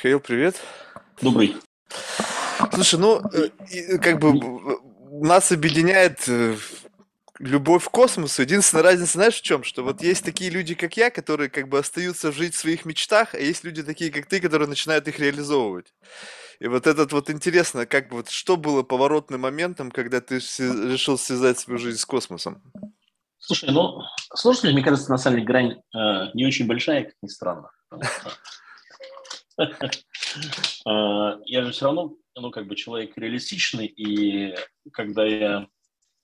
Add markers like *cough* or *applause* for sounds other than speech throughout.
Михаил, привет. Добрый. Слушай, ну, э, как бы нас объединяет э, любовь к космосу. Единственная разница, знаешь, в чем? Что вот есть такие люди, как я, которые как бы остаются жить в своих мечтах, а есть люди такие, как ты, которые начинают их реализовывать. И вот этот вот интересно, как бы вот что было поворотным моментом, когда ты решил связать свою жизнь с космосом? Слушай, ну, сложно, мне кажется, на самом деле грань э, не очень большая, как ни странно. Э, *laughs* я же все равно, ну, как бы человек реалистичный, и когда я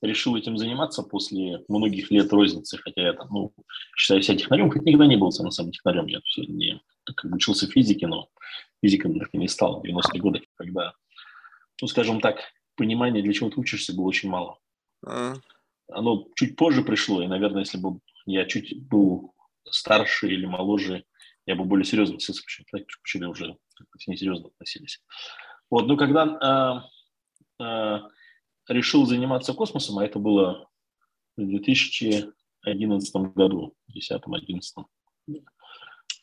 решил этим заниматься после многих лет розницы, хотя я там, ну, считаю себя технарем, хоть никогда не был на самом технарем, я все не, как бы учился физике, но физиком так и не стал в 90-е годы, когда, ну, скажем так, понимания, для чего ты учишься, было очень мало. А. Оно чуть позже пришло, и, наверное, если бы я чуть был старше или моложе, я бы более серьезно относился, почему так учили уже как-то несерьезно относились. Вот, но когда э, э, решил заниматься космосом, а это было в 2011 году, 2010-2011,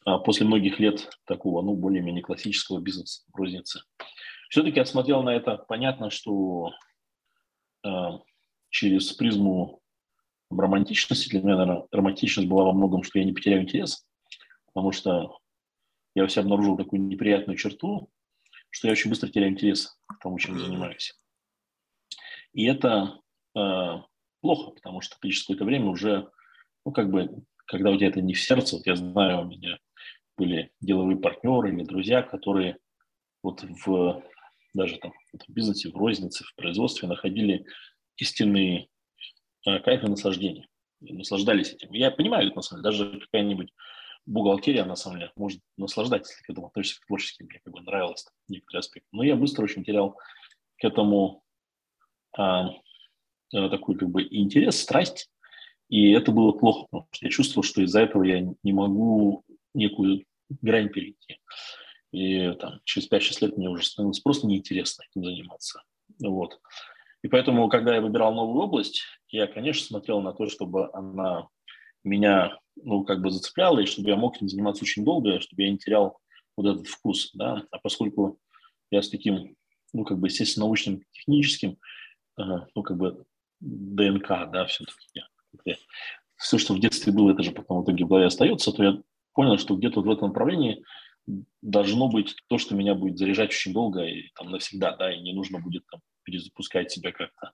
а после многих лет такого, ну, более-менее классического бизнеса в рознице, все-таки я смотрел на это, понятно, что э, через призму романтичности, для меня, наверное, романтичность была во многом, что я не потеряю интерес, потому что я у себя обнаружил такую неприятную черту, что я очень быстро теряю интерес к тому, чем занимаюсь. И это э, плохо, потому что через какое-то время уже, ну, как бы, когда у тебя это не в сердце, вот я знаю, у меня были деловые партнеры или друзья, которые вот в даже там в бизнесе, в рознице, в производстве находили истинные э, кайф и наслаждение. И наслаждались этим. Я понимаю, это на самом деле, даже какая-нибудь бухгалтерия, на самом деле, может наслаждаться, если к этому относишься творчески. Мне как бы нравилось некоторые аспекты. Но я быстро очень терял к этому а, а, такой как бы интерес, страсть. И это было плохо, потому что я чувствовал, что из-за этого я не могу некую грань перейти. И там, через 5-6 лет мне уже становилось просто неинтересно этим заниматься. Вот. И поэтому, когда я выбирал новую область, я, конечно, смотрел на то, чтобы она меня, ну, как бы зацепляла, и чтобы я мог этим заниматься очень долго, чтобы я не терял вот этот вкус, да. А поскольку я с таким, ну, как бы, естественно, научным, техническим, э, ну, как бы, ДНК, да, все-таки, все, что в детстве было, это же потом в итоге в голове остается, то я понял, что где-то в этом направлении должно быть то, что меня будет заряжать очень долго и там навсегда, да, и не нужно будет там перезапускать себя как-то.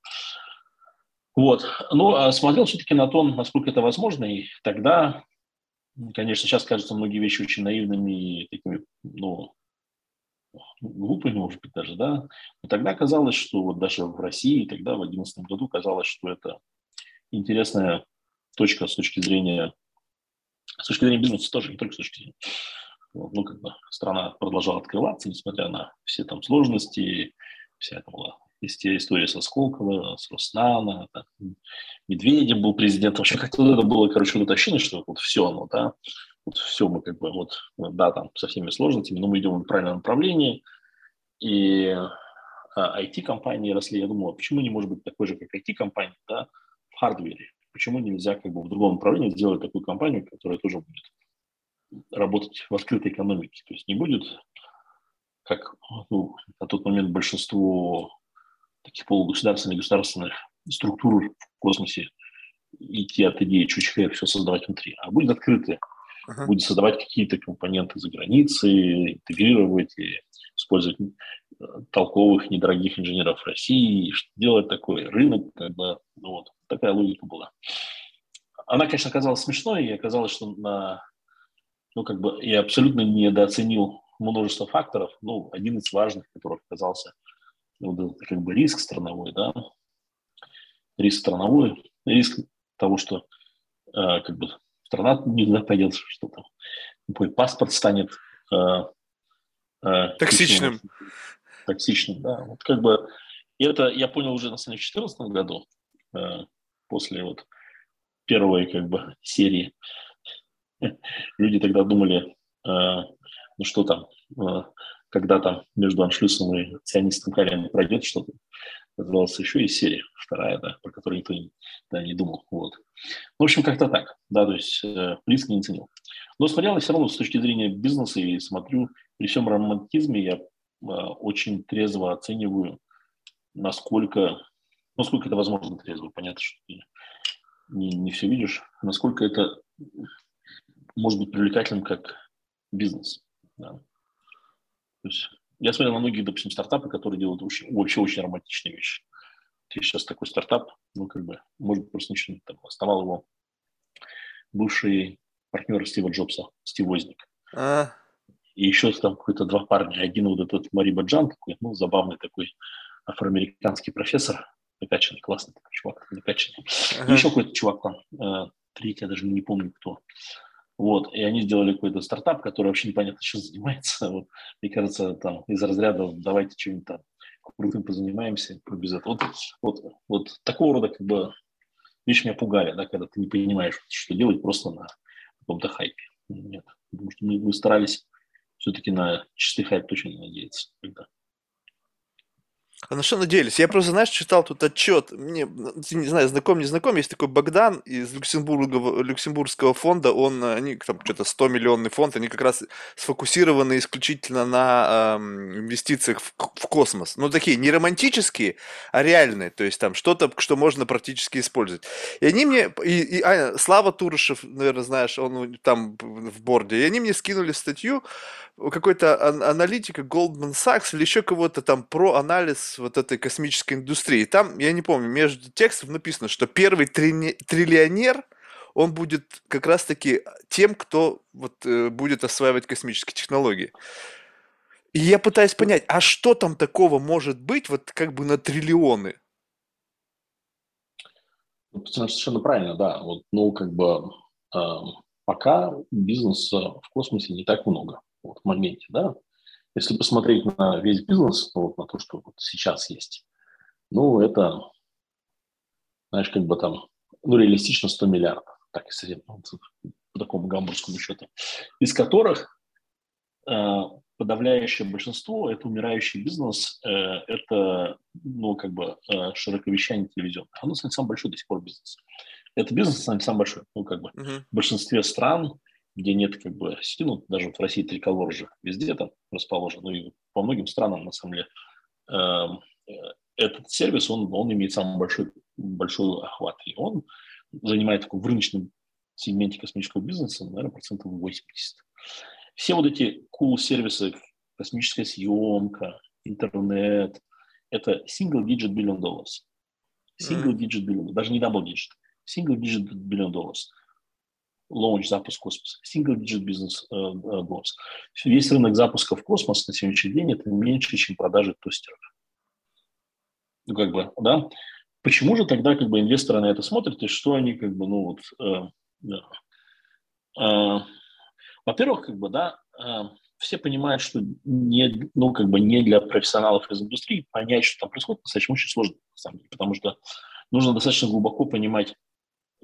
Вот. Ну, а смотрел все-таки на то, насколько это возможно, и тогда, конечно, сейчас кажутся многие вещи очень наивными и такими, ну, глупыми, может быть, даже, да. Но тогда казалось, что вот даже в России, тогда, в 2011 году, казалось, что это интересная точка с точки зрения, с точки зрения бизнеса тоже, не только с точки зрения. Вот, ну, как бы страна продолжала открываться, несмотря на все там сложности, вся эта была история со Сколково, с Роснано, там, Медведев был президентом. Вообще как-то это было, короче, вот ощущение, что вот все оно, да, вот все мы как бы вот, да, там со всеми сложностями, но мы идем в правильном направлении. И а, IT-компании росли. Я думал, а почему не может быть такой же, как IT-компания, да, в хардвере? Почему нельзя как бы в другом направлении сделать такую компанию, которая тоже будет работать в открытой экономике? То есть не будет, как ну, на тот момент большинство таких полугосударственных государственных структур в космосе идти от идеи чучхэ все создавать внутри, а будет открытый, uh-huh. будет создавать какие-то компоненты за границей, интегрировать и использовать э, толковых, недорогих инженеров России, делать такой рынок, как бы, ну вот, такая логика была. Она, конечно, оказалась смешной, и оказалось, что на, ну, как бы, я абсолютно недооценил множество факторов, ну, один из важных, которых оказался – вот это как бы риск страновой, да, риск страновой, риск того, что э, как бы страна никуда пойдет, что там твой паспорт станет э, э, токсичным. Токсичным, да. Вот как бы и это я понял уже на самом деле в 2014 году, э, после вот первой как бы серии. Люди тогда думали, э, ну что там, э, когда там между аншлюсом и ционистом коленом пройдет что-то. Называлась еще и серия, вторая, да, про которую никто да, не думал. Вот. В общем, как-то так, да, то есть э, близко не ценил. Но смотрел я все равно с точки зрения бизнеса и смотрю, при всем романтизме я очень трезво оцениваю, насколько, насколько это возможно трезво. Понятно, что ты не, не все видишь, насколько это может быть привлекательным как бизнес. Да. То есть я смотрел на многие, допустим, стартапы, которые делают очень, вообще очень романтичные вещи. Ты сейчас такой стартап, ну, как бы, может быть, просто ничего там оставал его бывший партнер Стива Джобса, Стив Возник. А. И еще там какой-то два парня. Один вот этот Мари Баджан, такой, ну, забавный такой афроамериканский профессор, накачанный, классный такой чувак, накачанный. Ага. И еще какой-то чувак там, э, третий, я даже не помню кто. Вот, и они сделали какой-то стартап, который вообще непонятно, чем занимается. *laughs* Вот, мне кажется, там из разряда давайте чем-нибудь там крутым позанимаемся, без этого. Вот, вот, вот такого рода как бы вещи меня пугали, да, когда ты не понимаешь, что делать просто на каком-то хайпе. Нет, потому что мы, мы старались все-таки на чистый хайп точно надеяться. Когда. А на что надеялись? Я просто, знаешь, читал тут отчет. Мне, не знаю, знаком, не знаком, есть такой Богдан из Люксембурга, Люксембургского фонда. Он, они там что-то 100 миллионный фонд, они как раз сфокусированы исключительно на э, инвестициях в, в космос. Ну, такие не романтические, а реальные. То есть там что-то, что можно практически использовать. И они мне, и, и а, Слава Турышев, наверное, знаешь, он там в борде, и они мне скинули статью, какой-то аналитика Goldman Sachs или еще кого-то там про анализ вот этой космической индустрии. Там, я не помню, между текстов написано, что первый трини- триллионер, он будет как раз-таки тем, кто вот э, будет осваивать космические технологии. И я пытаюсь понять, а что там такого может быть вот как бы на триллионы? Ну, совершенно правильно, да. Вот, ну, как бы э, пока бизнеса в космосе не так много вот, в моменте, да, если посмотреть на весь бизнес, вот, на то, что вот сейчас есть, ну, это, знаешь, как бы там, ну, реалистично 100 миллиардов, так, если по такому гамбургскому счету, из которых э, подавляющее большинство – это умирающий бизнес, э, это, ну, как бы э, широковещание телевизионное. Оно, кстати, самый большой до сих пор бизнес. Это бизнес, кстати, самый большой. Ну, как бы uh-huh. в большинстве стран где нет как бы сети, ну, даже вот в России триколор же везде там расположен, ну и по многим странам, на самом деле, эм, э, этот сервис, он, он имеет самый большой, большой охват, и он занимает такой в рыночном сегменте космического бизнеса, наверное, процентов 80. Все вот эти cool-сервисы, космическая съемка, интернет, это single-digit billion dollars. Single-digit billion, даже не double-digit, single-digit billion dollars launch, запуск космоса, single digit business growth. Весь рынок запуска в космос на сегодняшний день это меньше, чем продажи тостеров. Ну, как бы, да. Почему же тогда как бы инвесторы на это смотрят, и что они как бы, ну вот, э, да. э, во-первых, как бы, да, э, все понимают, что не, ну, как бы не для профессионалов из индустрии понять, что там происходит, достаточно очень сложно, на самом деле, потому что нужно достаточно глубоко понимать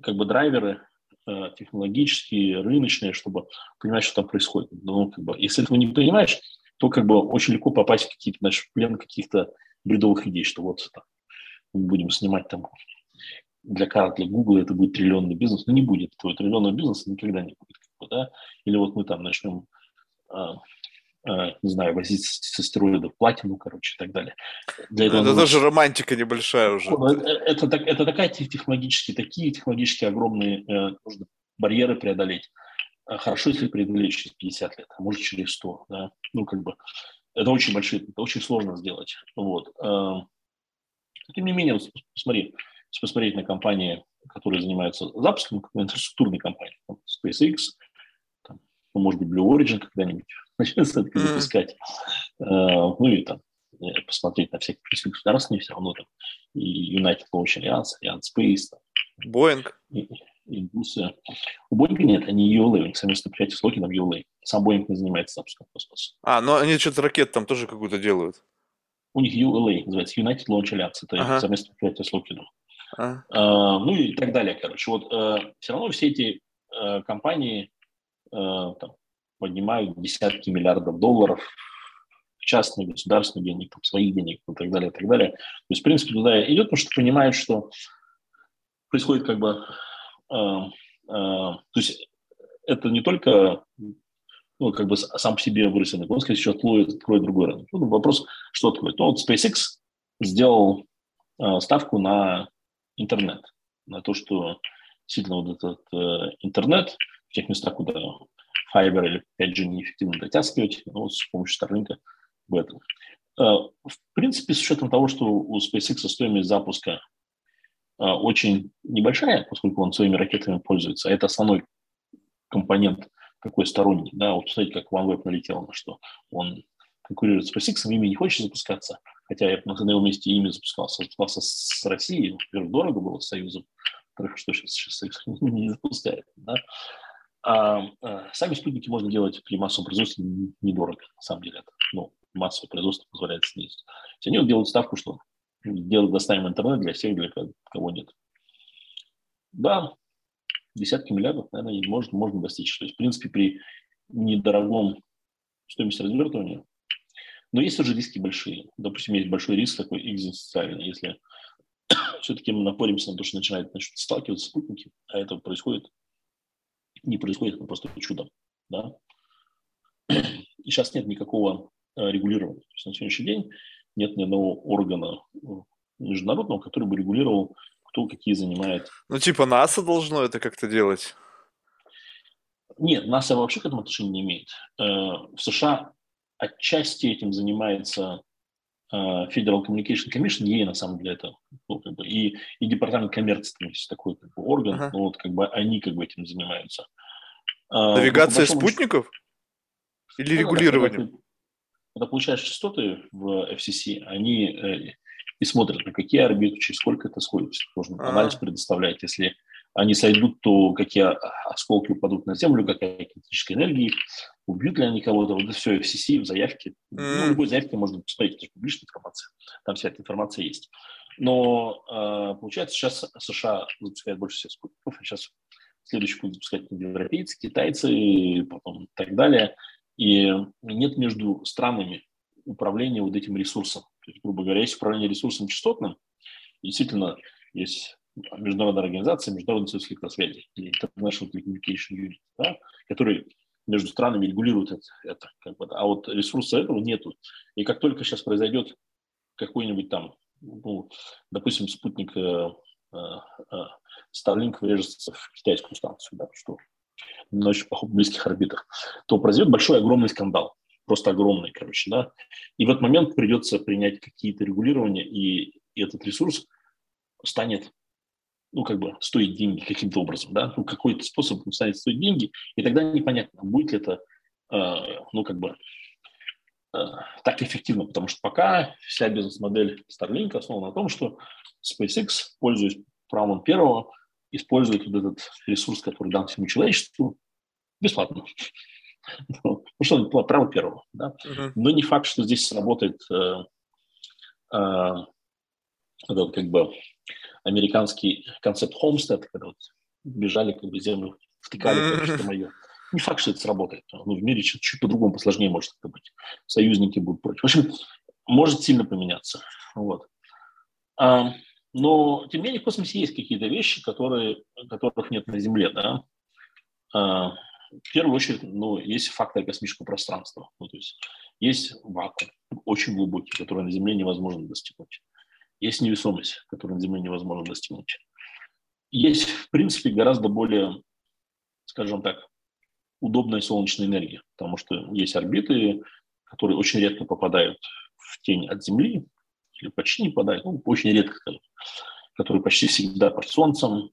как бы драйверы Э, технологические, рыночные, чтобы понимать, что там происходит. Ну, как бы, если этого не понимаешь, то как бы очень легко попасть в какие-то, знаешь, плен каких-то бредовых идей, что вот там, мы будем снимать там для карт, для Google это будет триллионный бизнес, но не будет этого триллионного бизнеса никогда не будет. Как бы, да? Или вот мы там начнем а, Э, не знаю, возить с астероидов платину, короче, и так далее. Для этого это нужно... тоже романтика небольшая уже. Это, это, это такая технологически, такие технологически огромные э, нужно барьеры преодолеть. Хорошо, если преодолеть через 50 лет, а может через 100, да, ну, как бы, это очень большие, это очень сложно сделать, вот. Э, тем не менее, посмотри, если посмотреть на компании, которые занимаются запуском, инфраструктурные компании, там, SpaceX, там, ну, может быть, Blue Origin когда-нибудь, начнет все-таки запускать. Mm. Ну и там э, посмотреть на всякие государственные все равно там и United Launch Alliance, Alliance Space, Боинг. Индустрия. У Боинга нет, они ULA, у них совместное предприятие с Локином ULA. Сам Боинг не занимается запуском космоса. А, но они что-то ракет там тоже какую-то делают. У них ULA называется, United Launch Alliance, это ага. совместное предприятие с Локином. А. А, ну и так далее, короче. Вот э, все равно все эти э, компании, э, там, поднимают десятки миллиардов долларов частных, государственных денег, там, своих денег и так далее, и так далее. То есть, в принципе, туда идет, потому что понимают, что происходит как бы... Э, э, то есть это не только ну, как бы сам по себе рынок, он, скорее всего, откроет, откроет другой рынок. Ну, вопрос, что откроет. Ну, вот SpaceX сделал э, ставку на интернет, на то, что действительно вот этот э, интернет в тех местах, куда Fiber или 5G неэффективно дотягивать, ну, вот с помощью Starlink в этом. Э, в принципе, с учетом того, что у SpaceX стоимость запуска э, очень небольшая, поскольку он своими ракетами пользуется, это основной компонент какой сторонний, да, вот смотрите, как OneWeb налетел на что. Он конкурирует с SpaceX, ими не хочет запускаться, хотя я на его месте ими запускался. Запускался с Россией, во-первых, дорого было с Союзом, во-вторых, что сейчас, сейчас Союз не запускает, да. А, а сами спутники можно делать при массовом производстве недорого, на самом деле. Это, ну, массовое производство позволяет снизить. Они вот делают ставку, что делают доставим интернет для всех, для кого нет. Да, десятки миллиардов, наверное, можно, можно достичь. То есть, в принципе, при недорогом стоимости развертывания. Но есть уже риски большие. Допустим, есть большой риск такой экзистенциальный. Если *coughs* все-таки мы напоримся на то, что начинают значит, сталкиваться спутники, а это происходит, не происходит, это просто чудом. Да? И сейчас нет никакого э, регулирования. То есть на сегодняшний день нет ни одного органа э, международного, который бы регулировал кто какие занимает. Ну, типа НАСА должно это как-то делать? Нет, НАСА вообще к этому отношения не имеет. Э, в США отчасти этим занимается Federal Communication Commission, ей на самом деле это, ну, как бы, и, и Департамент коммерции, есть такой как бы, орган, ага. ну, вот как бы они как бы этим занимаются. Э, Навигация ну, спутников? Или ну, регулирование? Когда, когда получаешь частоты в FCC, они и смотрят, на какие орбиты, через сколько это сходит. Можно а. анализ предоставлять. Если они сойдут, то какие осколки упадут на Землю, какая кинетическая энергия, убьют ли они кого-то. Вот это все FCC в заявке. Mm. Ну, любой заявке можно посмотреть, это же публичная информация. Там вся эта информация есть. Но э, получается, сейчас США запускают больше всех спутников. Сейчас следующий будет запускать европейцы, китайцы, потом и так далее. И нет между странами управления вот этим ресурсом. То есть, грубо говоря, есть управление ресурсом частотным, и действительно есть международная организация, Международный союз электросвязи, или International Telecommunication Unit, да, который между странами регулирует это. это как бы, а вот ресурса этого нету. И как только сейчас произойдет какой-нибудь там, ну, допустим, спутник э, э, э Starlink врежется в китайскую станцию, да, что на очень близких орбитах, то произойдет большой, огромный скандал просто огромный, короче, да. И в этот момент придется принять какие-то регулирования, и этот ресурс станет, ну, как бы, стоить деньги каким-то образом, да, ну, какой-то способ станет стоить деньги, и тогда непонятно, будет ли это, э, ну, как бы, э, так эффективно, потому что пока вся бизнес-модель Starlink основана на том, что SpaceX, пользуясь правом первого, использует вот этот ресурс, который дан всему человечеству, бесплатно. Ну, что, право первого. Да? Uh-huh. Но не факт, что здесь сработает э, э, этот, как бы американский концепт Homestead, когда вот бежали как бы землю, втыкали, uh-huh. короче, мое. Не факт, что это сработает. Ну, в мире чуть, чуть по-другому, посложнее может это быть. Союзники будут против. В общем, может сильно поменяться. Вот. А, но, тем не менее, в космосе есть какие-то вещи, которые, которых нет на Земле. Да? А, в первую очередь, ну, есть фактор космического пространства. Ну, то есть есть вакуум, очень глубокий, который на Земле невозможно достигнуть. Есть невесомость, которую на Земле невозможно достигнуть. Есть, в принципе, гораздо более, скажем так, удобная солнечная энергия, потому что есть орбиты, которые очень редко попадают в тень от Земли, или почти не попадают, ну, очень редко, которые почти всегда под Солнцем,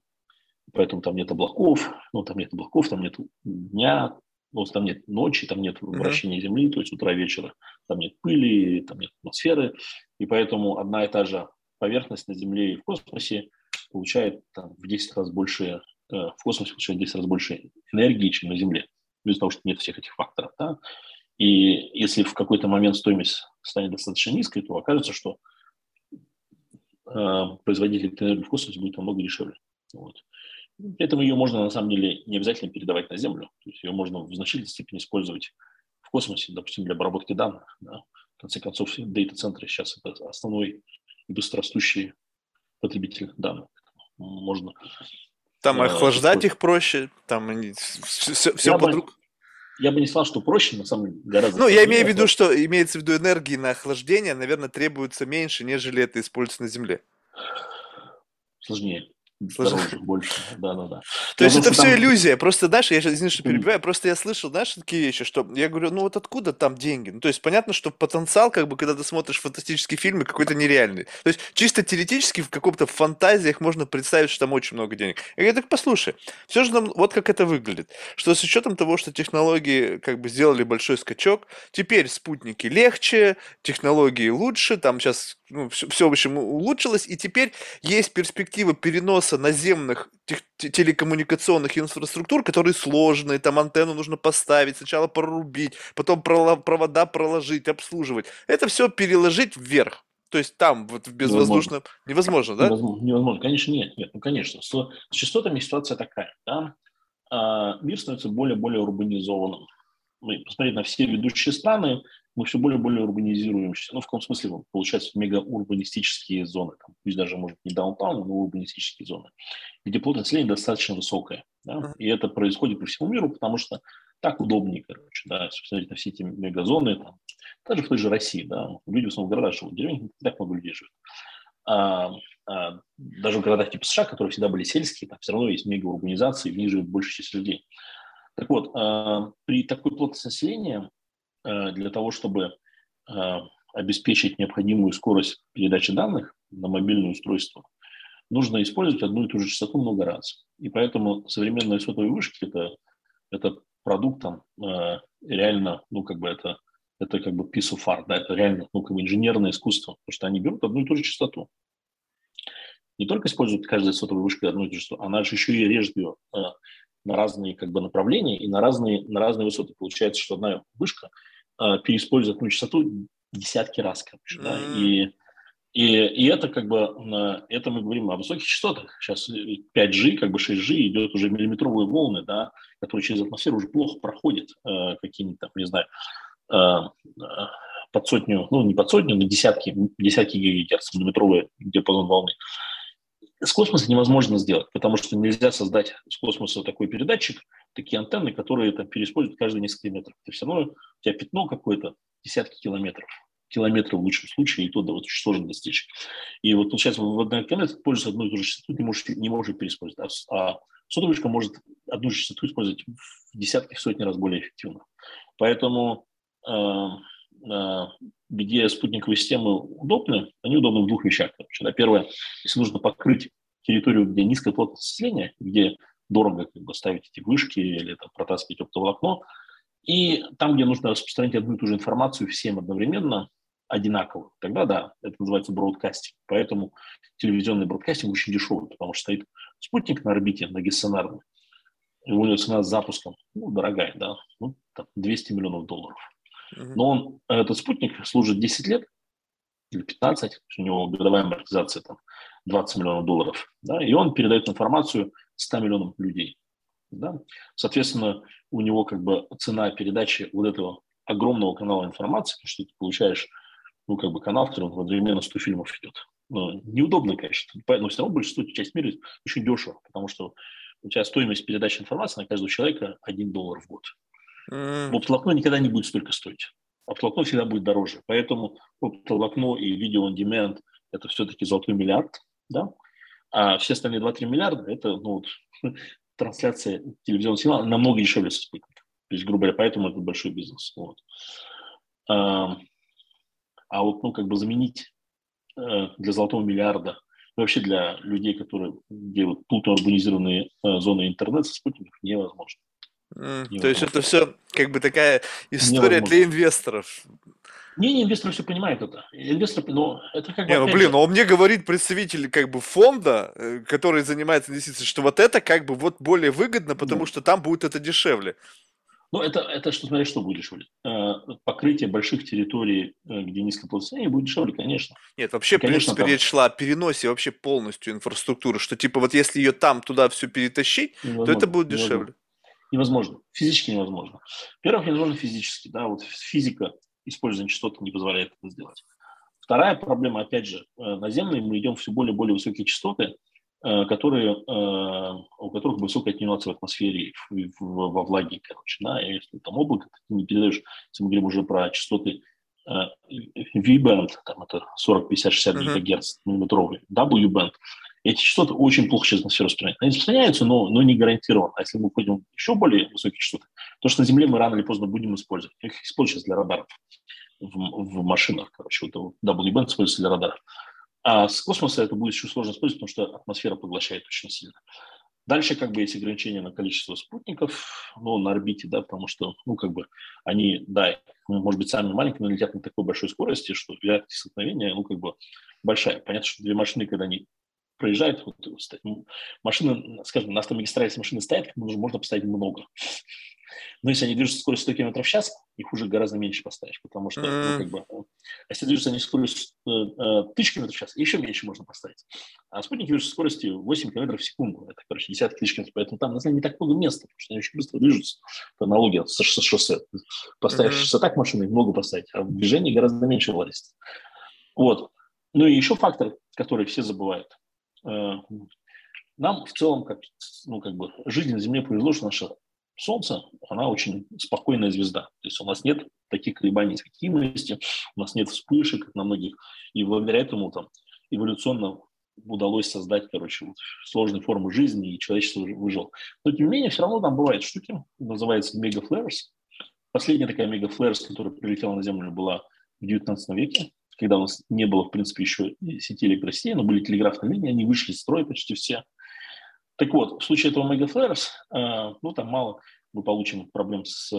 поэтому там нет облаков, ну, там нет облаков, там нет дня, ну, там нет ночи, там нет вращения Земли, то есть утра вечера, там нет пыли, там нет атмосферы, и поэтому одна и та же поверхность на Земле и в космосе получает там, в 10 раз больше, э, в космосе получает в 10 раз больше энергии, чем на Земле, из-за того, что нет всех этих факторов. Да? И если в какой-то момент стоимость станет достаточно низкой, то окажется, что э, производитель энергии в космосе будет намного дешевле. Вот. При этом ее можно, на самом деле, не обязательно передавать на Землю. То есть ее можно в значительной степени использовать в космосе, допустим, для обработки данных. Да. В конце концов, дейта-центры сейчас это основной быстрорастущий потребитель данных. Можно Там э, охлаждать их проще, там все, все под руку. Я бы не сказал, что проще, на самом деле гораздо. Ну, я имею в виду, что имеется в виду энергии на охлаждение, наверное, требуется меньше, нежели это используется на Земле. Сложнее. Дороже, больше, да-да-да. То есть это все там... иллюзия, просто, знаешь, я сейчас, извини, что перебиваю, просто я слышал, знаешь, такие вещи, что я говорю, ну вот откуда там деньги? Ну, то есть понятно, что потенциал, как бы, когда ты смотришь фантастические фильмы, какой-то нереальный. То есть чисто теоретически в каком-то фантазиях можно представить, что там очень много денег. Я говорю, так послушай, все же нам, вот как это выглядит, что с учетом того, что технологии как бы сделали большой скачок, теперь спутники легче, технологии лучше, там сейчас ну, все, все, в общем, улучшилось, и теперь есть перспектива переноса наземных телекоммуникационных инфраструктур, которые сложные, там антенну нужно поставить, сначала прорубить, потом провода проложить, обслуживать. Это все переложить вверх. То есть там вот в безвоздушном невозможно, невозможно да? Невозможно, невозможно. конечно нет, нет, ну конечно. С, с частотами ситуация такая, да. А, мир становится более-более урбанизованным. Мы посмотреть на все ведущие страны, мы все более и более урбанизируемся. Ну, в каком смысле получаются мегаурбанистические зоны, там, пусть даже, может, не даунтаун, но урбанистические зоны, где плотность населения достаточно высокая. Да? И это происходит по всему миру, потому что так удобнее, короче, да, посмотреть на все эти мегазоны, там, даже в той же России, да, люди в основном в городах живут, в деревнях не так много людей живет. А, а, даже в городах типа США, которые всегда были сельские, там все равно есть мегаурбанизация, в них живет больше часть людей. Так вот, а, при такой плотности населения для того, чтобы э, обеспечить необходимую скорость передачи данных на мобильное устройство, нужно использовать одну и ту же частоту много раз. И поэтому современные сотовые вышки это, это продукт там, э, реально, ну, как бы это, это как бы piece of art, да, это реально, ну, как бы инженерное искусство, потому что они берут одну и ту же частоту. Не только используют каждая сотовая вышка одну и ту же частоту, она же еще и режет ее на разные как бы направления и на разные, на разные высоты. Получается, что одна вышка э, переиспользует одну частоту десятки раз, короче, да, и, и, и это как бы, это мы говорим о высоких частотах. Сейчас 5G, как бы 6G идет уже миллиметровые волны, да, которые через атмосферу уже плохо проходят э, какими-то, там, не знаю, э, э, под сотню, ну, не под сотню, но десятки, десятки гигагерц, миллиметровые диапазон волны. С космоса невозможно сделать, потому что нельзя создать с космоса такой передатчик, такие антенны, которые там переиспользуют каждые несколько метров. Ты все равно, у тебя пятно какое-то, десятки километров. Километров в лучшем случае, и то да, вот очень сложно достичь. И вот получается, в одной километре пользуется одной и той же частотой, не можешь, не можешь переиспользовать. А, а сотовышка может одну же частоту использовать в десятки, в сотни раз более эффективно. Поэтому э, где спутниковые системы удобны, они удобны в двух вещах. Короче, да. Первое, если нужно покрыть территорию, где низкая плотность населения, где дорого как бы, ставить эти вышки или там, протаскивать оптоволокно, и там, где нужно распространять одну и ту же информацию всем одновременно, одинаково, тогда да, это называется бродкастинг. Поэтому телевизионный бродкастинг очень дешевый, потому что стоит спутник на орбите, на у него цена с запуском, ну, дорогая, да, ну, там, 200 миллионов долларов. Но он, этот спутник служит 10 лет или 15, у него годовая амортизация там 20 миллионов долларов, да, и он передает информацию 100 миллионам людей. Да? Соответственно, у него как бы цена передачи вот этого огромного канала информации, потому что ты получаешь ну, как бы канал, в котором одновременно 100 фильмов идет. Ну, неудобно, конечно, но все равно большинство часть мира очень дешево, потому что у тебя стоимость передачи информации на каждого человека 1 доллар в год. Mm. Оптоволокно никогда не будет столько стоить. Оптоволокно всегда будет дороже. Поэтому оптоволокно и видео on demand – это все-таки золотой миллиард. Да? А все остальные 2-3 миллиарда – это ну, вот, *laughs* трансляция телевизионного сигнала намного дешевле со спутника. То есть, грубо говоря, поэтому это большой бизнес. Вот. А, а вот, ну, как бы заменить э, для золотого миллиарда вообще для людей, которые делают плотно урбанизированные э, зоны интернета со спутников, невозможно. Mm, то есть это все как бы такая история Невозможно. для инвесторов. Не, не, инвесторы все понимают это. Инвестор, но это как бы... Не, ну блин, же... но мне говорит представитель как бы фонда, э, который занимается инвестициями, что вот это как бы вот более выгодно, потому ну. что там будет это дешевле. Ну, это, это что, смотри, что будет дешевле. Э, покрытие больших территорий, э, где низкое плотность будет дешевле, конечно. Нет, вообще, конечно, в принципе, там... речь шла о переносе вообще полностью инфраструктуры, что типа вот если ее там туда все перетащить, невозможно, то это будет дешевле. Невозможно невозможно, физически невозможно. Во-первых, невозможно физически, да, вот физика использования частот не позволяет это сделать. Вторая проблема, опять же, э, наземные мы идем все более и более высокие частоты, э, которые, у которых высокая атенуация в атмосфере, во влаге, короче, да, и если там облако, ты не передаешь, если мы говорим уже про частоты V-band, там это 40, 50, 60 uh-huh. ГГц миллиметровый, W-band, эти частоты очень плохо через атмосферу распространяются. Они распространяются, но, но не гарантированно. А если мы уходим еще более высокие частоты, то, что на Земле мы рано или поздно будем использовать. Их используют сейчас для радаров в, в машинах, короче, вот W-band используется для радаров. А с космоса это будет еще сложно использовать, потому что атмосфера поглощает очень сильно. Дальше как бы есть ограничения на количество спутников, ну, на орбите, да, потому что, ну, как бы они, да, может быть, сами маленькие, но летят на такой большой скорости, что вероятность столкновения, ну, как бы большая. Понятно, что две машины, когда они проезжают, вот, машины, скажем, на автомагистрали, если машины стоят, можно поставить много. Но если они движутся скоростью 100 км в час, их уже гораздо меньше поставишь, потому что, ну, как бы, а если движутся они скоростью э, э, 1000 км в час, еще меньше можно поставить. А спутники движутся скоростью 8 км в секунду, это, короче, десятки тысяч км, поэтому там, на самом деле, не так много места, потому что они очень быстро движутся, по аналогии с, с шоссе. Поставишь шоссе так машины, много поставить, а в движении гораздо меньше власти. Вот. Ну и еще фактор, который все забывают. Нам в целом, как, ну, как бы, жизнь на Земле повезло, что наша Солнце, она очень спокойная звезда. То есть у нас нет таких колебаний активности, у нас нет вспышек, как на многих. И благодаря этому там эволюционно удалось создать, короче, вот, сложные формы жизни, и человечество выжило. Но, тем не менее, все равно там бывают штуки, называется мегафлэрс. Последняя такая мегафлэрс, которая прилетела на Землю, была в 19 веке, когда у нас не было, в принципе, еще сети электросетей, но были телеграфные линии, они вышли из строя почти все. Так вот, в случае этого мегафлэрс, э, ну, там мало мы получим проблем с,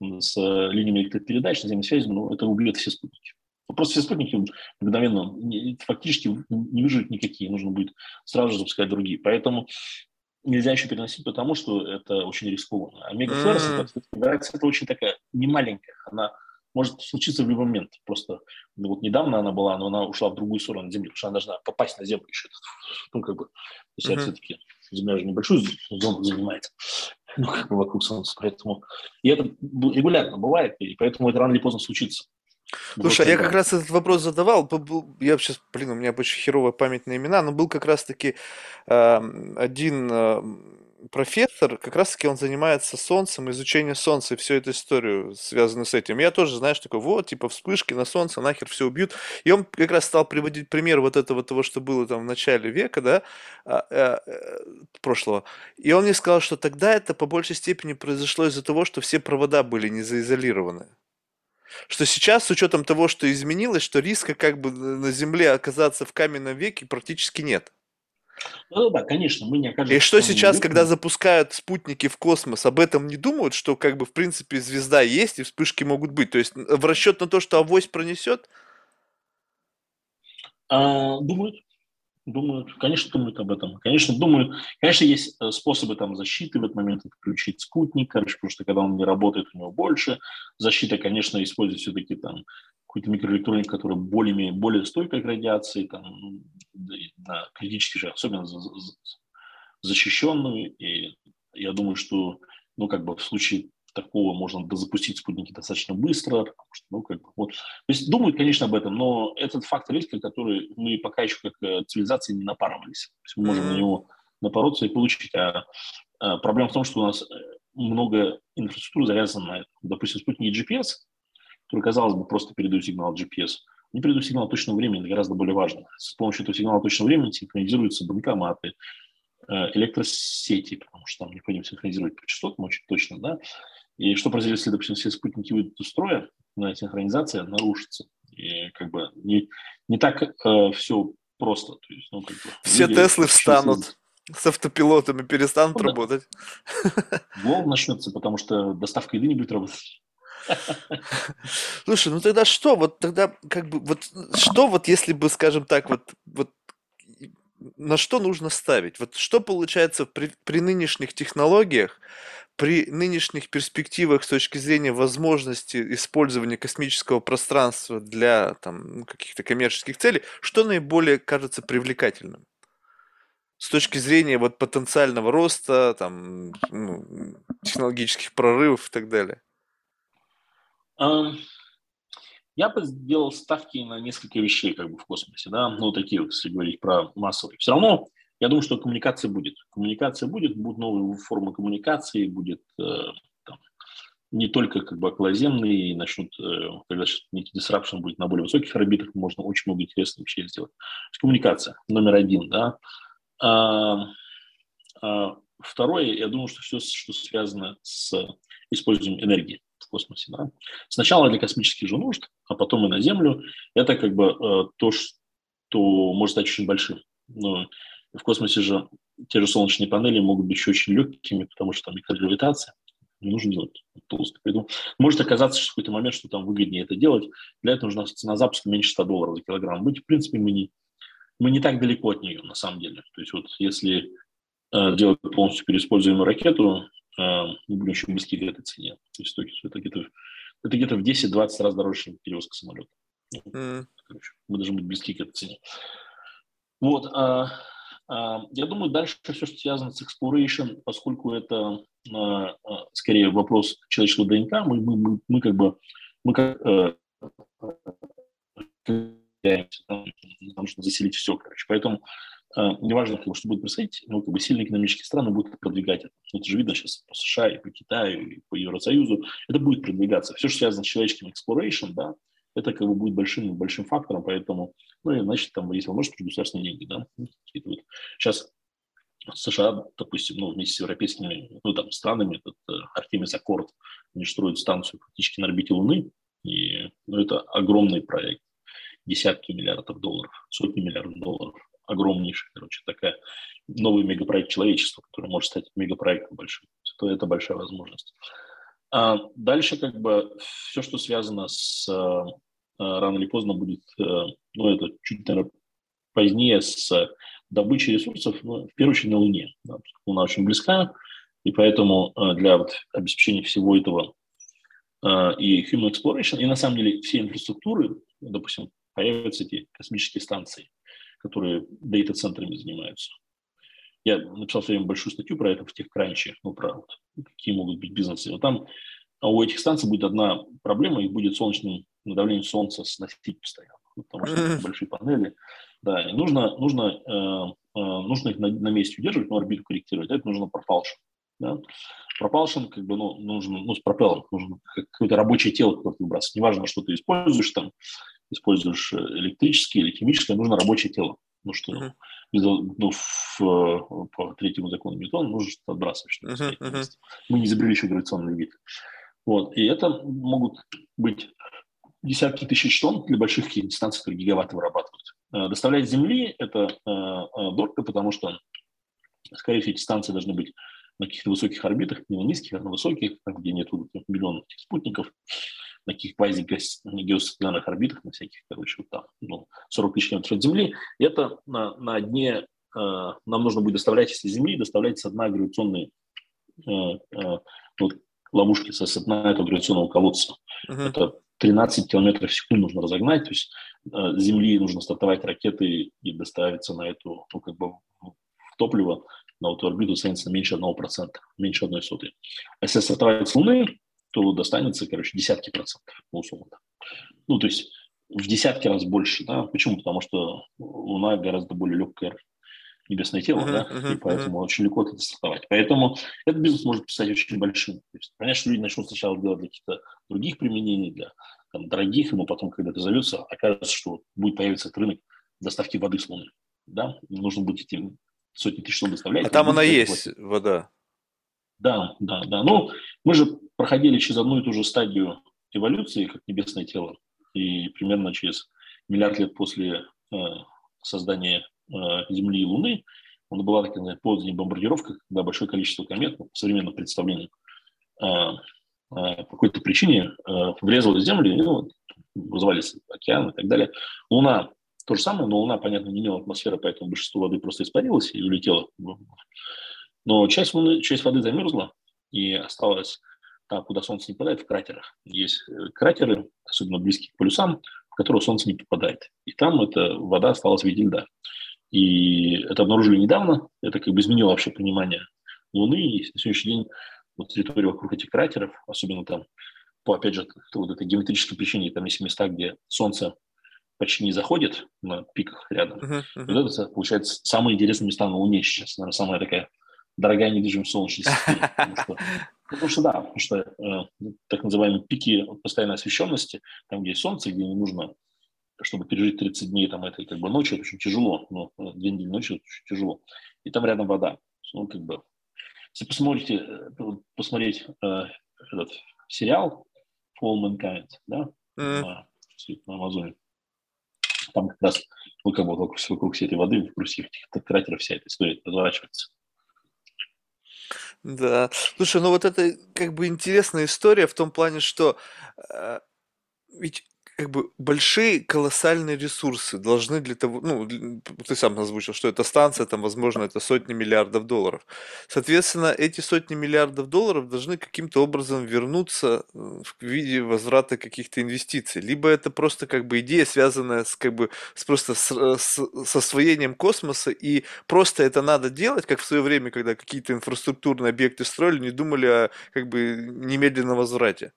с линиями электропередач, наземной связи, но это убьет все спутники. Просто все спутники мгновенно фактически не выживут никакие, нужно будет сразу же запускать другие. Поэтому нельзя еще переносить, потому что это очень рискованно. А мегафлэрс, это, это очень такая немаленькая, она может случиться в любой момент. Просто ну, вот недавно она была, но она ушла в другую сторону Земли, потому что она должна попасть на Землю еще. Ну, как бы, то есть mm-hmm. все-таки Земля же небольшую зону занимает, ну, как бы вокруг Солнца, поэтому... И это регулярно бывает, и поэтому это рано или поздно случится. Слушай, вот, я как раз этот вопрос задавал. Я сейчас, блин, у меня очень херовая память на имена, но был как раз-таки э, один э, профессор, как раз-таки он занимается солнцем, изучением солнца и всю эту историю, связанную с этим. Я тоже, знаешь, такой, вот, типа, вспышки на солнце, нахер все убьют. И он как раз стал приводить пример вот этого того, что было там в начале века, да, а, а, э, прошлого. И он мне сказал, что тогда это по большей степени произошло из-за того, что все провода были не заизолированы что сейчас, с учетом того, что изменилось, что риска как бы на Земле оказаться в каменном веке практически нет. Ну да, конечно, мы не окажемся... И что сейчас, веке. когда запускают спутники в космос, об этом не думают, что как бы в принципе звезда есть и вспышки могут быть? То есть в расчет на то, что авось пронесет? А, думают. Думают, конечно, думают об этом. Конечно, думают. Конечно, есть э, способы там защиты в этот момент отключить спутник, короче, потому что когда он не работает, у него больше. Защита, конечно, использует все-таки там какой-то микроэлектроник, который более, более стойкая к радиации, там, на критически же, особенно защищенную. И я думаю, что ну, как бы в случае такого можно запустить спутники достаточно быстро, потому что, ну, как бы, вот. То есть думают, конечно, об этом, но этот фактор риска, который мы пока еще как э, цивилизация не напарывались. То есть мы можем mm-hmm. на него напороться и получить. А, а проблема в том, что у нас э, много инфраструктуры завязано на это. Допустим, спутники GPS, которые, казалось бы, просто передают сигнал GPS, они передают сигнал точного времени, это гораздо более важно. С помощью этого сигнала точного времени синхронизируются банкоматы, э, электросети, потому что там необходимо синхронизировать по частотам очень точно, да. И что произойдет, если, допустим, все спутники выйдут из строя, синхронизация нарушится. И как бы не, не так э, все просто. То есть, ну, как бы, все люди, Теслы встанут с автопилотами, перестанут ну, работать. Волн начнется, потому что доставка еды не будет работать. Слушай, ну тогда что? Вот тогда как бы вот что вот если бы, скажем так, вот вот на что нужно ставить? Вот что получается при, при нынешних технологиях, при нынешних перспективах с точки зрения возможности использования космического пространства для там, ну, каких-то коммерческих целей, что наиболее кажется привлекательным? С точки зрения вот потенциального роста, там, ну, технологических прорывов и так далее. Я бы сделал ставки на несколько вещей как бы в космосе, да, ну, такие если говорить про массовые. Все равно Я думаю, что коммуникация будет. Коммуникация будет, будут новые формы коммуникации, будет э, там, не только как бы околоземные, начнут, э, когда некий disruption будет на более высоких орбитах, можно очень много интересных вещей сделать. Коммуникация номер один, да. А, а, второе, я думаю, что все, что связано с использованием энергии космосе. Да? Сначала для космических же нужд, а потом и на Землю. Это как бы э, то, что может стать очень большим. Но в космосе же те же солнечные панели могут быть еще очень легкими, потому что там микрогравитация. Не нужно делать толстый. Поэтому может оказаться что в какой-то момент, что там выгоднее это делать. Для этого нужна цена запуска меньше 100 долларов за килограмм. Быть, в принципе, мы не, мы не так далеко от нее, на самом деле. То есть вот если делать полностью переиспользуемую ракету, э, мы будем очень близки к этой цене. То есть это где-то, это где-то в 10-20 раз дороже, чем перевозка самолета. Mm. Короче, мы должны быть близки к этой цене. Вот. А, а, я думаю, дальше все, что связано с exploration, поскольку это а, а, скорее вопрос человеческого ДНК, мы, мы, мы, мы как бы мы как э, нам нужно заселить все, короче. Поэтому э, неважно, как что будет происходить, но как бы сильные экономические страны будут продвигать это. Это же видно сейчас по США и по Китаю, и по Евросоюзу. Это будет продвигаться. Все, что связано с человеческим exploration, да, это как бы будет большим, большим фактором, поэтому, ну и значит, там, если возможно, государственные деньги, да, вот. Сейчас США, допустим, ну, вместе с европейскими ну, там, странами, этот Артемис Аккорд, они строят станцию практически на орбите Луны, и ну, это огромный проект, десятки миллиардов долларов, сотни миллиардов долларов, огромнейший, короче, такая новый мегапроект человечества, который может стать мегапроектом большим. То это большая возможность. А дальше как бы все, что связано с э, рано или поздно будет, э, ну это чуть, наверное, позднее с добычей ресурсов, ну, в первую очередь на Луне. Да, Луна очень близка, и поэтому э, для вот обеспечения всего этого и human exploration, и на самом деле все инфраструктуры, допустим, появятся эти космические станции, которые дейта-центрами занимаются. Я написал в свое время большую статью про это в TechCrunch, ну, про вот, какие могут быть бизнесы. Вот там а у этих станций будет одна проблема, их будет солнечным давление солнца сносить постоянно, ну, потому что это большие панели. Да, и нужно, нужно, э, э, нужно их на, на месте удерживать, но орбиту корректировать. Этого нужно пропалшн. Да? Пропалшн, как бы, ну, нужно, ну, с пропеллером нужно какое-то рабочее тело какое-то выбрасывать. Неважно, что ты используешь там, используешь электрическое или химическое, нужно рабочее тело. Ну что, uh-huh. ну, в, по третьему закону Ньютона нужно что-то отбрасывать. Что uh-huh, uh-huh. Мы не изобрели еще гравитационный двигатель. Вот. И это могут быть десятки тысяч тонн для больших дистанций, которые гигаватты вырабатывают. Э, доставлять Земли – это э, э, дорого, потому что, скорее всего, эти станции должны быть на каких-то высоких орбитах, не на низких, а на высоких, где нет миллионов этих спутников на каких квази-геостационарных орбитах, на всяких, короче, вот там, ну, 40 тысяч километров от Земли. Это на, на дне э, нам нужно будет доставлять, если Земли, доставлять с дна гравитационные э, э, вот, ловушки со, с дна этого гравитационного колодца. Uh-huh. Это 13 километров в секунду нужно разогнать, то есть с Земли нужно стартовать ракеты и доставиться на эту, ну, как бы, в топливо на эту орбиту ценится меньше 1%, меньше одной сотой. А если стартовать с Луны, то достанется, короче, десятки процентов, условно. Ну, то есть в десятки раз больше, да. Почему? Потому что Луна гораздо более легкое небесное тело, uh-huh, да, uh-huh, и поэтому uh-huh. очень легко это стартовать. Поэтому этот бизнес может стать очень большим. То есть, понятно, что люди начнут сначала делать для каких-то других применений, для там, дорогих, но потом, когда это зовется, окажется, что будет появиться этот рынок доставки воды с Луны. Да? Нужно будет эти сотни тысяч тонн доставлять. А там она есть, платить. вода. Да, да, да. Ну, мы же проходили через одну и ту же стадию эволюции, как небесное тело, и примерно через миллиард лет после э, создания э, Земли и Луны, она была такая поздняя бомбардировка, когда большое количество комет, ну, по современным представлениям, э, э, по какой-то причине э, врезалось в Землю, ну, вызывались океаны и так далее. Луна то же самое, но Луна, понятно, не имела атмосферы, поэтому большинство воды просто испарилось и улетело но часть, воды, часть воды замерзла и осталась там, куда солнце не попадает, в кратерах. Есть э, кратеры, особенно близкие к полюсам, в которые солнце не попадает. И там эта вода осталась в виде льда. И это обнаружили недавно. Это как бы изменило вообще понимание Луны. И на сегодняшний день вот территория вокруг этих кратеров, особенно там, по, опять же, вот этой геометрической причине, там есть места, где Солнце почти не заходит на пиках рядом. Мгм, Вот мгм. это, получается, самые интересные места на Луне сейчас. Наверное, самая такая дорогая недвижимость Солнечной системе. *laughs* Потому что, потому что да, потому что э, так называемые пики постоянной освещенности, там, где есть Солнце, где не нужно, чтобы пережить 30 дней там, этой как бы, ночи, это очень тяжело. Но э, две недели ночи это очень тяжело. И там рядом вода. Ну, как бы, если посмотрите, э, посмотреть э, этот сериал Fall Mankind, да, М. на, на Амазоне, там как раз ну, как бы вокруг, вокруг всей этой воды, вокруг всех этих кратеров вся эта история разворачивается. Да. Слушай, ну вот это как бы интересная история в том плане, что э, ведь как бы большие колоссальные ресурсы должны для того, ну, ты сам озвучил, что эта станция, там, возможно, это сотни миллиардов долларов. Соответственно, эти сотни миллиардов долларов должны каким-то образом вернуться в виде возврата каких-то инвестиций. Либо это просто как бы идея, связанная с как бы с просто с, э, с- с освоением космоса, и просто это надо делать, как в свое время, когда какие-то инфраструктурные объекты строили, не думали о как бы немедленном возврате.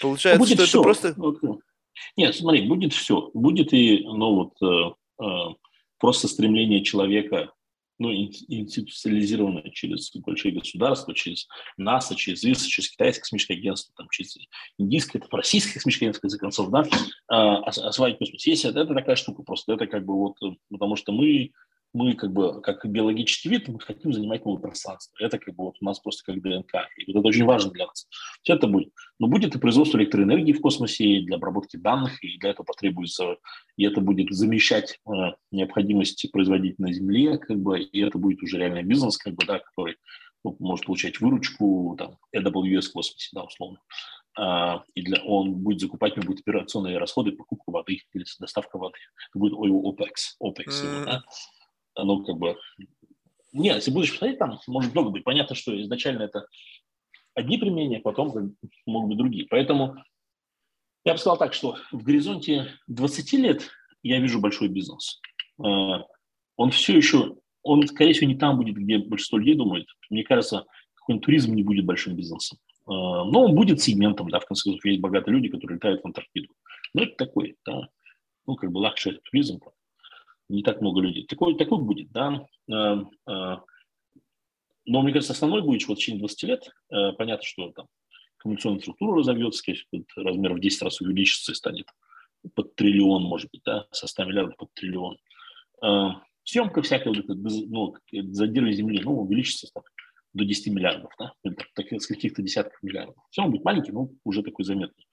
Получается, будет что это все. просто... Нет, смотри, будет все. Будет и, ну, вот, э, э, просто стремление человека, ну, ин- институциализированное через большие государства, через НАСА, через ИСА, через Китайское космическое агентство, там, через Индийское, это российское космическое агентство, в концов, да, э, ос- осваивать космос. Есть это, это такая штука просто, это как бы вот, э, потому что мы, мы как бы, как биологический вид, мы хотим занимать новое пространство. Это как бы вот у нас просто как ДНК. И вот это очень важно для нас. Все это будет. Но будет и производство электроэнергии в космосе, и для обработки данных, и для этого потребуется, и это будет замещать э, необходимости производить на Земле, как бы, и это будет уже реальный бизнес, как бы, да, который ну, может получать выручку, там, AWS в космосе, да, условно. А, и для, он будет закупать, у него будут операционные расходы, покупка воды или доставка воды. Это будет oil OPEX, OPEX его, М. да. Оно как бы... Нет, если будешь посмотреть, там может много быть. Понятно, что изначально это одни применения, потом могут быть другие. Поэтому я бы сказал так, что в горизонте 20 лет я вижу большой бизнес. Э, Он все еще, он, скорее всего, не там будет, где большинство людей думает. Мне кажется, какой-нибудь туризм не будет большим бизнесом. Э, Но он будет сегментом, да, в конце концов, есть богатые люди, которые летают в Антарктиду. Но это такой, да, ну, как бы luxury туризм, не так много людей. Такой, такой будет, да. Э, э, Но, мне кажется, основной будет вот в течение 20 лет. Э, Понятно, что там коммуникационная структура разовьется, размер в 10 раз увеличится и станет под триллион, может быть, да, со 100 миллиардов под триллион. Съемка всякая, вот дез- ну, зондирование Земли, ну, увеличится там, до 10 миллиардов, да, с каких-то десятков миллиардов. Все он будет маленький, но уже такой заметный.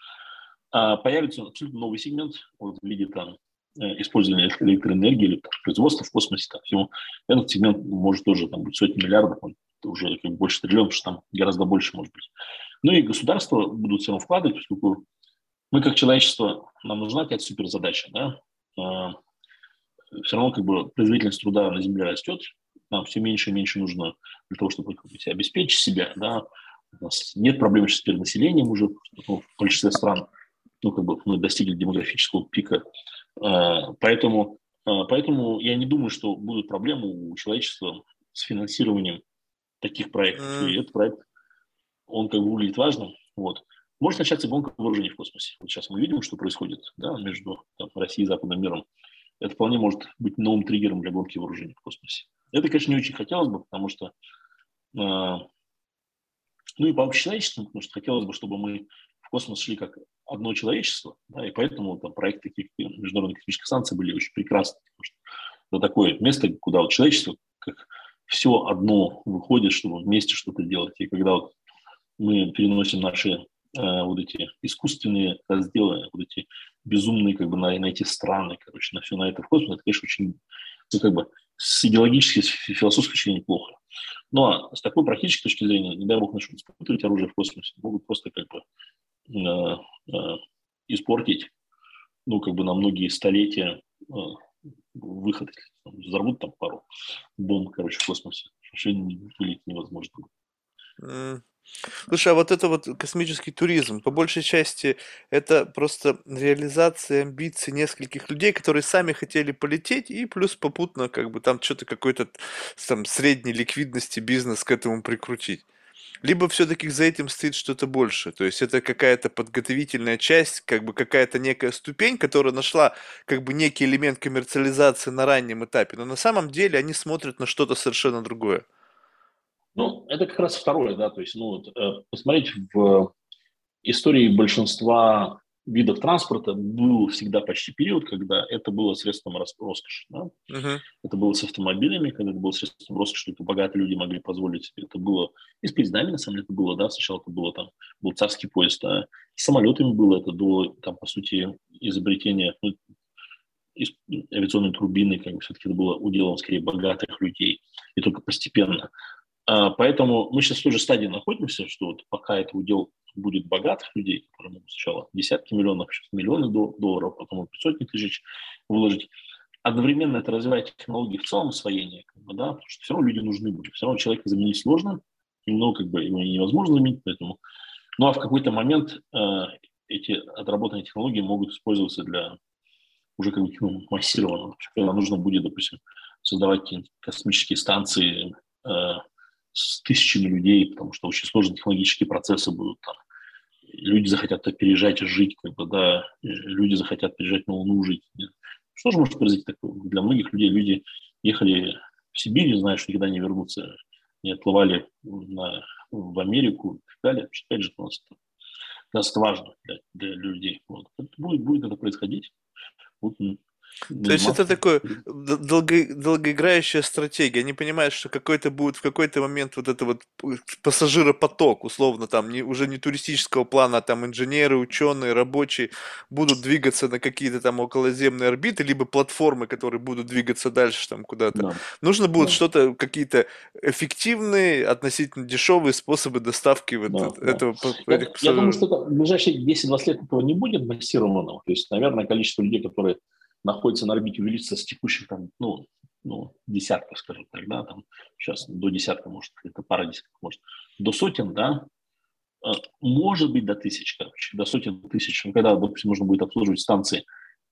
А появится абсолютно новый сегмент вот, в виде там, использования электроэнергии или производства в космосе. Там, всего. Этот сегмент может тоже там, быть сотни миллиардов, он уже как больше триллионов, что там гораздо больше может быть. Ну и государства будут все равно вкладывать, поскольку мы как человечество, нам нужна какая-то суперзадача, да, А, все равно как бы производительность труда на Земле растет, нам все меньше и меньше нужно для того, чтобы как бы, себя обеспечить себя, да, у нас нет проблем с перенаселением уже в большинстве стран, ну, как бы мы достигли демографического пика, поэтому, а, поэтому я не думаю, что будут проблемы у человечества с финансированием таких проектов, и этот проект, он как бы выглядит важным, вот. Может начаться гонка вооружений в космосе. Вот сейчас мы видим, что происходит да, между там, Россией и Западным миром. Это вполне может быть новым триггером для гонки вооружений в космосе. Это, конечно, не очень хотелось бы, потому что, э, ну и по общечеловечеству, потому что хотелось бы, чтобы мы в космос шли как одно человечество, да, и поэтому там проекты таких международных космических станций были очень прекрасны, потому что это такое место, куда вот человечество как все одно выходит, чтобы вместе что-то делать. И когда вот мы переносим наши э, вот эти искусственные разделы, вот эти безумные как бы на, на эти страны, короче, на все на это в космос, это, конечно, очень, ну, как бы с идеологической, с философской точки зрения плохо. Но с такой практической точки зрения, не дай бог начнут испытывать оружие в космосе, могут просто как бы испортить, ну, как бы на многие столетия э, выход, там, взорвут там пару бомб, короче, в космосе, вообще вылить невозможно. Слушай, а вот это вот космический туризм, по большей части, это просто реализация амбиций нескольких людей, которые сами хотели полететь, и плюс попутно как бы там что-то какой-то там средней ликвидности бизнес к этому прикрутить. Либо все-таки за этим стоит что-то больше. То есть это какая-то подготовительная часть, как бы какая-то некая ступень, которая нашла как бы некий элемент коммерциализации на раннем этапе, но на самом деле они смотрят на что-то совершенно другое. Ну, это как раз второе, да, то есть, ну, вот, э, посмотреть в истории большинства видов транспорта был всегда почти период, когда это было средством роскоши. Да? Uh-huh. Это было с автомобилями, когда это было средством роскоши, это богатые люди могли позволить себе. Это было и с поездами, на самом деле, это было, да, сначала это было там, был царский поезд, а с самолетами было это до, там, по сути, изобретения ну, из, авиационной турбины, как бы все-таки это было уделом, скорее, богатых людей, и только постепенно. А, поэтому мы сейчас в той же стадии находимся, что вот пока это удел будет богатых людей, которые могут сначала десятки миллионов, сейчас миллионы долларов, потом сотни тысяч вложить, одновременно это развивает технологии в целом освоения, как бы, да, потому что все равно люди нужны будут, все равно человека заменить сложно, но как бы его невозможно заменить, поэтому, ну а в какой-то момент э, эти отработанные технологии могут использоваться для уже как бы ну, массированного, когда нужно будет, допустим, создавать космические станции э, с тысячами людей, потому что очень сложные технологические процессы будут там, люди захотят переезжать и жить, как бы, да, люди захотят переезжать на Луну жить. Что же может произойти такое? Для многих людей люди ехали в Сибирь, зная, что никогда не вернутся, не отплывали на, в Америку и так далее. Опять же, у нас это, нас это важно для, для людей. Вот. Это будет, будет это происходить. Будут то есть это такое долго, долгоиграющая стратегия. Они понимают, что какой-то будет в какой-то момент вот это вот пассажиропоток, условно, там не, уже не туристического плана, а там инженеры, ученые, рабочие будут двигаться на какие-то там околоземные орбиты, либо платформы, которые будут двигаться дальше там куда-то. Да. Нужно будет да. что-то, какие-то эффективные, относительно дешевые способы доставки вот да, этого. Да. Я, я думаю, что это, в ближайшие 10-20 лет этого не будет массированного. То есть, наверное, количество людей, которые находится на орбите, увеличится с текущих там, ну, ну, десятков, скажем так, да, там сейчас до десятка, может, это пара десятков, может, до сотен, да, э, может быть до тысяч, короче, до сотен тысяч, ну, когда, допустим, нужно будет обслуживать станции,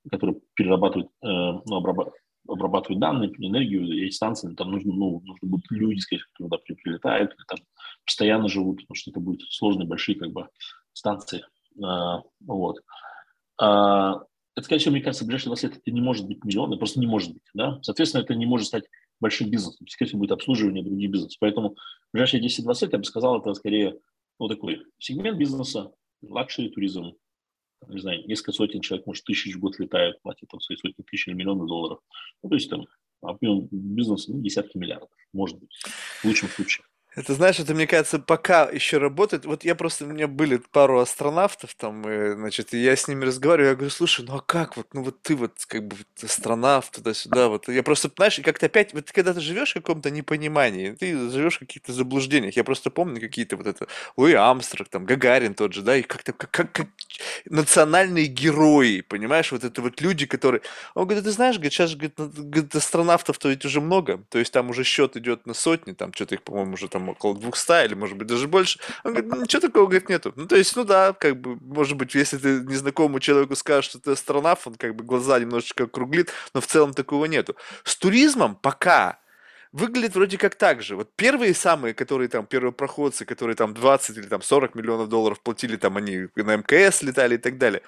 которые перерабатывают, э, ну, обрабатывают, обрабатывают данные, энергию, эти станции, там нужно, ну, нужно будут люди, сказать, которые туда прилетают, или там постоянно живут, потому что это будут сложные, большие, как бы, станции, э, вот. А, это, всего, мне кажется, в ближайшие 20 лет это не может быть миллион, просто не может быть. Да? Соответственно, это не может стать большим бизнесом. Скорее всего, будет обслуживание других бизнесов. Поэтому в ближайшие 10-20 лет, я бы сказал, это скорее ну, такой сегмент бизнеса, luxury туризм, не знаю, несколько сотен человек, может, тысяч в год летают, платят там свои сотни тысяч или миллионы долларов. Ну, то есть там объем бизнеса ну, десятки миллиардов, может быть, в лучшем случае. Это, знаешь, это, мне кажется, пока еще работает. Вот я просто, у меня были пару астронавтов там, и, значит, и я с ними разговариваю, я говорю, слушай, ну а как вот, ну вот ты вот как бы вот, астронавт туда-сюда, вот. Я просто, знаешь, как-то опять, вот когда ты живешь в каком-то непонимании, ты живешь в каких-то заблуждениях. Я просто помню какие-то вот это, Луи Амстронг, там, Гагарин тот же, да, и как-то как, как, как национальные герои, понимаешь, вот это вот люди, которые... Он говорит, ты знаешь, говорит, сейчас, говорит астронавтов-то ведь уже много, то есть там уже счет идет на сотни, там что-то их, по-моему, уже там около 200 или, может быть, даже больше. Он говорит, ну, ничего такого, говорит, нету. Ну, то есть, ну да, как бы, может быть, если ты незнакомому человеку скажешь, что ты астронавт, он как бы глаза немножечко округлит, но в целом такого нету. С туризмом пока выглядит вроде как так же. Вот первые самые, которые там, первые проходцы, которые там 20 или там 40 миллионов долларов платили, там они на МКС летали и так далее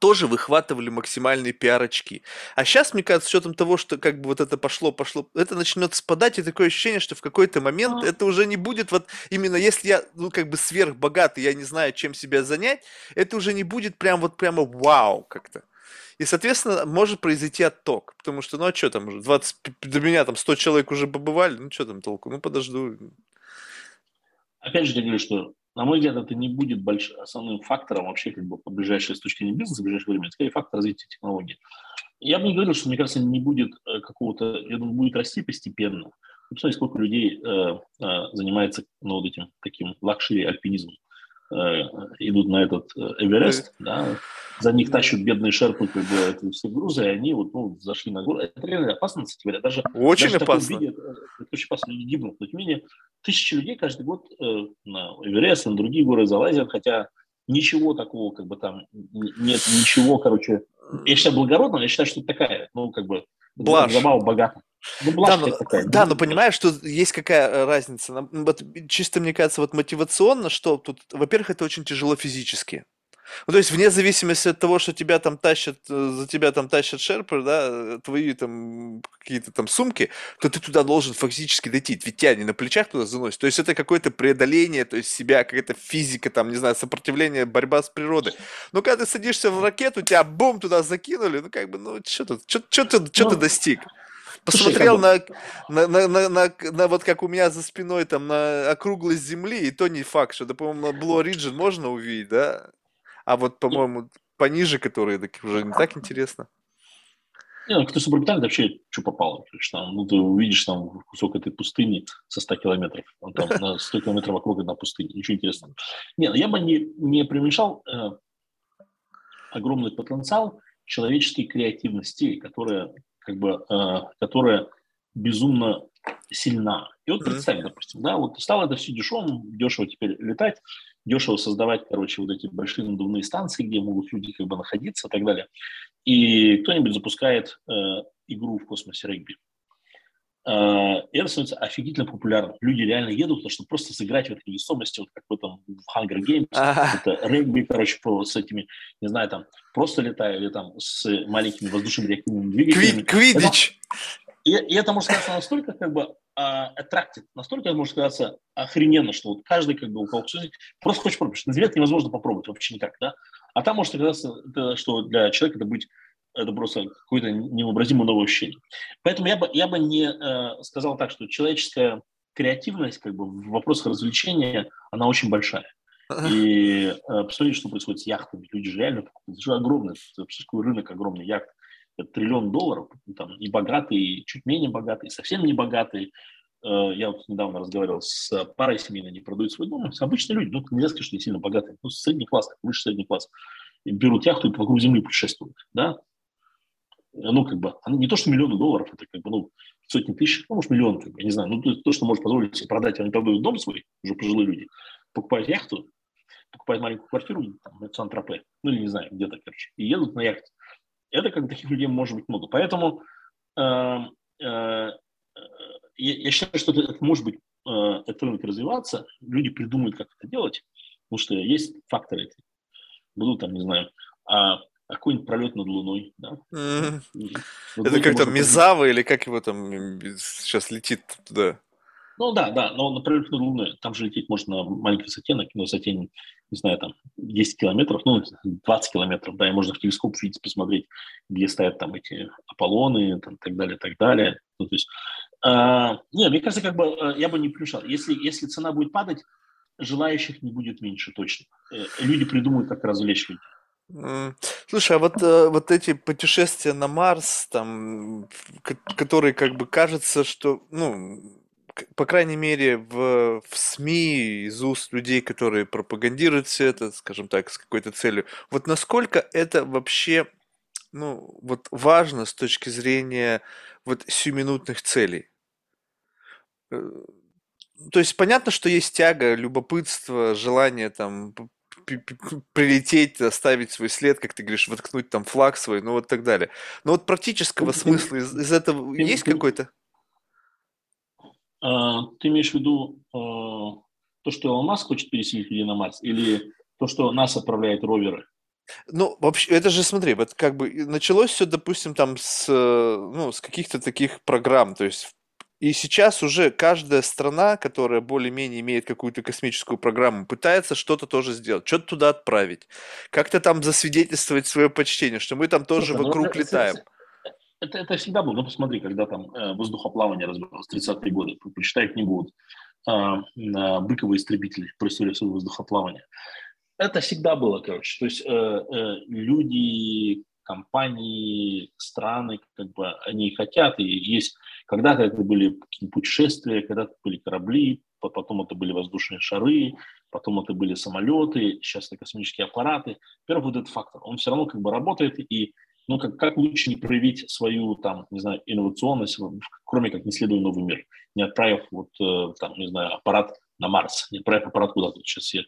тоже выхватывали максимальные пиар-очки. А сейчас, мне кажется, с учетом того, что как бы вот это пошло, пошло, это начнет спадать, и такое ощущение, что в какой-то момент это уже не будет вот именно если я, ну, как бы сверхбогатый, я не знаю, чем себя занять, это уже не будет прям вот прямо вау как-то. И, соответственно, может произойти отток. Потому что, ну а что там уже, 20, до меня там 100 человек уже побывали, ну что там толку, ну подожду. Опять же, я говорю, что на мой взгляд, это не будет больш... основным фактором вообще как бы по ближайшей с точки зрения бизнеса, в ближайшее время. Это скорее фактор развития технологий. Я бы не говорил, что, мне кажется, не будет э, какого-то, я думаю, будет расти постепенно. Посмотрите, сколько людей э, э, занимается ну, вот этим таким luxury альпинизмом. Э, идут на этот э, Эверест, да, за них тащат бедные шерпы, как бы, это все грузы, и они вот, ну, зашли на гору. Это реально опасно, кстати говоря. Даже, очень даже опасно. Виде, это, это очень опасно, люди гибнут. Но, тем не менее, тысячи людей каждый год э, на Эверест, на другие горы залазят, хотя ничего такого, как бы там, нет ничего, короче. Я считаю благородно, я считаю, что это такая, ну, как бы, Блажь. забава богата. Ну, да, но, такая. да, но понимаешь, что есть какая э, разница? Вот, чисто, мне кажется, вот мотивационно, что тут, во-первых, это очень тяжело физически. Ну, то есть вне зависимости от того, что тебя там тащат, э, за тебя там тащат шерпы, да, э, твои там какие-то там сумки, то ты туда должен фактически дойти. Ведь тебя не на плечах туда заносят. То есть это какое-то преодоление, то есть себя, какая-то физика, там, не знаю, сопротивление, борьба с природой. Но когда ты садишься в ракету, тебя бум туда закинули, ну как бы, ну что тут, что, что, что, что ну, ты достиг? Посмотрел Слушай, на, на, на, на, на, вот как у меня за спиной там на округлость земли, и то не факт, что, да, по-моему, на Blue Origin можно увидеть, да? А вот, по-моему, пониже, которые так уже не так интересно. Не, ну, кто суборбитальный, вообще что попало. То есть, там, ну, ты увидишь там кусок этой пустыни со 100 километров. Он там на 100 километров вокруг одна пустыня. Ничего интересного. Не, ну, я бы не, не преуменьшал э, огромный потенциал человеческой креативности, которая, как бы, э, которая безумно сильна. И вот представь, допустим, да, вот стало это все дешевым, дешево теперь летать, дешево создавать, короче, вот эти большие надувные станции, где могут люди как бы находиться и так далее. И кто-нибудь запускает э, игру в космосе регби. Э, это становится офигительно популярным. Люди реально едут, потому что просто сыграть в этой невесомости, вот как в этом в Hunger Games, *laughs* это регби, короче, по, с этими, не знаю, там, просто летаю или там с маленькими воздушными реактивными двигателями. Квидич! И, и это может сказаться настолько как бы attracted, настолько это может сказаться охрененно, что вот каждый как бы у кого просто хочет попробовать. На невозможно попробовать вообще никак, да? А там может оказаться, что для человека это быть это просто какое-то невообразимое новое ощущение. Поэтому я бы, я бы не э, сказал так, что человеческая креативность как бы в вопросах развлечения, она очень большая. И э, посмотрите, что происходит с яхтами. Люди же реально, это же огромный, это рынок огромный яхт триллион долларов, там и богатые, и чуть менее богатые, и совсем не богатые. Э, я вот недавно разговаривал с парой семейной, они продают свой дом, обычные люди, ну, нельзя сказать, что не сильно богатые, ну, средний класс, выше средний класс, берут яхту и вокруг земли путешествуют, да, ну, как бы, не то, что миллионы долларов, это как бы, ну, сотни тысяч, ну, может, миллион, как бы, не знаю, ну, то, то что может позволить себе продать, они продают дом свой, уже пожилые люди, покупают яхту, покупают маленькую квартиру, там, в Сан-Тропе, ну, или не знаю, где-то, короче, и едут на яхте. Это как таких людей может быть много. Поэтому э, э, я, я считаю, что это, это может быть, э, этот рынок развиваться, люди придумают, как это делать, потому что есть факторы. Будут там, не знаю, а, какой-нибудь пролет над Луной, да? Mm. Вот это как там Мизава или как его там сейчас летит туда? Ну да, да, но, на Луну, там же лететь можно на маленькой высоте, на высоте, не знаю, там 10 километров, ну 20 километров, да, и можно в телескоп видеть, посмотреть, где стоят там эти Аполлоны, там, так далее, так далее. Ну, то есть, а, не, мне кажется, как бы э, я бы не пришел. Если, если цена будет падать, желающих не будет меньше точно. Э, люди придумают, как развлечь людей. Слушай, а вот, э, вот эти путешествия на Марс, там, которые как бы кажется, что, ну, по крайней мере, в, в СМИ из уст людей, которые пропагандируют все это, скажем так, с какой-то целью, вот насколько это вообще ну, вот важно с точки зрения вот сиюминутных целей? Э, то есть понятно, что есть тяга, любопытство, желание там прилететь, оставить свой след, как ты говоришь, воткнуть там флаг свой, ну вот так далее. Но вот практического смысла из, из этого есть какой-то? А, ты имеешь в виду а, то, что Илон Маск хочет переселить людей на Марс, или то, что нас отправляет роверы? Ну, вообще, это же, смотри, вот как бы началось все, допустим, там с, ну, с каких-то таких программ, то есть и сейчас уже каждая страна, которая более-менее имеет какую-то космическую программу, пытается что-то тоже сделать, что-то туда отправить, как-то там засвидетельствовать свое почтение, что мы там тоже Слушай, ну, вокруг ну, летаем. Это, это, это всегда было. Ну, посмотри, когда там э, воздухоплавание разбиралось, 30-е годы, почитай книгу вот, э, «Быковые истребители» про историю своего воздухоплавания. Это всегда было, короче. То есть э, э, люди, компании, страны, как бы они хотят, и есть, когда-то это были путешествия, когда-то были корабли, потом это были воздушные шары, потом это были самолеты, сейчас это космические аппараты. Первый вот этот фактор, он все равно как бы работает, и ну, как, как лучше не проявить свою, там, не знаю, инновационность, кроме как не следуя новый мир, не отправив, вот, э, там, не знаю, аппарат на Марс, не отправив аппарат куда-то. Сейчас я, э,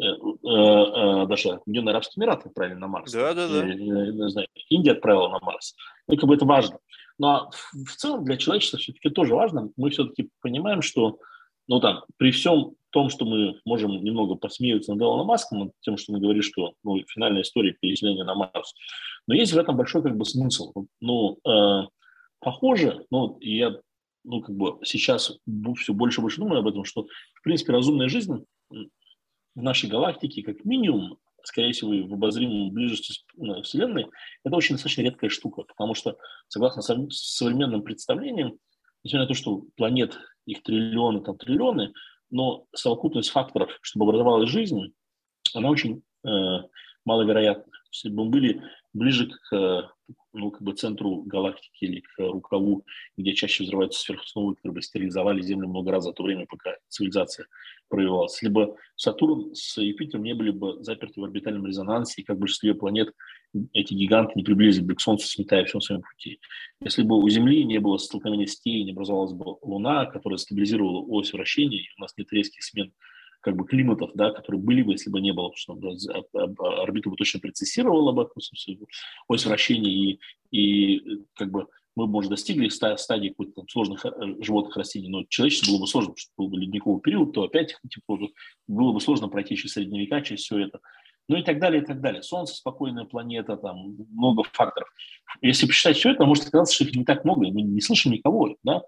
э, э, даже Объединенные Арабские Эмираты отправили на Марс. Да, да, да. не знаю, Индия отправила на Марс. Ну, как бы это важно. Ну, а в целом для человечества все-таки тоже важно. Мы все-таки понимаем, что ну, там, при всем том, что мы можем немного посмеяться над Илоном Маском, над тем, что мы говорим, что ну, финальная история переселения на Марс, но есть в этом большой как бы смысл. Ну, э, похоже, ну, я ну, как бы сейчас все больше и больше думаю об этом, что, в принципе, разумная жизнь в нашей галактике, как минимум, скорее всего, в обозримом ближести Вселенной, это очень достаточно редкая штука, потому что, согласно современным представлениям, несмотря на то, что планет, их триллионы, там триллионы, но совокупность факторов, чтобы образовалась жизнь, она очень э, маловероятна. Если бы мы были ближе к ну, как бы центру галактики или к рукаву, где чаще взрываются сверхновые, которые бы стерилизовали Землю много раз за то время, пока цивилизация проявилась. Либо Сатурн с Юпитером не были бы заперты в орбитальном резонансе, и как большинство планет эти гиганты не приблизились бы к Солнцу, сметая все на своем пути. Если бы у Земли не было столкновения с тенью, не образовалась бы Луна, которая стабилизировала ось вращения, и у нас нет резких смен как бы климатов, да, которые были бы, если бы не было, потому что орбита бы точно прецессировала бы ось вращения, и, и как бы мы, может, достигли стадии каких-то там сложных э, животных растений, но человечество было бы сложно, потому что был бы ледниковый период, то опять типа, было бы сложно пройти через средневека, через все это. Ну и так далее, и так далее. Солнце, спокойная планета, там много факторов. Если посчитать все это, может оказаться, что их не так много, и мы не слышим никого, да.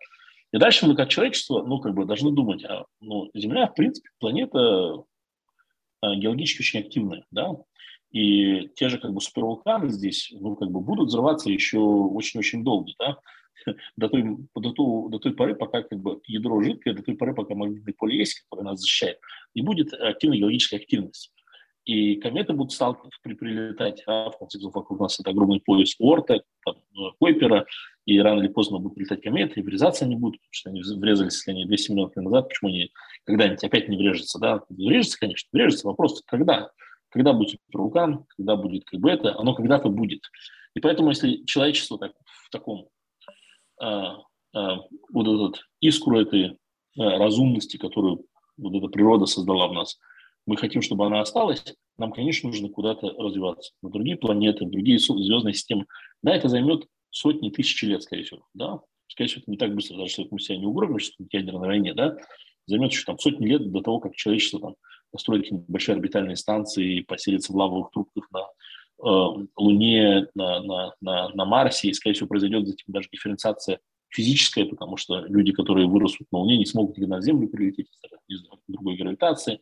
И дальше мы как человечество, ну, как бы должны думать, а, ну, Земля, в принципе, планета а, геологически очень активная, да, и те же как бы супервулканы здесь, ну, как бы будут взрываться еще очень-очень долго, да, *laughs* до той, до, той, до той поры, пока как бы ядро жидкое, до той поры, пока магнитное поле есть, которое нас защищает, и будет активная геологическая активность. И кометы будут сталкиваться, при, прилетать, а в конце концов вокруг нас это огромный пояс Орта, там, Койпера, и рано или поздно будут прилетать кометы, и врезаться они будут, потому что они врезались, если они 200 миллионов лет назад, почему они когда-нибудь опять не врежутся, да? Врежется, конечно, врежется, вопрос когда? Когда будет вулкан, когда будет как бы это, оно когда-то будет. И поэтому, если человечество так, в таком а, а, вот этот искру этой а, разумности, которую вот эта природа создала в нас, мы хотим, чтобы она осталась, нам, конечно, нужно куда-то развиваться. На другие планеты, другие звездные системы. Да, это займет сотни, тысячи лет, скорее всего, да, скорее всего, это не так быстро, даже если мы себя не угробим, что в ядерной войне, да, займет еще там сотни лет до того, как человечество там построит большие орбитальные станции, поселится в лавовых трубках на э, Луне, на, на, на, на Марсе, и, скорее всего, произойдет затем даже дифференциация физическая, потому что люди, которые вырастут на Луне, не смогут никогда на Землю прилететь из-за другой гравитации.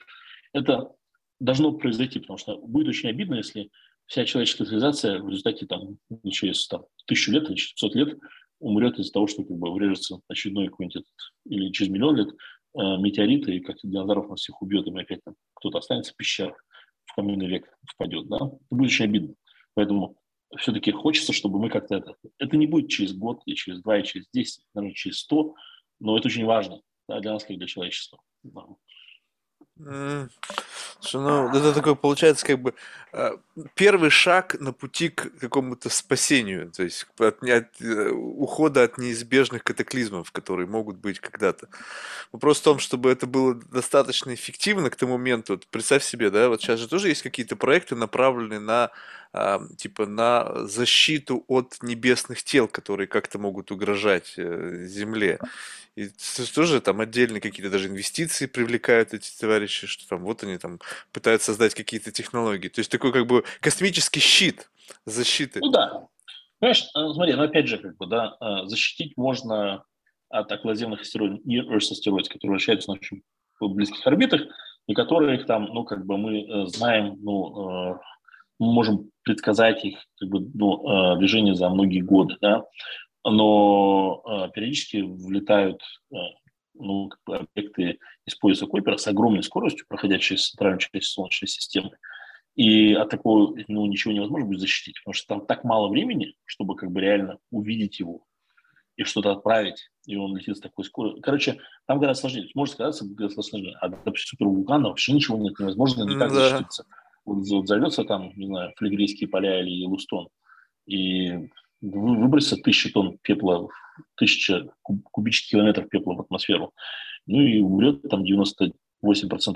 Это должно произойти, потому что будет очень обидно, если вся человеческая цивилизация в результате там, ну, через там, тысячу лет или 500 лет умрет из-за того, что как бы врежется очередной какой-нибудь или через миллион лет э, метеорит, и как динозавров нас всех убьет, и мы опять там кто-то останется в пещерах, в каменный век впадет. Да? Это будет очень обидно. Поэтому все-таки хочется, чтобы мы как-то это... Это не будет через год, и через два, и через десять, наверное, через сто, но это очень важно да, для нас, как для человечества. Mm. Слушай, ну, это такой, получается, как бы э, первый шаг на пути к какому-то спасению, то есть от, от, э, ухода от неизбежных катаклизмов, которые могут быть когда-то. Вопрос в том, чтобы это было достаточно эффективно к тому моменту. Представь себе, да, вот сейчас же тоже есть какие-то проекты, направленные на типа на защиту от небесных тел, которые как-то могут угрожать э, Земле. И тоже там отдельные какие-то даже инвестиции привлекают эти товарищи, что там вот они там пытаются создать какие-то технологии. То есть такой как бы космический щит защиты. Ну да. Понимаешь, э, смотри, ну опять же, как бы, да, э, защитить можно от окклюзивных астероидов, Earth астероидов, которые вращаются на очень близких орбитах, и которые их там, ну, как бы мы знаем, ну, мы можем предсказать их как бы, ну, движение за многие годы, да, но э, периодически влетают э, ну, как бы объекты из пояса Койпера с огромной скоростью, проходя через центральную часть Солнечной системы. И от такого ну, ничего невозможно будет защитить, потому что там так мало времени, чтобы как бы реально увидеть его и что-то отправить, и он летит с такой скоростью. Короче, там гораздо сложнее. Может сказаться гораздо сложнее. А, допустим, супервулкана вообще ничего нет, невозможно никак да. защититься. Вот, вот зовется там, не знаю, Флегрийские поля или Елустон, и выбросится тысяча тонн пепла, тысяча кубических километров пепла в атмосферу, ну и умрет там 98%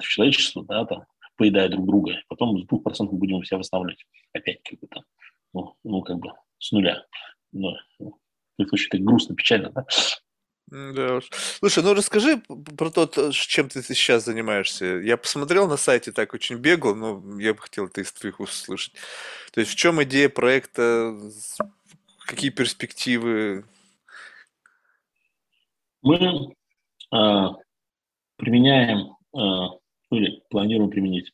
человечества, да, там, поедая друг друга. Потом с 2% мы будем себя восстанавливать опять как бы там, ну, ну как бы с нуля. Но, ну, это очень так грустно, печально, да? Да уж. Слушай, ну расскажи про то, чем ты сейчас занимаешься. Я посмотрел на сайте, так очень бегал, но я бы хотел это из твоих услышать. То есть в чем идея проекта, какие перспективы? Мы э, применяем, э, или планируем применить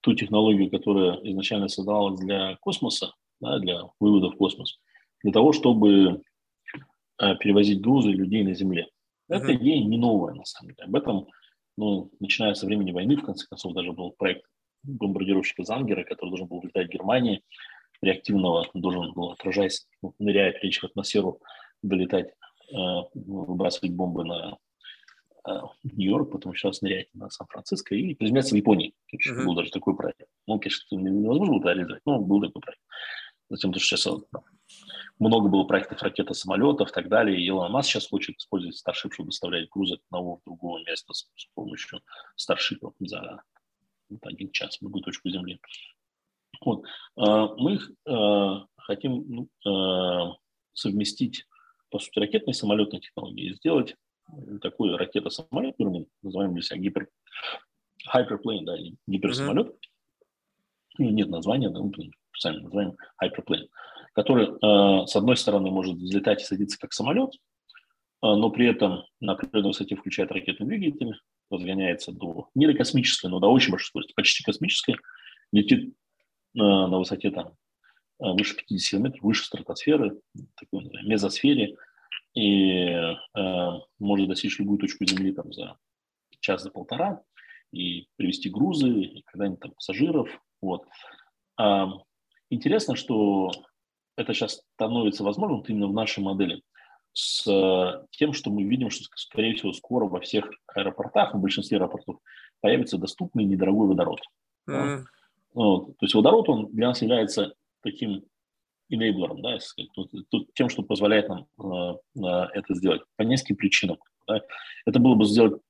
ту технологию, которая изначально создавалась для космоса, да, для вывода в космос, для того, чтобы э, перевозить грузы людей на Земле. Эта идея не новая, на самом деле. Об этом, ну, начиная со времени войны, в конце концов, даже был проект бомбардировщика Зангера, который должен был летать в Германии, реактивного, должен был, отражаясь, ныряя прежде в атмосферу, долетать, э, выбрасывать бомбы на э, Нью-Йорк, потом раз нырять на Сан-Франциско и приземляться в Японии. Uh-huh. Был даже такой проект. Ну, конечно, невозможно было реализовать, но был такой проект. Затем, то, что сейчас много было проектов ракеты, самолетов и так далее. И Илон Маск сейчас хочет использовать Starship, чтобы доставлять грузы от одного в другое место с, с помощью Starship за вот, один час в другую точку Земли. Вот. А, мы а, хотим ну, а, совместить, по сути, ракетные и самолетные технологии и сделать такой ракета-самолет, который мы называем для себя гипер, hyperplane, да, гиперсамолет. Mm-hmm. Нет названия, да, мы сами называем hyperplane который, э, с одной стороны, может взлетать и садиться как самолет, э, но при этом на определенной высоте включает ракетный двигатель, разгоняется до, не до космической, но до очень большой скорости, почти космической, летит э, на высоте там выше 50 километров, выше стратосферы, такой мезосфере, и э, может достичь любую точку Земли там за час, за полтора, и привезти грузы, и когда-нибудь там пассажиров. Вот. А, интересно, что это сейчас становится возможным вот именно в нашей модели с э, тем, что мы видим, что, скорее всего, скоро во всех аэропортах, в большинстве аэропортов появится доступный недорогой водород. Mm. Да? Вот. То есть водород, он для нас является таким enabler, да, тем, что позволяет нам э, э, это сделать по нескольким причинам. Да. Это было бы сделать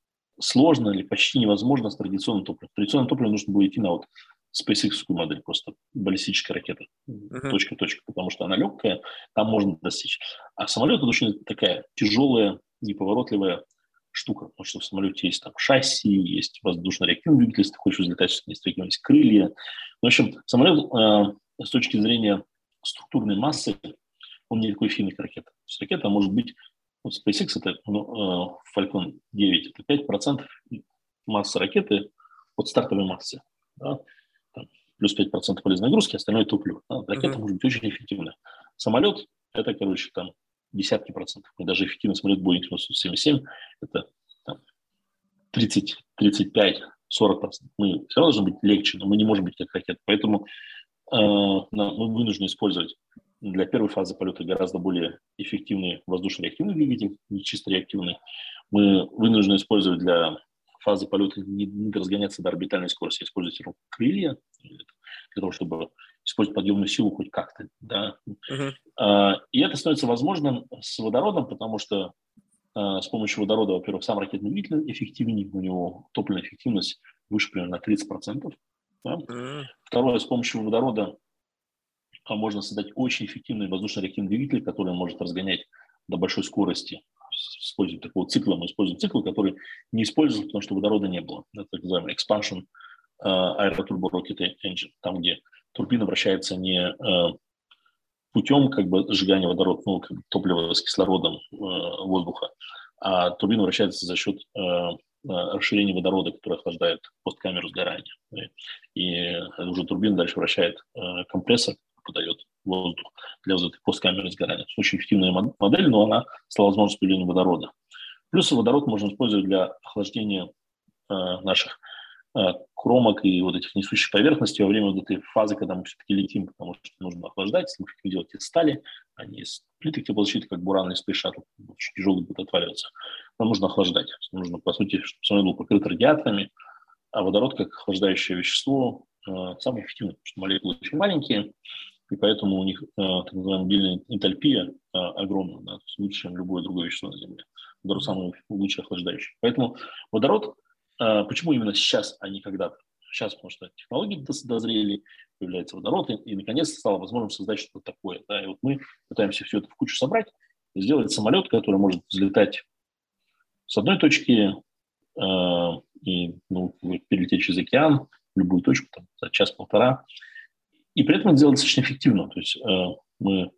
сложно или почти невозможно с традиционным топливом. Традиционное топливо нужно было идти на вот SpaceX модель, просто баллистическая ракета, uh-huh. точка точка, потому что она легкая, там можно достичь. А самолет это очень такая тяжелая, неповоротливая штука, потому что в самолете есть там шасси, есть воздушно-реактивный двигатель, если ты хочешь взлетать, есть, есть крылья. Ну, в общем, самолет э, с точки зрения структурной массы, он не такой финный, как ракета. То есть ракета может быть, вот SpaceX это ну, э, Falcon 9, это 5% массы ракеты от стартовой массы. Да? Плюс 5% полезной нагрузки, остальное топливо. Да? Ракета uh-huh. может быть очень эффективная. Самолет – это, короче, там десятки процентов. И даже эффективный самолет Boeing 777 – это там, 30, 35, 40 процентов. Мы все равно должны быть легче, но мы не можем быть как ракета. Поэтому э, мы вынуждены использовать для первой фазы полета гораздо более эффективный воздушно-реактивный двигатель, не чисто реактивный. Мы вынуждены использовать для фазы полета не, не разгоняться до орбитальной скорости, использовать крылья для того, чтобы использовать подъемную силу хоть как-то. Да? Uh-huh. И это становится возможным с водородом, потому что а, с помощью водорода, во-первых, сам ракетный двигатель эффективнее, у него топливная эффективность выше примерно на 30%. Да? Uh-huh. Второе, с помощью водорода а, можно создать очень эффективный воздушно-реактивный двигатель, который может разгонять до большой скорости используем такого цикла, мы используем цикл, который не используется, потому что водорода не было. Это так называемый expansion аэротурбо rocket engine, там, где турбина вращается не uh, путем как бы сжигания водорода, ну, как бы топлива с кислородом uh, воздуха, а турбина вращается за счет uh, расширения водорода, который охлаждает посткамеру сгорания. И уже турбина дальше вращает компрессор, подает воздух для вот этой посткамеры сгорания. Это очень эффективная модель, но она стала возможностью появления водорода. Плюс водород можно использовать для охлаждения э, наших э, кромок и вот этих несущих поверхностей во время вот этой фазы, когда мы все-таки летим, потому что нужно охлаждать, если мы хотим делать из стали, а не из плиток теплозащиты, как буранный Space Shuttle, очень тяжелый будет отваливаться. Нам нужно охлаждать. Нужно, по сути, чтобы самолет был покрыт радиаторами, а водород, как охлаждающее вещество, э, самое эффективное, потому что молекулы очень маленькие, и поэтому у них э, так называемая мобильная энтальпия э, огромная, да, то есть лучше, чем любое другое вещество на Земле. Водород самый лучший охлаждающий. Поэтому водород, э, почему именно сейчас, а не когда-то? Сейчас, потому что технологии дозрели, появляется водород, и, и наконец-то стало возможным создать что-то такое. Да? И вот мы пытаемся все это в кучу собрать сделать самолет, который может взлетать с одной точки э, и ну, перелететь через океан в любую точку там, за час-полтора, и при этом это сделать достаточно эффективно. То есть э, мы,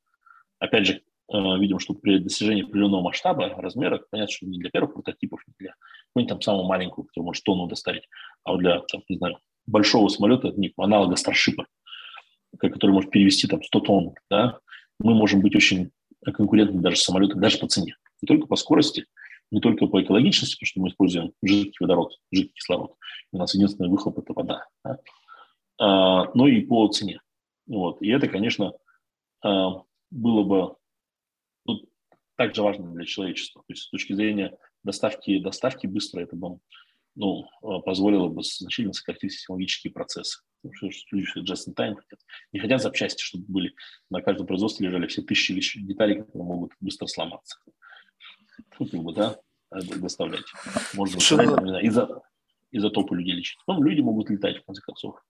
опять же, э, видим, что при достижении определенного масштаба, размера, понятно, что не для первых прототипов, не для какой-нибудь там самого маленького, который может тонну доставить, а вот для, там, не знаю, большого самолета, не, аналога Старшипа, который может перевести там 100 тонн, да, мы можем быть очень конкурентны даже с самолетом, даже по цене. Не только по скорости, не только по экологичности, потому что мы используем жидкий водород, жидкий кислород. У нас единственный выхлоп – это вода. Да? А, но и по цене. Вот. И это, конечно, а, было бы ну, также важно для человечества. То есть с точки зрения доставки, доставки быстро это бы ну, позволило бы значительно сократить технологические процессы. Потому что люди just in time хотят. Не хотят запчасти, чтобы были на каждом производстве лежали все тысячи деталей, которые могут быстро сломаться. Ну, как бы, да, доставлять. Можно ну из-за изотопы людей лечить. Потом люди могут летать, в конце концов.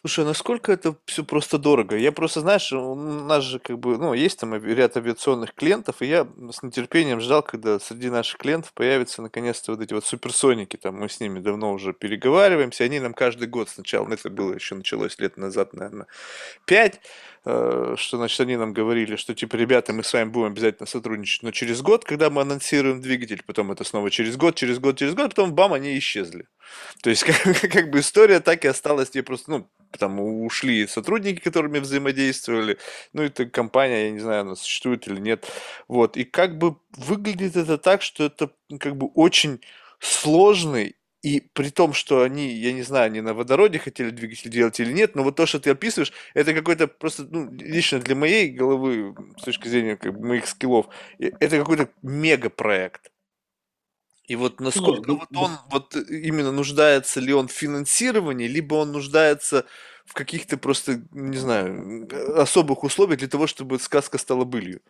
Слушай, насколько это все просто дорого? Я просто, знаешь, у нас же как бы, ну, есть там ряд авиационных клиентов, и я с нетерпением ждал, когда среди наших клиентов появятся наконец-то вот эти вот суперсоники, там мы с ними давно уже переговариваемся, они нам каждый год сначала, ну, это было еще началось лет назад, наверное, пять, что, значит, они нам говорили, что, типа, ребята, мы с вами будем обязательно сотрудничать, но через год, когда мы анонсируем двигатель, потом это снова через год, через год, через год, потом, бам, они исчезли. То есть, *laughs* как, как бы история так и осталась, тебе просто, ну, там ушли сотрудники, которыми взаимодействовали, ну, это компания, я не знаю, она существует или нет, вот, и как бы выглядит это так, что это, как бы, очень сложный и при том, что они, я не знаю, они на водороде хотели двигатель делать или нет, но вот то, что ты описываешь, это какой-то просто, ну, лично для моей головы, с точки зрения как бы, моих скиллов, это какой-то мега-проект. И вот насколько ну, вот он вот именно нуждается ли он в финансировании, либо он нуждается в каких-то просто, не знаю, особых условиях для того, чтобы сказка стала былью.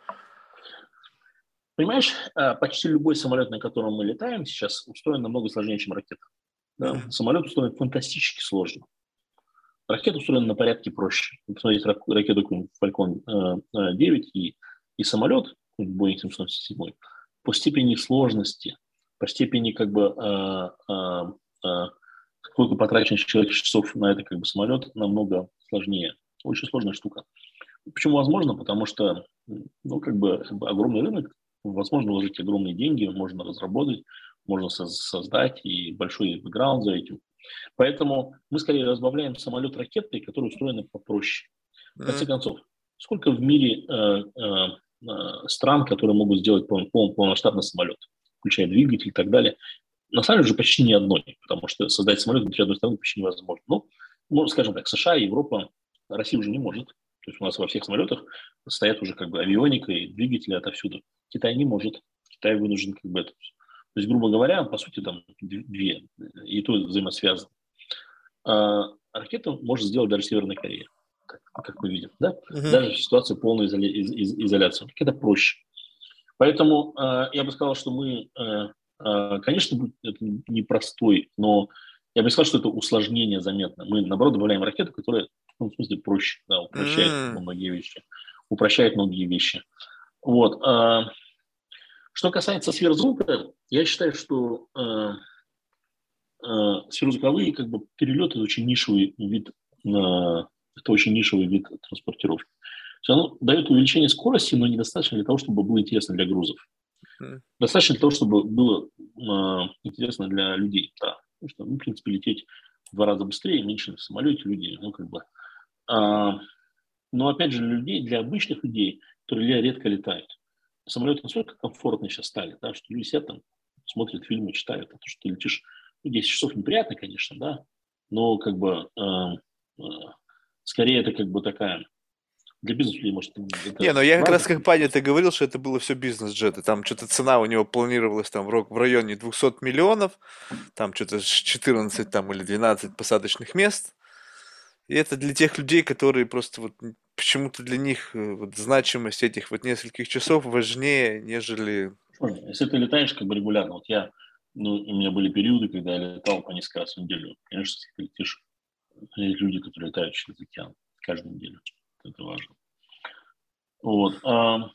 Понимаешь, а, почти любой самолет, на котором мы летаем сейчас, устроен намного сложнее, чем ракета. Да? Mm-hmm. Самолет устроен фантастически сложно. Ракета устроена на порядке проще. Посмотрите ракету Falcon 9 э, и, и самолет, Boeing 707, по степени сложности, по степени как бы а, а, а, сколько потрачено человек часов на это как бы самолет, намного сложнее. Очень сложная штука. Почему возможно? Потому что ну, как бы огромный рынок, возможно вложить огромные деньги, можно разработать, можно создать и большой бэкграунд за этим. Поэтому мы скорее разбавляем самолет ракетой, которая устроена попроще. В конце концов, сколько в мире э, э, э, стран, которые могут сделать пол, пол, полномасштабный самолет, включая двигатель и так далее, на самом деле уже почти ни одной, потому что создать самолет внутри одной страны почти невозможно. Ну, ну, скажем так, США, Европа, Россия уже не может. То есть у нас во всех самолетах стоят уже как бы авионика и двигатели отовсюду. Китай не может. Китай вынужден как бы это. То есть, грубо говоря, по сути, там две, и то взаимосвязано. А ракету может сделать даже Северная Корея, как, как мы видим, да? Uh-huh. Даже в ситуации полной изоля... из... Из... изоляции. Это проще. Поэтому э, я бы сказал, что мы, э, э, конечно, это непростой, но я бы сказал, что это усложнение заметно. Мы, наоборот, добавляем ракету, которая, ну, в смысле, проще, да, упрощает mm. многие вещи. Упрощает многие вещи. Вот. А, что касается сверхзвука, я считаю, что э, э, сверхзвуковые как бы, перелеты – это очень нишевый вид, это очень нишевый вид транспортировки. Оно дает увеличение скорости, но недостаточно для того, чтобы было интересно для грузов. Mm. Достаточно для того, чтобы было э, интересно для людей. Да. Потому что, ну, в принципе, лететь в два раза быстрее, меньше в самолете люди, ну, как бы. А, но, опять же, для людей, для обычных людей, которые редко летают, самолеты настолько комфортные сейчас стали, да, что люди сидят там, смотрят фильмы, читают, а то, что ты летишь ну, 10 часов неприятно, конечно, да, но как бы э, э, скорее это как бы такая для бизнеса людей, может, это Не, но я как раз как Паня ты говорил, что это было все бизнес-джеты. Там что-то цена у него планировалась там в, в районе 200 миллионов, там что-то 14 там, или 12 посадочных мест. И это для тех людей, которые просто вот почему-то для них э, вот, значимость этих вот нескольких часов важнее, нежели... Если ты летаешь как бы регулярно, вот я, ну, у меня были периоды, когда я летал по несколько раз в неделю. Конечно, ты летишь, есть люди, которые летают через океан каждую неделю. Это важно. Вот. А,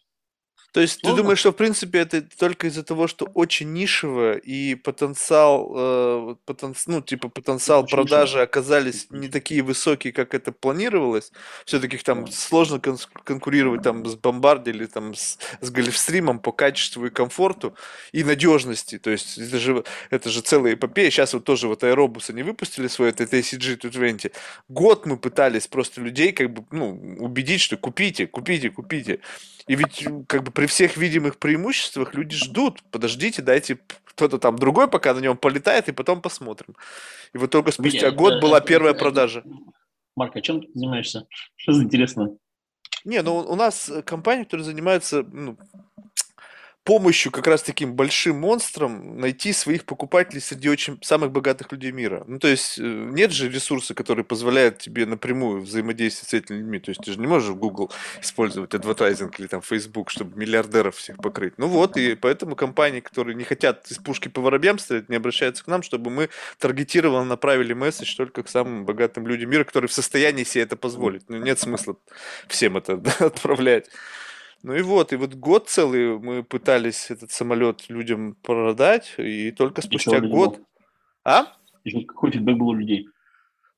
То есть ты думаешь, что в принципе это только из-за того, что очень нишево и потенциал, э, потенци... ну типа потенциал очень продажи нишево. оказались не такие высокие, как это планировалось. Все-таки там да. сложно кон- конкурировать там с Бомбарди или там с, с Гольфстримом по качеству и комфорту и надежности. То есть это же это же целая эпопея. Сейчас вот тоже вот Аэробус они выпустили свой этот ACG 220. Год мы пытались просто людей как бы ну убедить, что купите, купите, купите. И ведь как бы при всех видимых преимуществах люди ждут, подождите, дайте кто-то там другой пока на нем полетает, и потом посмотрим. И вот только спустя Нет, год это, была это, первая это, продажа. Марк, а чем ты занимаешься? Что за интересно? Не, ну у нас компания, которая занимается ну, помощью как раз таким большим монстрам найти своих покупателей среди очень самых богатых людей мира. Ну, то есть э, нет же ресурса, который позволяет тебе напрямую взаимодействовать с этими людьми. То есть ты же не можешь в Google использовать адвертайзинг или там Facebook, чтобы миллиардеров всех покрыть. Ну вот, и поэтому компании, которые не хотят из пушки по воробьям стрелять, не обращаются к нам, чтобы мы таргетированно направили месседж только к самым богатым людям мира, которые в состоянии себе это позволить. Ну, нет смысла всем это *laughs* отправлять. Ну и вот, и вот год целый мы пытались этот самолет людям продать, и только спустя и год... А? И какой фидбэк был у людей?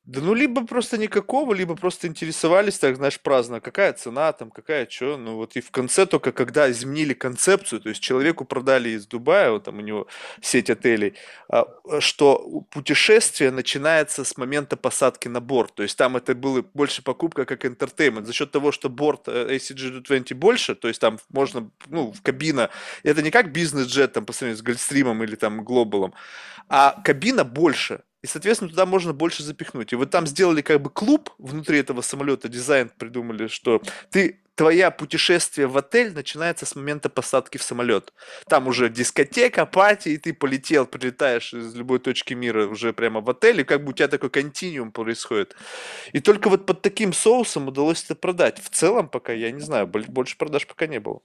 Да ну, либо просто никакого, либо просто интересовались, так, знаешь, праздно, какая цена там, какая что. Ну, вот и в конце только, когда изменили концепцию, то есть человеку продали из Дубая, вот там у него сеть отелей, а, что путешествие начинается с момента посадки на борт. То есть там это было больше покупка как entertainment. За счет того, что борт э, ACG20 больше, то есть там можно, ну, в кабина, это не как бизнес-джет там по сравнению с Гольфстримом или там Глобалом, а кабина больше. И, соответственно, туда можно больше запихнуть. И вот там сделали как бы клуб внутри этого самолета, дизайн придумали, что ты твоя путешествие в отель начинается с момента посадки в самолет. Там уже дискотека, пати, и ты полетел, прилетаешь из любой точки мира уже прямо в отель, и как бы у тебя такой континуум происходит. И только вот под таким соусом удалось это продать. В целом пока, я не знаю, больше продаж пока не было.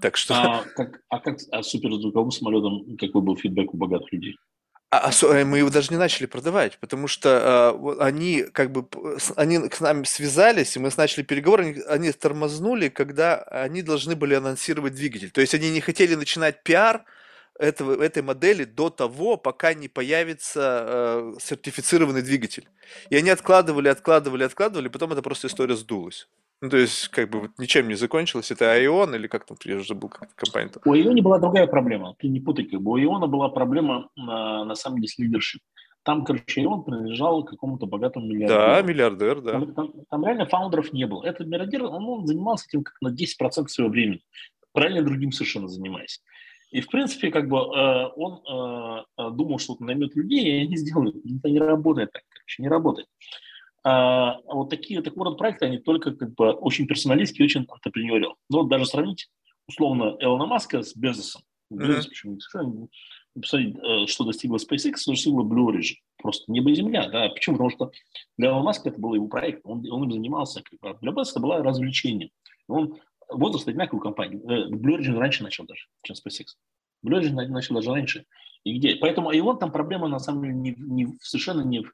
Так что... А как, а как а суперзвуковым самолетом, какой был фидбэк у богатых людей? А, а мы его даже не начали продавать, потому что э, они как бы они к нам связались, и мы начали переговоры, они, они тормознули, когда они должны были анонсировать двигатель. То есть они не хотели начинать пиар этого, этой модели до того, пока не появится э, сертифицированный двигатель. И они откладывали, откладывали, откладывали, потом эта просто история сдулась. Ну, то есть, как бы, вот ничем не закончилось. Это Айон или как там, я уже забыл, как компания -то. У Айона была другая проблема. Ты не путай, как бы. У Айона была проблема, на, на самом деле, с лидершип. Там, короче, Айон принадлежал какому-то богатому миллиардеру. Да, миллиардер, да. Там, там, там реально фаундеров не было. Этот миллиардер, он, он занимался этим как на 10% своего времени. Правильно другим совершенно занимаясь. И, в принципе, как бы э, он э, э думал, что он наймет людей, и они сделают. Это не работает так, короче, не работает. А, вот такие такого рода проекты, они только как бы очень персоналистские, очень антрепренериал. Но вот даже сравнить условно Элона Маска с Безосом. Безос, почему посмотреть, э, что достигла SpaceX, что достигла Blue Origin. Просто небо и земля. Да? Почему? Потому что для Элона Маска это был его проект, он, он им занимался. Для Безоса это было развлечение. Он возраст одинаковой компании. Э, Blue Origin раньше начал даже, чем SpaceX. Blue Origin начал даже раньше. И где? Поэтому и он там проблема на самом деле не, не, совершенно не в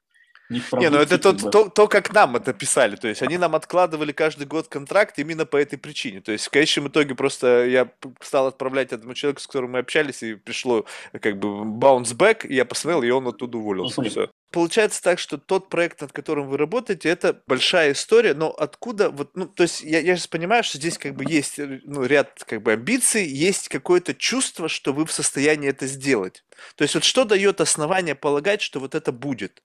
не, ну это то, то, то, как нам это писали. То есть они нам откладывали каждый год контракт именно по этой причине. То есть в конечном итоге просто я стал отправлять этому человеку, с которым мы общались, и пришло как бы bounce back, и я посмотрел, и он оттуда уволился. Ну, все. Получается так, что тот проект, над которым вы работаете, это большая история, но откуда вот, ну, то есть я, я сейчас понимаю, что здесь как бы есть ну, ряд как бы амбиций, есть какое-то чувство, что вы в состоянии это сделать. То есть вот что дает основание полагать, что вот это будет?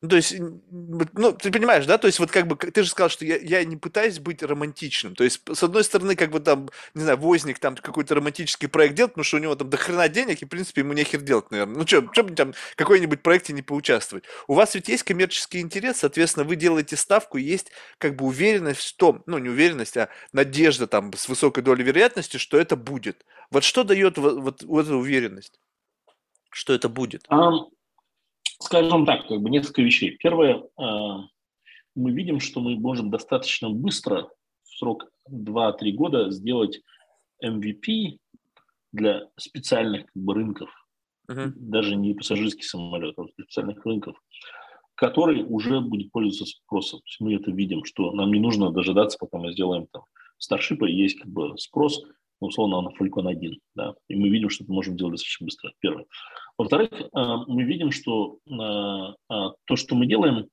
Ну, то есть, ну, ты понимаешь, да? То есть, вот как бы, ты же сказал, что я, я не пытаюсь быть романтичным. То есть, с одной стороны, как бы там, не знаю, Возник там какой-то романтический проект делает, потому что у него там дохрена денег, и, в принципе, ему нехер делать, наверное. Ну, что, что бы там какой-нибудь проекте не поучаствовать? У вас ведь есть коммерческий интерес, соответственно, вы делаете ставку, и есть как бы уверенность в том, ну, не уверенность, а надежда там с высокой долей вероятности, что это будет. Вот что дает вот, вот, вот эту уверенность? Что это будет? Um Скажем так, как бы несколько вещей. Первое, э, мы видим, что мы можем достаточно быстро, в срок 2-3 года, сделать MVP для специальных как бы, рынков, uh-huh. даже не пассажирский самолет, а для специальных рынков, который уже будет пользоваться спросом. Мы это видим, что нам не нужно дожидаться, пока мы сделаем там старшипы, есть как бы спрос, ну, условно, на Falcon 1, да, и мы видим, что это можем делать достаточно быстро, первое. Во-вторых, мы видим, что то, что мы делаем,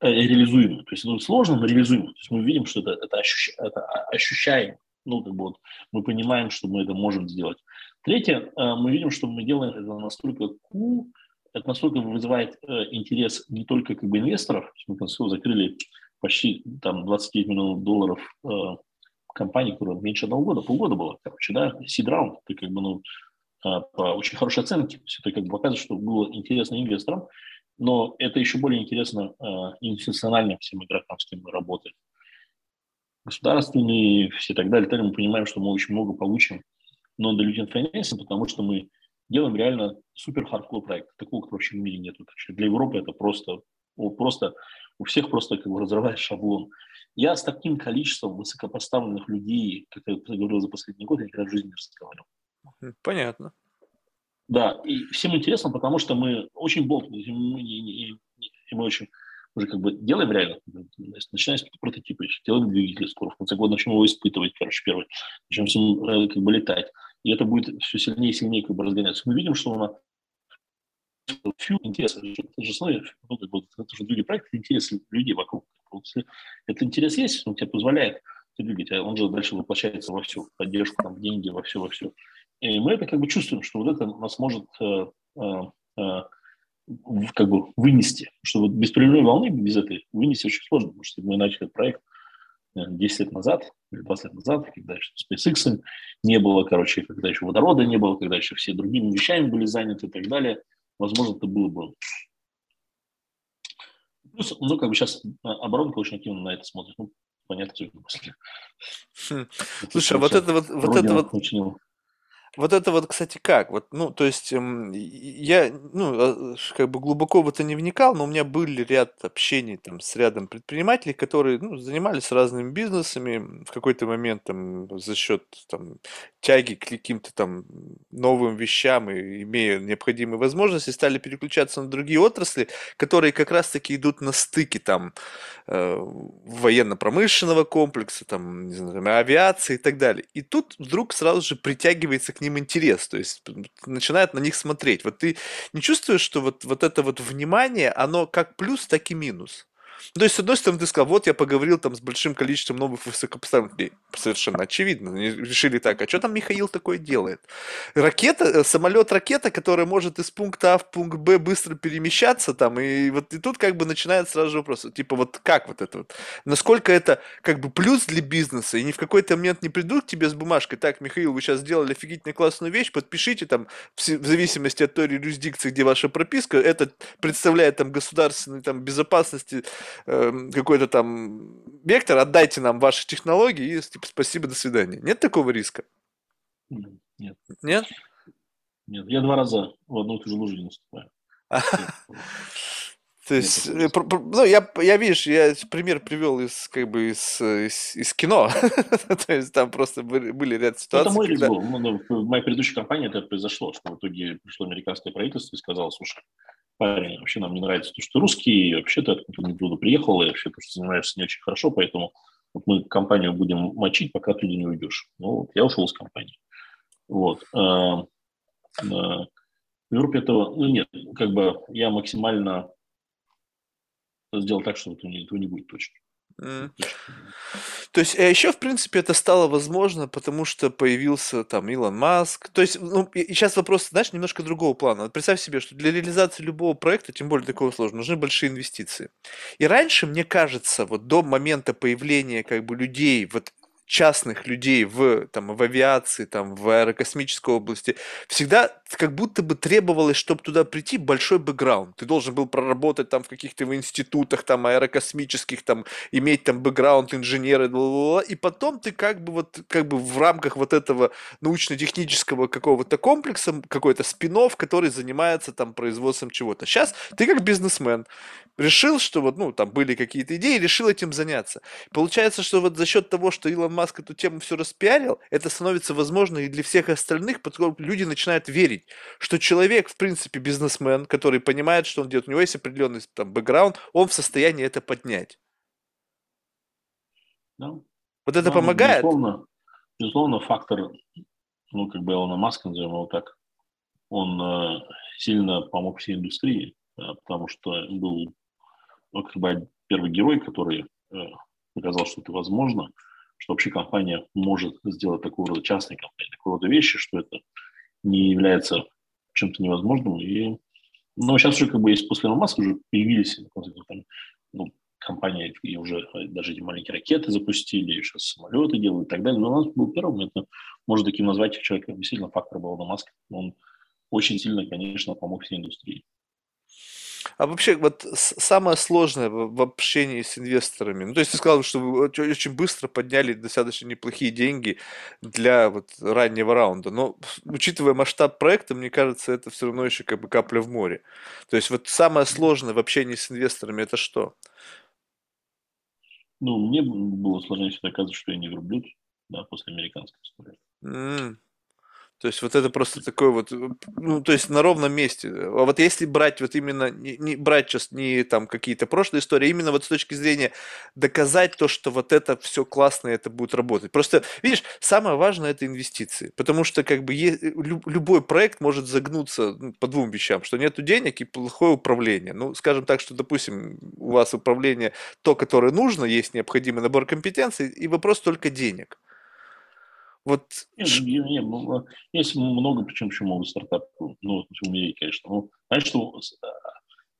реализуемо. То есть это сложно, но реализуемо. То есть мы видим, что это, это, ощущ, это ощущаем. Ну, как бы вот мы понимаем, что мы это можем сделать. Третье, мы видим, что мы делаем это настолько cool, это настолько вызывает интерес не только как бы инвесторов, мы концу закрыли почти там 29 миллионов долларов э, компании, которая меньше одного года, полгода была, короче, да, seed round, ты как бы, ну, э, по очень хорошей оценке, то есть это как бы показывает, что было интересно инвесторам, но это еще более интересно э, институциональным всем игрокам, с кем мы работаем. Государственные, все так далее, так мы понимаем, что мы очень много получим но non-dilution financing, потому что мы делаем реально супер хардкор проект. Такого, как вообще в мире нет. Для Европы это просто, просто у всех просто как бы разрывает шаблон. Я с таким количеством высокопоставленных людей, как я говорил за последний год, я никогда в жизни не разговаривал. Понятно. Да, и всем интересно, потому что мы очень болтны, и мы, и, и, и мы очень уже как бы делаем реально, начинаем с прототипа, делаем двигатель скоро, в конце года начнем его испытывать, короче, первый, начнем с ним э, как бы летать, и это будет все сильнее и сильнее как бы разгоняться. Мы видим, что нас фью интерес, это же основе, ну, это же другие проекты, интерес людей вокруг. Вот если этот интерес есть, он тебе позволяет двигать, а он же дальше воплощается во всю поддержку, там, деньги, во все, во все. И мы это как бы чувствуем, что вот это нас может э, э, э, как бы вынести, что вот без прерывной волны, без этой вынести очень сложно, потому что мы начали проект 10 лет назад или 20 лет назад, когда еще SpaceX не было, короче, когда еще водорода не было, когда еще все другими вещами были заняты и так далее, возможно, это было бы... Плюс, ну, как бы сейчас оборонка очень активно на это смотрит. Ну, понятно, что после. Хм. Слушай, а вот это вот, вот это вот... Учинил. Вот это вот, кстати, как? Вот, ну, то есть эм, я, ну, а, как бы глубоко в это не вникал, но у меня были ряд общений там с рядом предпринимателей, которые, ну, занимались разными бизнесами в какой-то момент там за счет там тяги к каким-то там новым вещам и имея необходимые возможности, стали переключаться на другие отрасли, которые как раз-таки идут на стыке там э, военно-промышленного комплекса, там, не знаю, там, авиации и так далее. И тут вдруг сразу же притягивается к ним интерес, то есть начинает на них смотреть. Вот ты не чувствуешь, что вот, вот это вот внимание, оно как плюс, так и минус? То есть, с одной стороны, ты сказал, вот я поговорил там с большим количеством новых высокопоставленных людей. Совершенно очевидно. Они решили так, а что там Михаил такое делает? Ракета, э, самолет-ракета, которая может из пункта А в пункт Б быстро перемещаться там, и вот и тут как бы начинает сразу же вопрос, типа вот как вот это вот? Насколько это как бы плюс для бизнеса, и ни в какой-то момент не придут к тебе с бумажкой, так, Михаил, вы сейчас сделали офигительно классную вещь, подпишите там, в зависимости от той юрисдикции, где ваша прописка, это представляет там государственной там безопасности Эм, какой-то там вектор, отдайте нам ваши технологии и типа, спасибо, до свидания. Нет такого риска? Нет. Нет? Нет, я два раза в одну и ту же лужу не наступаю. *laughs* То есть, э, ну, я, я, видишь, я пример привел из, как бы, из, из, из кино. *laughs* То есть, там просто были, были ряд ситуаций. Это мой когда... был. Ну, в моей предыдущей компании это произошло, что в итоге пришло американское правительство и сказало, слушай, парень, вообще нам не нравится то, что ты русский, вообще ты откуда оттуда приехал, и вообще то, что занимаешься не очень хорошо, поэтому вот мы компанию будем мочить, пока ты не уйдешь. Ну, вот, я ушел из компании. Вот. А, а, в Европе этого, ну нет, как бы я максимально сделал так, что этого не, этого не будет точно. То есть, а еще, в принципе, это стало возможно, потому что появился там Илон Маск. То есть, ну, и сейчас вопрос, знаешь, немножко другого плана. Вот представь себе, что для реализации любого проекта, тем более такого сложного, нужны большие инвестиции. И раньше, мне кажется, вот до момента появления как бы людей вот частных людей в, там, в авиации, там, в аэрокосмической области, всегда как будто бы требовалось, чтобы туда прийти, большой бэкграунд. Ты должен был проработать там в каких-то институтах там аэрокосмических, там, иметь там бэкграунд инженера, и потом ты как бы вот как бы в рамках вот этого научно-технического какого-то комплекса, какой-то спинов, который занимается там производством чего-то. Сейчас ты как бизнесмен решил, что вот, ну, там были какие-то идеи, решил этим заняться. Получается, что вот за счет того, что Илон Маск эту тему все распиарил, это становится возможно и для всех остальных, что люди начинают верить, что человек, в принципе, бизнесмен, который понимает, что он делает, у него есть определенный там бэкграунд, он в состоянии это поднять. Да. Вот это ну, помогает? Безусловно, безусловно, фактор ну, как бы Илона Маска, назовем его так, он э, сильно помог всей индустрии, э, потому что был ну, как бы первый герой, который э, показал, что это возможно, что вообще компания может сделать такого рода частной компании, такого рода вещи, что это не является чем-то невозможным. И, но сейчас уже как бы есть после Маска уже появились ну, компании, и уже даже эти маленькие ракеты запустили, и сейчас самолеты делают и так далее. Но у нас был первым, это можно таким назвать человека, действительно фактор был Илона Маска. Он очень сильно, конечно, помог всей индустрии. А вообще, вот самое сложное в, в общении с инвесторами, ну, то есть ты сказал, что вы очень быстро подняли достаточно неплохие деньги для вот раннего раунда, но учитывая масштаб проекта, мне кажется, это все равно еще как бы капля в море. То есть вот самое сложное в общении с инвесторами это что? Ну, мне было сложнее всегда доказывать, что я не верблюд, да, после американской истории. Mm. То есть вот это просто такой вот, ну, то есть на ровном месте. А вот если брать вот именно, не, не брать сейчас не там какие-то прошлые истории, а именно вот с точки зрения доказать то, что вот это все классно, это будет работать. Просто, видишь, самое важное это инвестиции, потому что как бы е- любой проект может загнуться ну, по двум вещам, что нету денег и плохое управление. Ну, скажем так, что, допустим, у вас управление то, которое нужно, есть необходимый набор компетенций, и вопрос только денег. Вот... Нет, нет, ну, есть много, причем еще много стартапов, ну, в мире, конечно. Ну, знаешь, что а,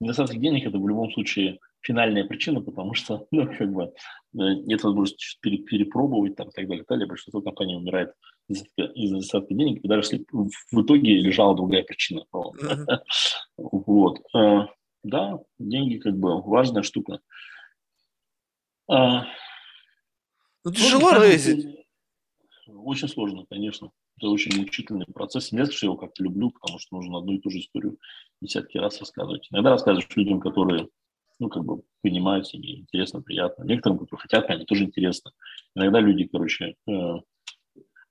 недостаток денег – это в любом случае финальная причина, потому что, *laughs* ну, как бы, э, нет возможности перепробовать там, и так далее, и так далее. Большинство компаний умирает из-за недостатка денег, и даже если в итоге лежала другая причина. *laughs* Вот. Э, да, деньги как бы важная штука. А, ну, тяжело рейзить. Очень сложно, конечно. Это очень мучительный процесс. Не что я его как-то люблю, потому что нужно одну и ту же историю десятки раз рассказывать. Иногда рассказываешь людям, которые ну, как бы понимают себе, интересно, приятно. Некоторым, которые хотят, они тоже интересно. Иногда люди, короче, э,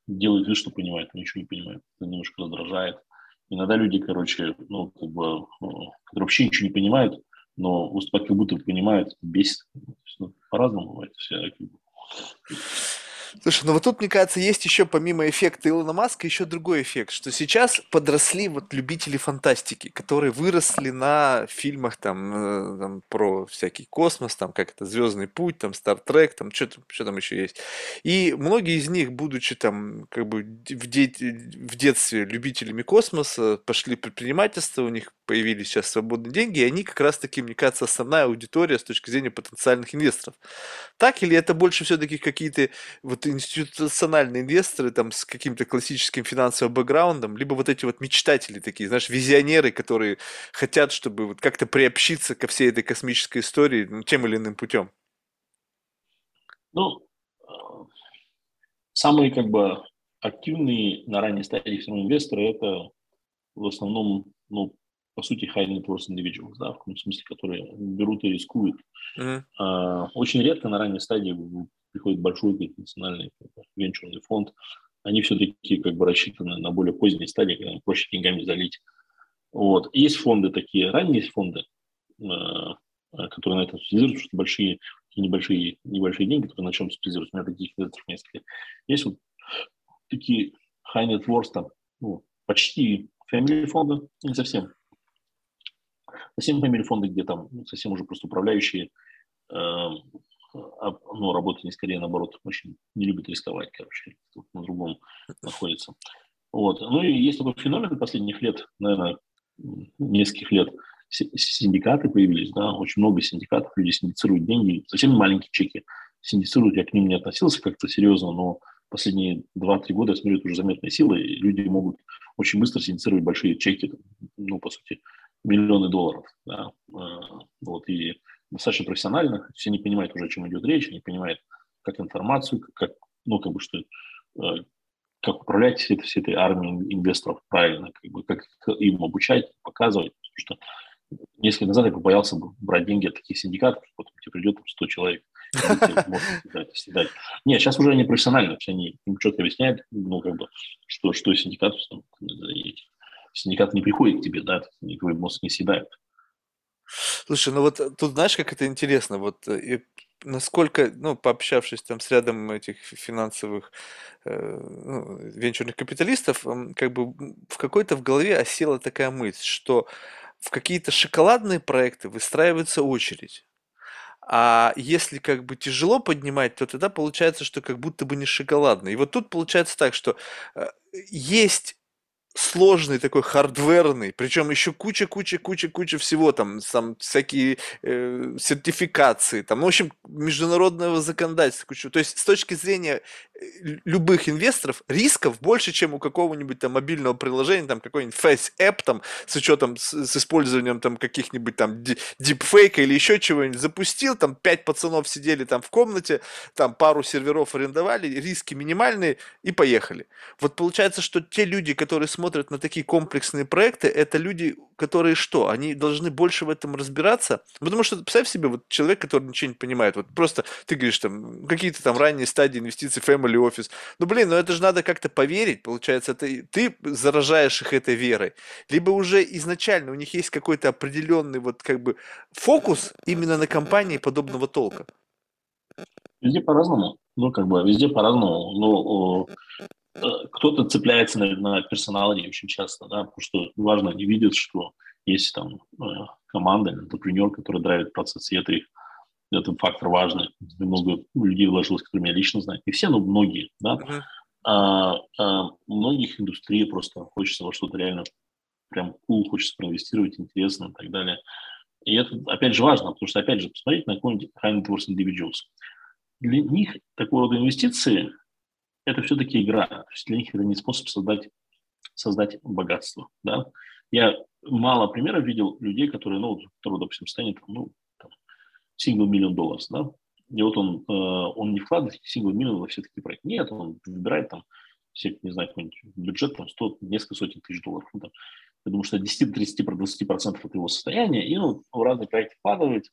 делают вид, что понимают, но ничего не понимают. Это немножко раздражает. Иногда люди, короче, ну, как бы, ну, которые вообще ничего не понимают, но выступать как будто понимают, бесит. Ну, по-разному бывает. Все, как бы. Слушай, ну вот тут, мне кажется, есть еще помимо эффекта Илона Маска еще другой эффект, что сейчас подросли вот любители фантастики, которые выросли на фильмах там, э, там про всякий космос, там как это Звездный путь, там Стартрек, там что, что там еще есть. И многие из них, будучи там как бы в, де- в детстве любителями космоса, пошли предпринимательство, у них появились сейчас свободные деньги, и они как раз-таки, мне кажется, основная аудитория с точки зрения потенциальных инвесторов. Так или это больше все-таки какие-то вот институциональные инвесторы там с каким-то классическим финансовым бэкграундом, либо вот эти вот мечтатели такие, знаешь, визионеры, которые хотят, чтобы вот как-то приобщиться ко всей этой космической истории ну, тем или иным путем? Ну, э, самые как бы активные на ранней стадии инвесторы это в основном ну, по сути, high net worth individuals, да, в том смысле, которые берут и рискуют. А, очень редко на ранней стадии приходит большой национальный венчурный фонд. Они все-таки как бы рассчитаны на более поздней стадии, когда проще деньгами залить. Вот. Есть фонды такие, ранние фонды, а, которые на этом специализируются, что большие, такие небольшие, небольшие деньги, которые на чем специализируются. У меня таких инвесторов несколько. Есть вот такие high net worth, там, ну, почти family фонды, не совсем Совсем фамилии фонды, где там ну, совсем уже просто управляющие э, ну, работают не скорее наоборот, очень не любят рисковать, короче, на другом находится. Вот. Ну и есть такой феномен последних лет, наверное, нескольких лет, синдикаты появились, да, очень много синдикатов, люди синдицируют деньги, совсем маленькие чеки синдицируют, я к ним не относился как-то серьезно, но последние 2-3 года я смотрю, это уже заметная сила, и люди могут очень быстро синдицировать большие чеки, ну, по сути, миллионы долларов. Да? А, вот, и достаточно профессионально, все не понимают уже, о чем идет речь, не понимают, как информацию, как, ну, как бы, что, э, как управлять всей, всей этой армией инвесторов правильно, как бы, как им обучать, показывать, потому что несколько назад я бы брать деньги от таких синдикатов, потом тебе придет 100 человек, Нет, сейчас уже они профессионально, они им четко объясняют, ну, как бы, что, что синдикат, синдикат не приходит к тебе, да, твой мозг не съедает. Слушай, ну вот тут знаешь, как это интересно, вот э, насколько, ну, пообщавшись там с рядом этих финансовых э, ну, венчурных капиталистов, как бы в какой-то в голове осела такая мысль, что в какие-то шоколадные проекты выстраивается очередь. А если как бы тяжело поднимать, то тогда получается, что как будто бы не шоколадный. И вот тут получается так, что э, есть сложный такой хардверный, причем еще куча, куча, куча, куча всего там, там всякие э, сертификации, там, ну, в общем, международного законодательства, куча. То есть с точки зрения э, любых инвесторов рисков больше, чем у какого-нибудь там мобильного приложения, там какой-нибудь Face App там с учетом с, с использованием там каких-нибудь там дипфейка или еще чего-нибудь запустил, там пять пацанов сидели там в комнате, там пару серверов арендовали, риски минимальные и поехали. Вот получается, что те люди, которые смотрят на такие комплексные проекты, это люди, которые что? Они должны больше в этом разбираться? Потому что, представь себе, вот человек, который ничего не понимает, вот просто ты говоришь там, какие-то там ранние стадии инвестиций, family office. Ну, блин, ну это же надо как-то поверить, получается, ты, ты заражаешь их этой верой. Либо уже изначально у них есть какой-то определенный вот как бы фокус именно на компании подобного толка. Везде по-разному. Ну, как бы, везде по-разному. Ну, кто-то цепляется на, на персонале очень часто, да, потому что важно, они видят, что есть там э, команда, интерпренер, который драйвит процесс, и это их это фактор важный. Много людей вложилось, которые меня лично знают. Не все, но многие, да. Uh-huh. А, а многих индустрии просто хочется во что-то реально прям cool, хочется проинвестировать, интересно и так далее. И это, опять же, важно, потому что, опять же, посмотреть на какой-нибудь high net worth individuals. Для них такого рода инвестиции это все-таки игра. То есть для них это не способ создать, создать богатство. Да? Я мало примеров видел людей, которые, ну, которые, допустим, станет, ну, single миллион долларов, да, и вот он, э, он не вкладывает single миллион во все такие проекты. Нет, он выбирает там все, не знаю, какой-нибудь бюджет, там, 100, несколько сотен тысяч долларов. Ну, там, что 10-30-20% от его состояния, и ну, в разные проекты вкладывает.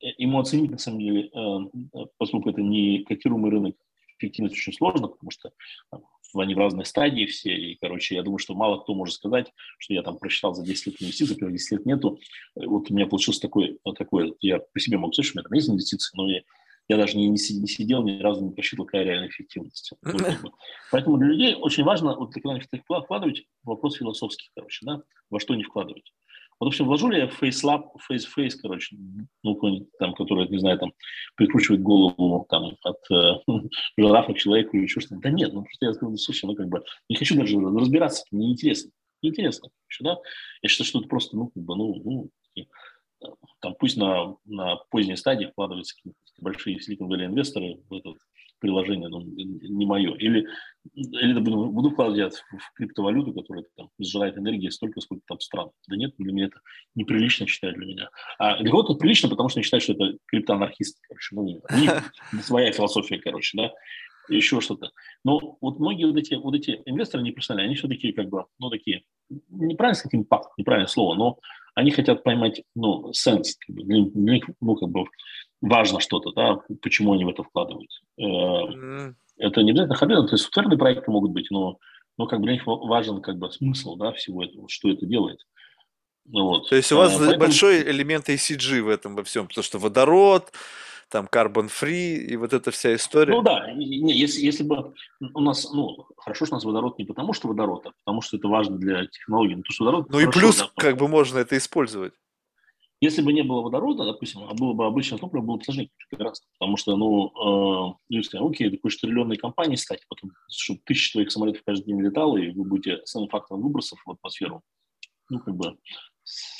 Э, ему оценить, на самом деле, э, поскольку это не котируемый рынок, эффективность очень сложно, потому что там, они в разной стадии все, и, короче, я думаю, что мало кто может сказать, что я там просчитал за 10 лет инвестиций, первых 10 лет нету. Вот у меня получился такой, вот такой я по себе могу сказать, что у меня там есть инвестиции, но я, я даже не, не, сидел, ни разу не просчитывал, какая реальная эффективность. *laughs* Поэтому для людей очень важно, вот когда они вкладывать, вопрос философский, короче, да, во что не вкладывать. Вот, в общем, вложу ли я FaceLab, Face-Face, короче, ну, там, который, не знаю, там, прикручивает голову там, от э, *laughs* жирафа к человеку или еще что-то. Да нет, ну, просто я сказал, слушай, ну, как бы, не хочу даже разбираться, мне интересно. Неинтересно, да? Я считаю, что это просто, ну, как бы, ну, ну там, пусть на, на поздней стадии вкладываются большие Silicon инвесторы в этот приложение, ну, не мое. Или, или буду, буду вкладывать в криптовалюту, которая там сжирает энергии столько, сколько там стран. Да нет, для меня это неприлично считаю для меня. А для кого-то прилично, потому что они считают, что это криптоанархисты, короче. Ну, не, *laughs* своя философия, короче, да еще что-то. Но вот многие вот эти, вот эти инвесторы непрофессиональные, они все-таки как бы, ну, такие, неправильно сказать impact, неправильное слово, но они хотят поймать, ну, sense, для, для них, ну, как бы, важно что-то, да, почему они в это вкладывают. Mm. Это не обязательно hardware, то есть софтверные проекты могут быть, но, но как бы для них важен как бы смысл, да, всего этого, что это делает. Вот. То есть у вас а, поэтому... большой элемент ESG в этом во всем, потому что водород, там carbon free и вот эта вся история. Ну да, не, если, если бы у нас, ну, хорошо, что у нас водород не потому, что водород, а потому что это важно для технологии. Ну, то, что водород, ну и плюс, да, как бы можно это использовать. Если бы не было водорода, допустим, а было бы обычное топливо, было бы сложнее гораздо. Потому что, ну, э, если, окей, хочешь триллионной компанией стать, потом, чтобы тысяча твоих самолетов каждый день летало, и вы будете основным фактором выбросов в атмосферу, ну, как бы,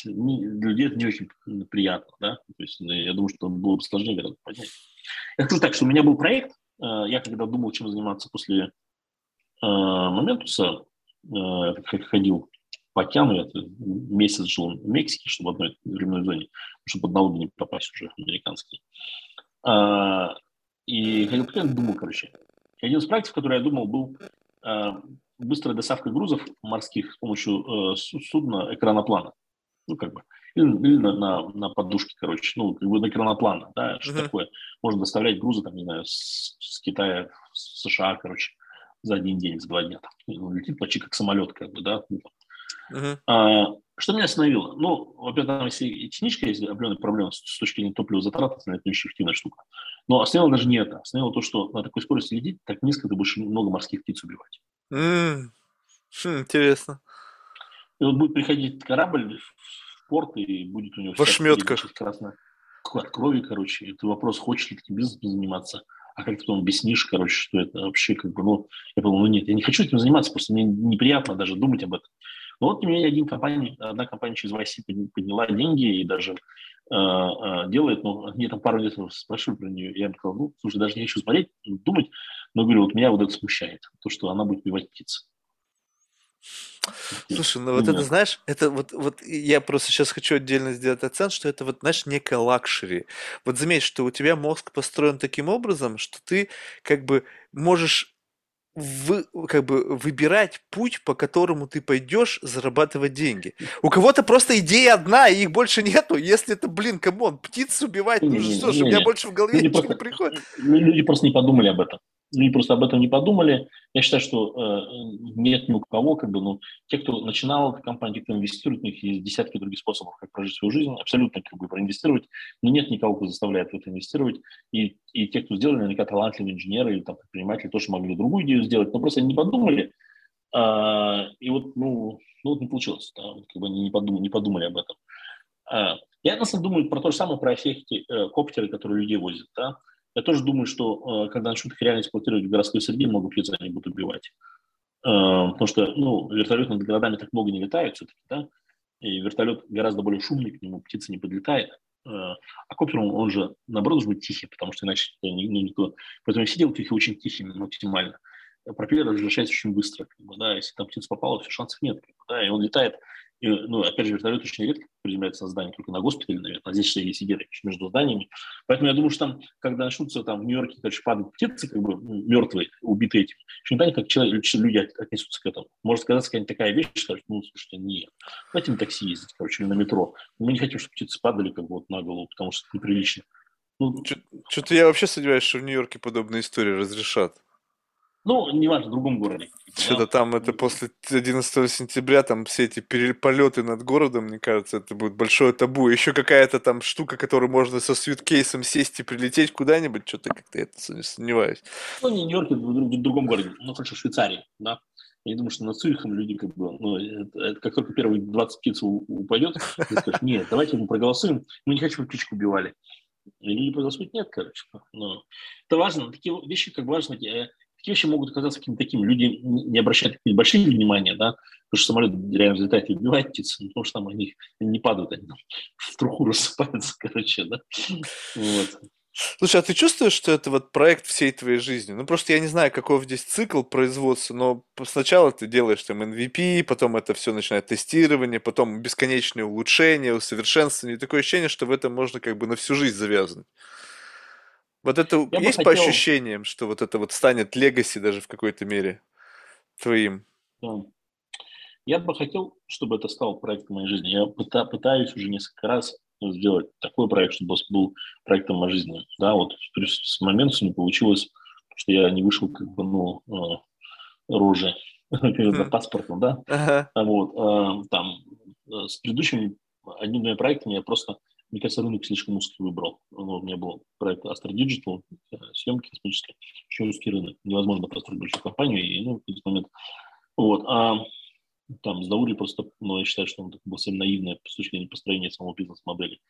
людей это не очень приятно, да, то есть ну, я думаю, что было бы сложнее гораздо поднять. Я скажу так, что у меня был проект, э, я когда думал, чем заниматься после э, Моментуса, э, ходил по океану, я месяц жил в Мексике, чтобы в одной временной зоне, чтобы под налоги не попасть уже американские. И ходил по океану, думал, короче. И один из проектов, который я думал, был быстрая доставка грузов морских с помощью э, судна экраноплана. Ну, как бы, или, или на, на, на подушке, короче, ну, как бы на экраноплана, да, что uh-huh. такое. Можно доставлять грузы, там, не знаю, с, с Китая в США, короче, за один день, за два дня. Там, ну, летит почти как самолет, как бы, да, Uh-huh. А, Что меня остановило? Ну, во-первых, там если техническая есть определенная проблема с, с точки зрения топлива затрат, это не очень эффективная штука. Но остановило даже не это. Остановило то, что на такой скорости лететь так низко ты будешь много морских птиц убивать. М, хм, интересно. И вот будет приходить корабль в порт, и будет у него... В ошметках. красная от крови, короче. Это вопрос, хочешь ли ты бизнесом заниматься, а как ты потом объяснишь, короче, что это вообще как бы, ну, я подумал, ну нет, я не хочу этим заниматься, просто мне неприятно даже думать об этом. Но вот, не менее, один компания, одна компания через YC подняла деньги и даже э, э, делает, но мне там пару лет спрашивали про нее, я им сказал, ну, слушай, даже не хочу смотреть, думать, но говорю, вот меня вот это смущает, то, что она будет убивать птиц. Слушай, ну вот это, знаешь, это вот, вот я просто сейчас хочу отдельно сделать оценку, что это вот, знаешь, некая luxury. Вот заметь, что у тебя мозг построен таким образом, что ты как бы можешь вы, как бы выбирать путь, по которому ты пойдешь зарабатывать деньги. У кого-то просто идея одна, и их больше нету. Если это, блин, come on, птиц убивать, ну что ж, у меня больше в голове люди ничего просто, не приходит. Люди просто не подумали об этом. Люди просто об этом не подумали. Я считаю, что э, нет ни у кого, как бы, ну, те, кто начинал эту компанию, те, кто инвестирует, у них есть десятки других способов, как прожить свою жизнь, абсолютно как бы проинвестировать, но нет никого, кто заставляет в это инвестировать. И, и те, кто сделали, наверняка талантливые инженеры или там, предприниматели тоже могли другую идею сделать, но просто они не подумали. А, и вот, ну, ну, вот не получилось, да, вот, как бы они не подумали, не подумали об этом. А, я, на самом деле, думаю про то же самое, про эти э, коптеры, которые людей возят, да, я тоже думаю, что э, когда начнут их реально эксплуатировать в городской среде, много птиц они будут убивать. Э, потому что ну, вертолет над городами так много не летает все-таки, да, и вертолет гораздо более шумный, к нему птица не подлетает. Э, а коптер, он, же, наоборот, должен быть тихий, потому что иначе ну, никто... Поэтому все делают их очень тихими максимально. Пропеллер возвращается очень быстро. Как бы, да, если там птица попала, все, шансов нет. Как бы, да, и он летает и, ну, опять же, вертолет очень редко приземляется на здании, только на госпитале, наверное. А здесь есть идея между зданиями. Поэтому я думаю, что там, когда начнутся там в Нью-Йорке, короче, падают птицы, как бы ну, мертвые, убитые этим, еще не как человек, люди отнесутся к этому. Может сказаться какая-нибудь такая вещь, скажут, ну, слушайте, нет. Давайте на такси ездить, короче, или на метро. Мы не хотим, чтобы птицы падали как бы вот на голову, потому что это неприлично. Ну, Что-то я вообще сомневаюсь, что в Нью-Йорке подобные истории разрешат. Ну, неважно, в другом городе. Что-то там это после 11 сентября, там все эти переполеты над городом, мне кажется, это будет большое табу. Еще какая-то там штука, которую можно со свиткейсом сесть и прилететь куда-нибудь, что-то как-то это сомневаюсь. Ну, не Нью-Йорке, в другом городе, ну, хорошо, в Швейцарии, да. Я думаю, что над Цюрихом люди как бы, ну, это, это как только первые 20 птиц упадет, ты скажешь, нет, давайте мы проголосуем, мы не хотим, чтобы птичку убивали. И люди проголосуют нет, короче. Но это важно, такие вещи как важно. Такие вещи могут оказаться какими-то такими. Люди не обращают большое внимания, да, потому что самолет реально взлетает и убивает птиц, потому что там они, не падают, они там в труху рассыпаются, *laughs* короче, да. Вот. Слушай, а ты чувствуешь, что это вот проект всей твоей жизни? Ну, просто я не знаю, какой здесь цикл производства, но сначала ты делаешь там MVP, потом это все начинает тестирование, потом бесконечные улучшения, усовершенствование. И такое ощущение, что в этом можно как бы на всю жизнь завязывать. Вот это я есть по хотел... ощущениям, что вот это вот станет легаси даже в какой-то мере твоим? Я бы хотел, чтобы это стал проектом моей жизни. Я пытаюсь уже несколько раз сделать такой проект, чтобы был проектом моей жизни. Да, вот с момента не получилось, что я не вышел как бы, ну, э, рожи перед *laughs* паспортом, да. Ага. Вот, э, там, э, с предыдущими одним проектами я просто мне кажется, рынок слишком узкий выбрал. Ну, у меня был проект Astra Digital, э, съемки космические, очень узкий рынок. Невозможно построить большую компанию, и, ну, в этот момент. Вот. А там с Даури просто, ну, я считаю, что он был совсем наивный с точки зрения построения самого бизнес-модели.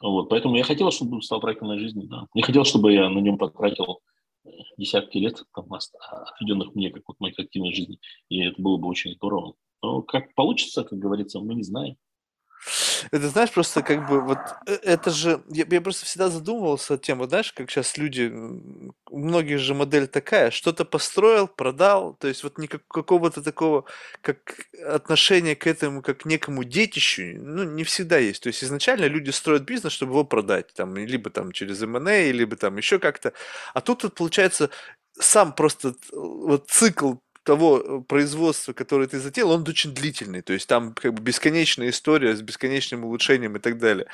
Вот. Поэтому я хотел, чтобы стал проектом моей жизни, да. Я хотел, чтобы я на нем потратил э, десятки лет, там, отведенных мне, как вот моей активной жизни, и это было бы очень здорово. Но как получится, как говорится, мы не знаем. Это знаешь, просто как бы вот э, это же, я, я просто всегда задумывался о тем, вот знаешь, как сейчас люди, у многих же модель такая, что-то построил, продал, то есть вот никак, какого-то такого, как отношения к этому, как некому детищу, ну, не всегда есть. То есть изначально люди строят бизнес, чтобы его продать, там, либо там через M&A, либо там еще как-то. А тут вот получается сам просто вот цикл того э, производства, которое ты затеял, он очень длительный. То есть там как бы бесконечная история с бесконечным улучшением и так далее.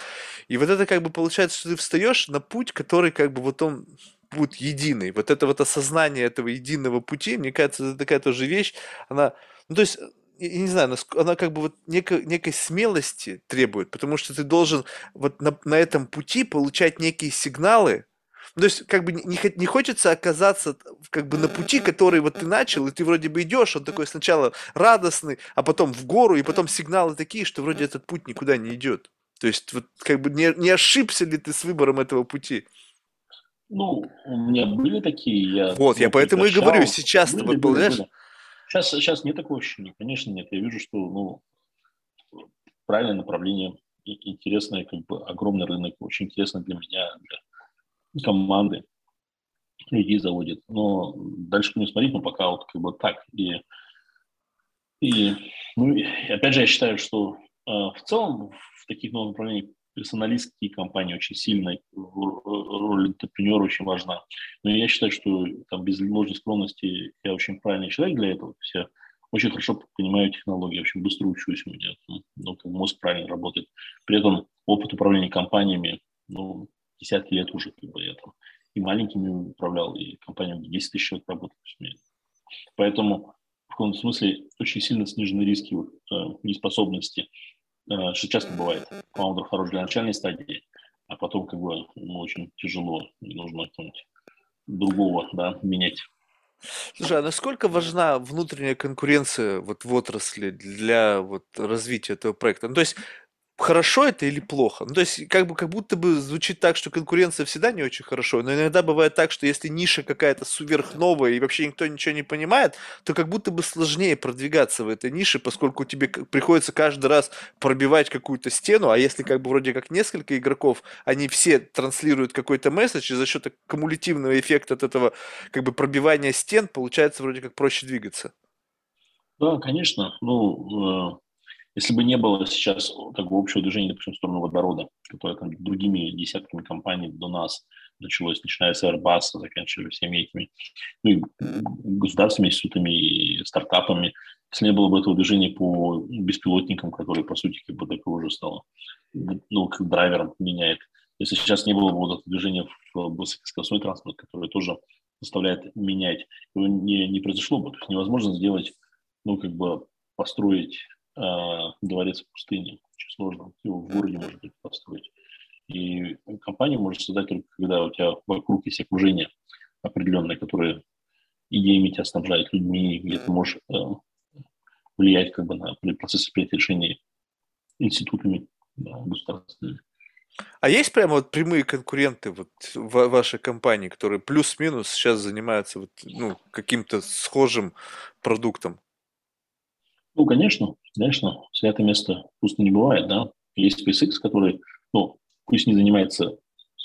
И вот это как бы получается, что ты встаешь на путь, который как бы вот он будет единый. Вот это вот осознание этого единого пути, мне кажется, это такая тоже вещь, она... Ну, то есть я не знаю, она как бы вот некой, некой смелости требует, потому что ты должен вот на, на этом пути получать некие сигналы, то есть, как бы не, не хочется оказаться как бы на пути, который вот ты начал, и ты вроде бы идешь, он такой сначала радостный, а потом в гору, и потом сигналы такие, что вроде этот путь никуда не идет. То есть, вот как бы не, не ошибся ли ты с выбором этого пути? Ну, у меня были такие, я... Вот, я поэтому и говорю, сейчас ты вот, был, знаешь... Сейчас, сейчас нет такого ощущения, конечно, нет. Я вижу, что, ну, правильное направление, интересное, как бы огромный рынок, очень интересно для меня, для команды людей заводит. Но дальше не смотреть, но пока вот как бы так. И, и, ну, и опять же, я считаю, что э, в целом в таких новых направлениях персоналистские компании очень сильная роль интерпренера очень важна. Но я считаю, что там без ложной скромности я очень правильный человек для этого. Все очень хорошо понимаю технологии, очень быстро учусь у меня, ну, мозг правильно работает. При этом опыт управления компаниями, ну, десятки лет уже как бы я там и маленькими управлял, и компаниями 10 тысяч человек работает. Поэтому в каком-то смысле очень сильно снижены риски э, неспособности, э, что часто бывает. Фаундер хорош для начальной стадии, а потом как бы ему очень тяжело, нужно другого да, менять. Слушай, а насколько важна внутренняя конкуренция вот в отрасли для вот развития этого проекта? Ну, то есть хорошо это или плохо? Ну, то есть, как бы, как будто бы звучит так, что конкуренция всегда не очень хорошо, но иногда бывает так, что если ниша какая-то сверхновая и вообще никто ничего не понимает, то как будто бы сложнее продвигаться в этой нише, поскольку тебе приходится каждый раз пробивать какую-то стену, а если как бы вроде как несколько игроков, они все транслируют какой-то месседж, и за счет кумулятивного эффекта от этого как бы пробивания стен получается вроде как проще двигаться. Да, конечно. Ну, э, если бы не было сейчас такого общего движения, допустим, в сторону водорода, которое там другими десятками компаний до нас началось, начиная с Airbus, заканчивая всеми этими ну, и государственными институтами и стартапами, если не было бы этого движения по беспилотникам, которые, по сути, как бы такое уже стало, ну, как драйвером меняет. Если сейчас не было бы вот этого движения в высокоскоростной транспорт, которое тоже заставляет менять, его не, не произошло бы. То есть невозможно сделать, ну, как бы построить э, дворец в пустыне. Очень сложно. Его в городе можно только построить. И компанию можно создать только когда у тебя вокруг есть окружение определенное, которое идеями тебя снабжает людьми, где ты можешь э, влиять как бы на процесс принятия решений институтами да, государственными. А есть прямо вот прямые конкуренты вот в вашей компании, которые плюс-минус сейчас занимаются вот, ну, каким-то схожим продуктом? Ну, конечно, конечно, святое место пусто не бывает, да. Есть SpaceX, который, ну, пусть не занимается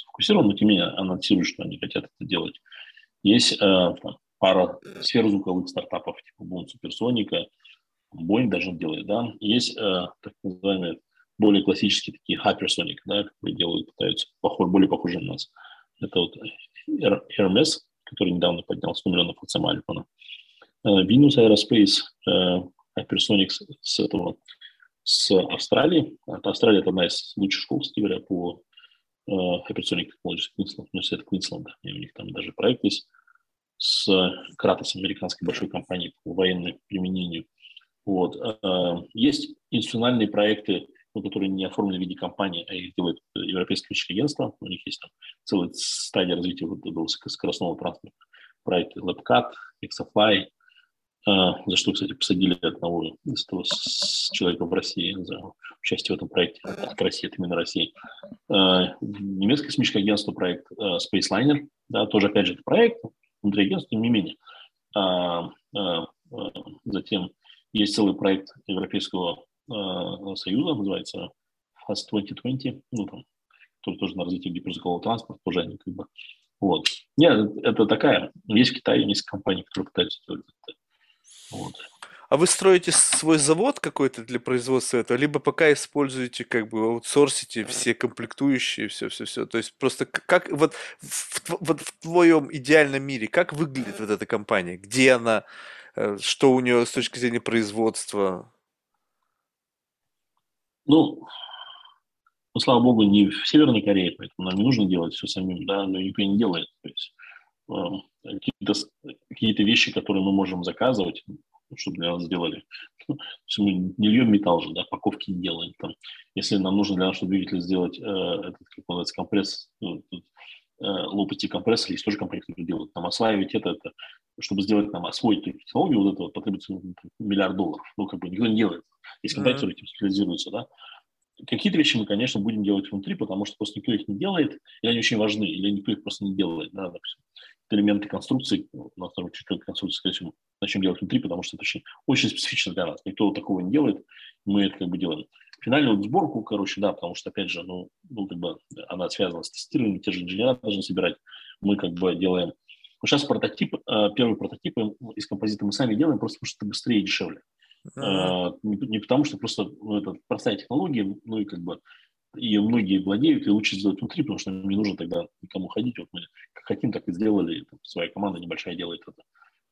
фокусированно, но тем не менее анонсирует, что они хотят это делать. Есть э, там, пара сверхзвуковых стартапов, типа Boom Supersonica, Boeing даже делает, да. Есть э, так называемые более классические такие Hypersonic, да, которые делают, пытаются похож, более похожи на нас. Это вот Hermes, который недавно поднял 100 миллионов от сама Альфона. Э, Venus Aerospace, э, Hypersonics с этого, с Австралии. Это Австралия – это одна из лучших школ, кстати говоря, по uh, Hypersonic Technologies Queensland, университет Квинсленда. И у них там даже проект есть с Кратос, американской большой компанией по военному применению. Вот. Uh, есть институциональные проекты, ну, которые не оформлены в виде компании, а их делает Европейское агентство. У них есть там целая стадия развития вот скоростного транспорта. Проекты LabCat, Exafly, за что, кстати, посадили одного из того человека в России за участие в этом проекте. От России, от именно России. А, немецкое космическое агентство проект а, SpaceLiner, да, тоже, опять же, это проект внутри агентства, тем не менее. Затем есть целый проект Европейского Союза, называется FAST 2020, ну, там, который тоже на развитие гиперзвукового транспорта, тоже они как бы вот. Нет, это такая. Есть в Китае несколько компаний, которые пытаются сделать это вот. А вы строите свой завод какой-то для производства этого, либо пока используете, как бы аутсорсите все комплектующие, все-все-все. То есть просто как вот в, вот в твоем идеальном мире, как выглядит вот эта компания? Где она? Э, что у нее с точки зрения производства? Ну, ну, слава богу, не в Северной Корее, поэтому нам не нужно делать все самим, да, но никто не делает. То есть какие-то какие вещи, которые мы можем заказывать, чтобы для нас сделали. Ну, мы не льем металл же, да, паковки не делаем. Там, если нам нужно для нашего двигателя сделать э, этот, как называется, компресс, тут, э, лопасти компрессора, есть тоже компании, которые делают. Там осваивать это, это, чтобы сделать нам освоить эту технологию, вот это вот потребуется ну, миллиард долларов. Ну, как бы никто не делает. Есть компании, которые этим специализируются, да. Какие-то вещи мы, конечно, будем делать внутри, потому что просто никто их не делает, или они очень важны, или никто их просто не делает, да, допустим элементы конструкции, на втором чуть конструкции, скорее всего, начнем делать внутри, потому что это очень, очень специфично для нас. Никто такого не делает, мы это как бы делаем. Финальную сборку, короче, да, потому что, опять же, ну, ну как бы она связана с тестированием, те же инженеры должны собирать. Мы как бы делаем... Ну, сейчас прототип, э, первый прототип из композита мы сами делаем, просто потому что это быстрее и дешевле. Uh-huh. Не, не потому что просто ну, это простая технология, ну и как бы и многие владеют, и лучше сделать внутри, потому что не нужно тогда никому ходить. Вот мы как хотим, так и сделали, там, своя команда небольшая делает это. То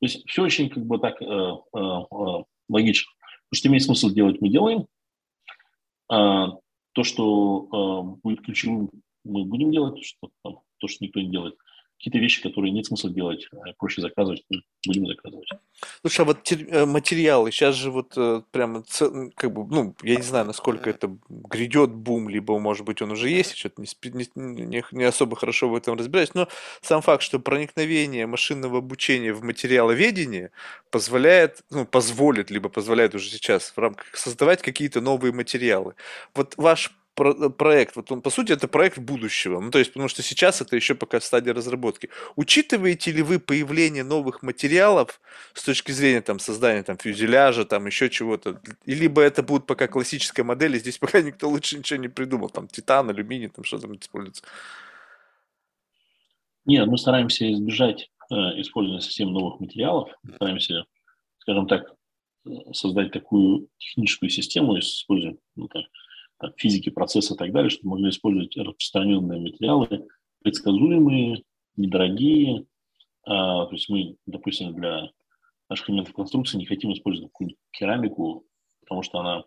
есть все очень как бы так э, э, э, логично. То, что имеет смысл делать, мы делаем. А, то, что э, будет ключевым, мы будем делать, что, там, то, что никто не делает какие-то вещи, которые нет смысла делать, а проще заказывать, будем заказывать. Слушай, а вот э, материалы, сейчас же вот э, прямо, как бы, ну, я не знаю, насколько это грядет бум, либо, может быть, он уже есть, что-то не, не, не особо хорошо в этом разбираюсь, но сам факт, что проникновение машинного обучения в материаловедение позволяет, ну, позволит, либо позволяет уже сейчас в рамках создавать какие-то новые материалы. Вот ваш про э, проект, вот он, по сути, это проект будущего. Ну, то есть, потому что сейчас это еще пока в стадии разработки. Учитываете ли вы появление новых материалов с точки зрения там, создания там, фюзеляжа, там еще чего-то? Либо это будет пока классическая модель, и здесь пока *laughs* никто лучше ничего не придумал, там титан, алюминий, там что там используется? Нет, мы стараемся избежать э, использования совсем новых материалов, стараемся, скажем так, э, создать такую техническую систему, используем ну, так, физики процесса и так далее, чтобы могли использовать распространенные материалы, предсказуемые, недорогие. А, то есть мы, допустим, для наших элементов конструкции не хотим использовать керамику, потому что она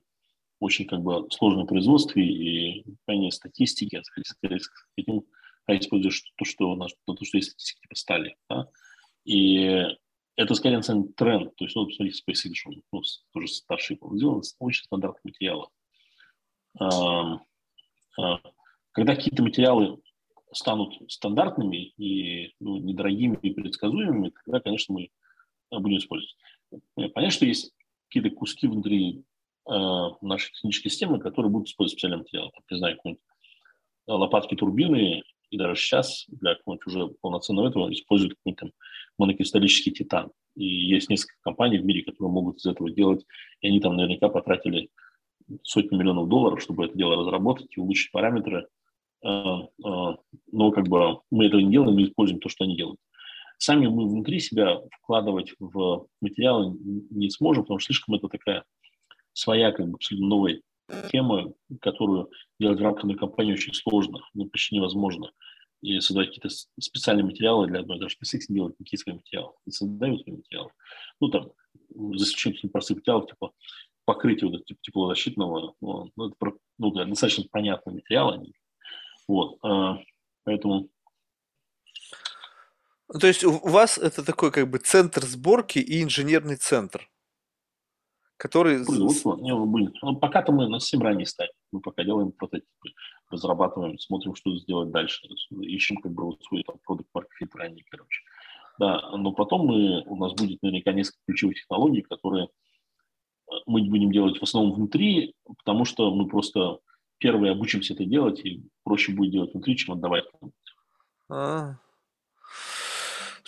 очень как бы сложное производство и крайне статистики, хотим использовать то, что у нас, то, что есть статистика типа стали. Да? И это скорее на самом деле тренд. То есть, ну, посмотрите, SpaceX, ну, тоже старший сделан очень стандартных материалов. А, когда какие-то материалы станут стандартными и ну, недорогими и предсказуемыми, тогда, конечно, мы будем использовать. Понятно, что есть какие-то куски внутри э, нашей технической системы, которые будут использовать специальные материалы. Там, не знаю, какие-нибудь лопатки турбины, и даже сейчас для какого-нибудь уже полноценного этого используют какой-нибудь там монокристаллический титан. И есть несколько компаний в мире, которые могут из этого делать, и они там наверняка потратили сотни миллионов долларов, чтобы это дело разработать и улучшить параметры. Э, э, но как бы мы этого не делаем, мы используем то, что они делают. Сами мы внутри себя вкладывать в материалы не сможем, потому что слишком это такая своя, как бы абсолютно новая тема, которую делать в рамках одной компании очень сложно, ну, почти невозможно. И создавать какие-то специальные материалы для одной, даже SpaceX не делает никакие материалы, не создают материалы. Ну, там, за исключением простых материалов, типа покрытие вот теплозащитного, ну, ну, это ну, да, достаточно понятный материал. Вот, э, поэтому... То есть у вас это такой как бы центр сборки и инженерный центр, который... Производство, не, будет. Ну, пока-то мы на всем ранней стадии. Мы пока делаем прототипы, разрабатываем, смотрим, что сделать дальше. Ищем как бы вот свой там продукт маркет ранний, короче. Да, но потом мы, у нас будет наверняка несколько ключевых технологий, которые мы будем делать в основном внутри, потому что мы просто первые обучимся это делать, и проще будет делать внутри, чем отдавать. А,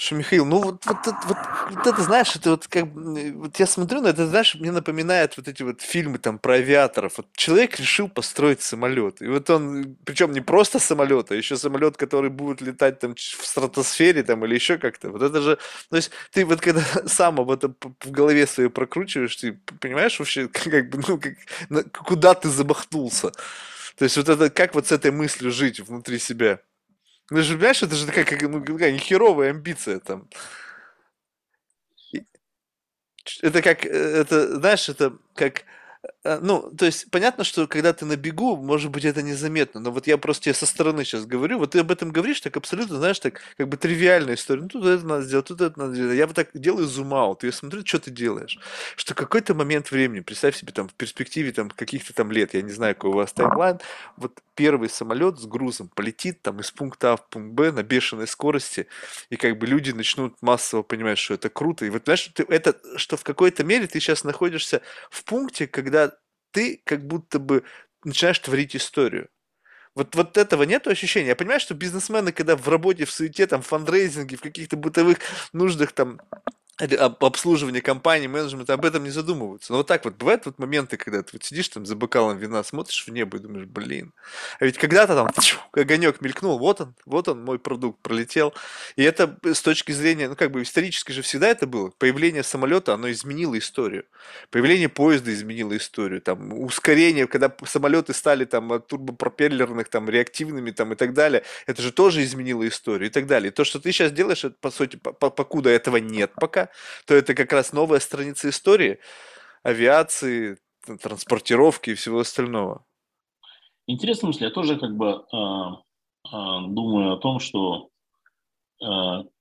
что, Михаил, ну вот, вот, вот, вот, вот это, знаешь, это вот как вот я смотрю на это, знаешь, мне напоминает вот эти вот фильмы там про авиаторов. Вот человек решил построить самолет. И вот он, причем не просто самолет, а еще самолет, который будет летать там в стратосфере там или еще как-то. Вот это же, то есть ты вот когда *laughs* сам об этом в голове своей прокручиваешь, ты понимаешь вообще, *laughs* как бы, ну, как, куда ты замахнулся. То есть вот это, как вот с этой мыслью жить внутри себя. Ну, же, понимаешь, это же такая, как, ну, такая нехеровая амбиция там. Это как, э, это, знаешь, это как Э, ну, то есть понятно, что когда ты на бегу, может быть, это незаметно, но вот я просто тебе со стороны сейчас говорю, вот ты об этом говоришь, так абсолютно, знаешь, так как бы тривиальная история. Ну, тут это надо сделать, тут это надо сделать. Я вот так делаю зум-аут, я смотрю, что ты делаешь. Что какой-то момент времени, представь себе там в перспективе там каких-то там лет, я не знаю, какой у вас таймлайн, вот первый самолет с грузом полетит там из пункта А в пункт Б на бешеной скорости, и как бы люди начнут массово понимать, что это круто. И вот знаешь, ты, это, что в какой-то мере ты сейчас находишься в пункте, когда ты как будто бы начинаешь творить историю. Вот, вот этого нет ощущения. Я понимаю, что бизнесмены, когда в работе, в суете, там, в фандрейзинге, в каких-то бытовых нуждах, там, обслуживание компании, менеджмент об этом не задумываются. Но вот так вот бывают вот моменты, когда ты вот сидишь там за бокалом вина, смотришь в небо и думаешь, блин, а ведь когда-то там *laughs* огонек мелькнул, вот он, вот он, мой продукт пролетел. И это с точки зрения, ну как бы исторически же всегда это было. Появление самолета, оно изменило историю. Появление поезда изменило историю. Там ускорение, когда самолеты стали там турбопропеллерных, там реактивными там и так далее, это же тоже изменило историю и так далее. И то, что ты сейчас делаешь, это, по сути, покуда этого нет пока, то это как раз новая страница истории авиации, транспортировки и всего остального. Интересно, мысль. Я тоже как бы э, э, думаю о том, что э,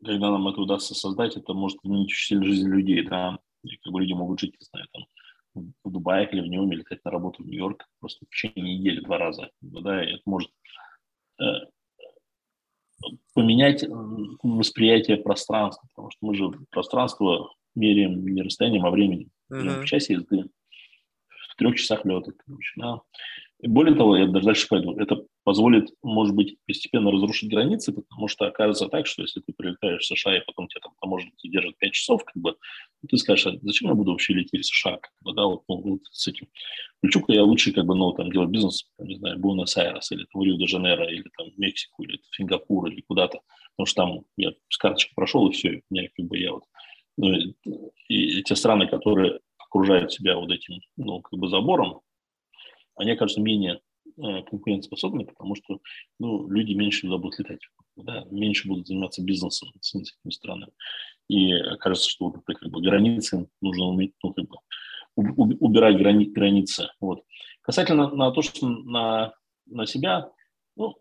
когда нам это удастся создать, это может изменить сильно жизнь людей. Да? И как бы люди могут жить, не знаю, там, в Дубае или в Нью-Йорке, летать на работу в Нью-Йорк просто в течение недели два раза. Да, и это может поменять восприятие пространства, потому что мы же пространство меряем не расстоянием, а временем. Mm-hmm. В часе езды, в трех часах лета, короче, да. Более того, я даже дальше пойду, это позволит, может быть, постепенно разрушить границы, потому что окажется так, что если ты прилетаешь в США, и потом тебя там таможенники держат 5 часов, как бы, ты скажешь, а зачем я буду вообще лететь в США, как бы, да, вот, ну, вот с этим. Включу-ка я лучше, как бы, ну, там, делать бизнес, там, не знаю, Буэнос-Айрес, или там, Рио-де-Жанейро, или там, Мексику, или Сингапур, или куда-то, потому что там я с карточкой прошел, и все, и меня, как бы, я вот, ну, и, и те страны, которые окружают себя вот этим, ну, как бы, забором, они окажутся менее э, конкурентоспособны, потому что ну, люди меньше туда будут летать, да, меньше будут заниматься бизнесом с этими странами. И кажется, что вот, как бы, границы нужно уметь, ну, как бы, убирать грани, границы. Вот. Касательно на то, что на, на себя, ну,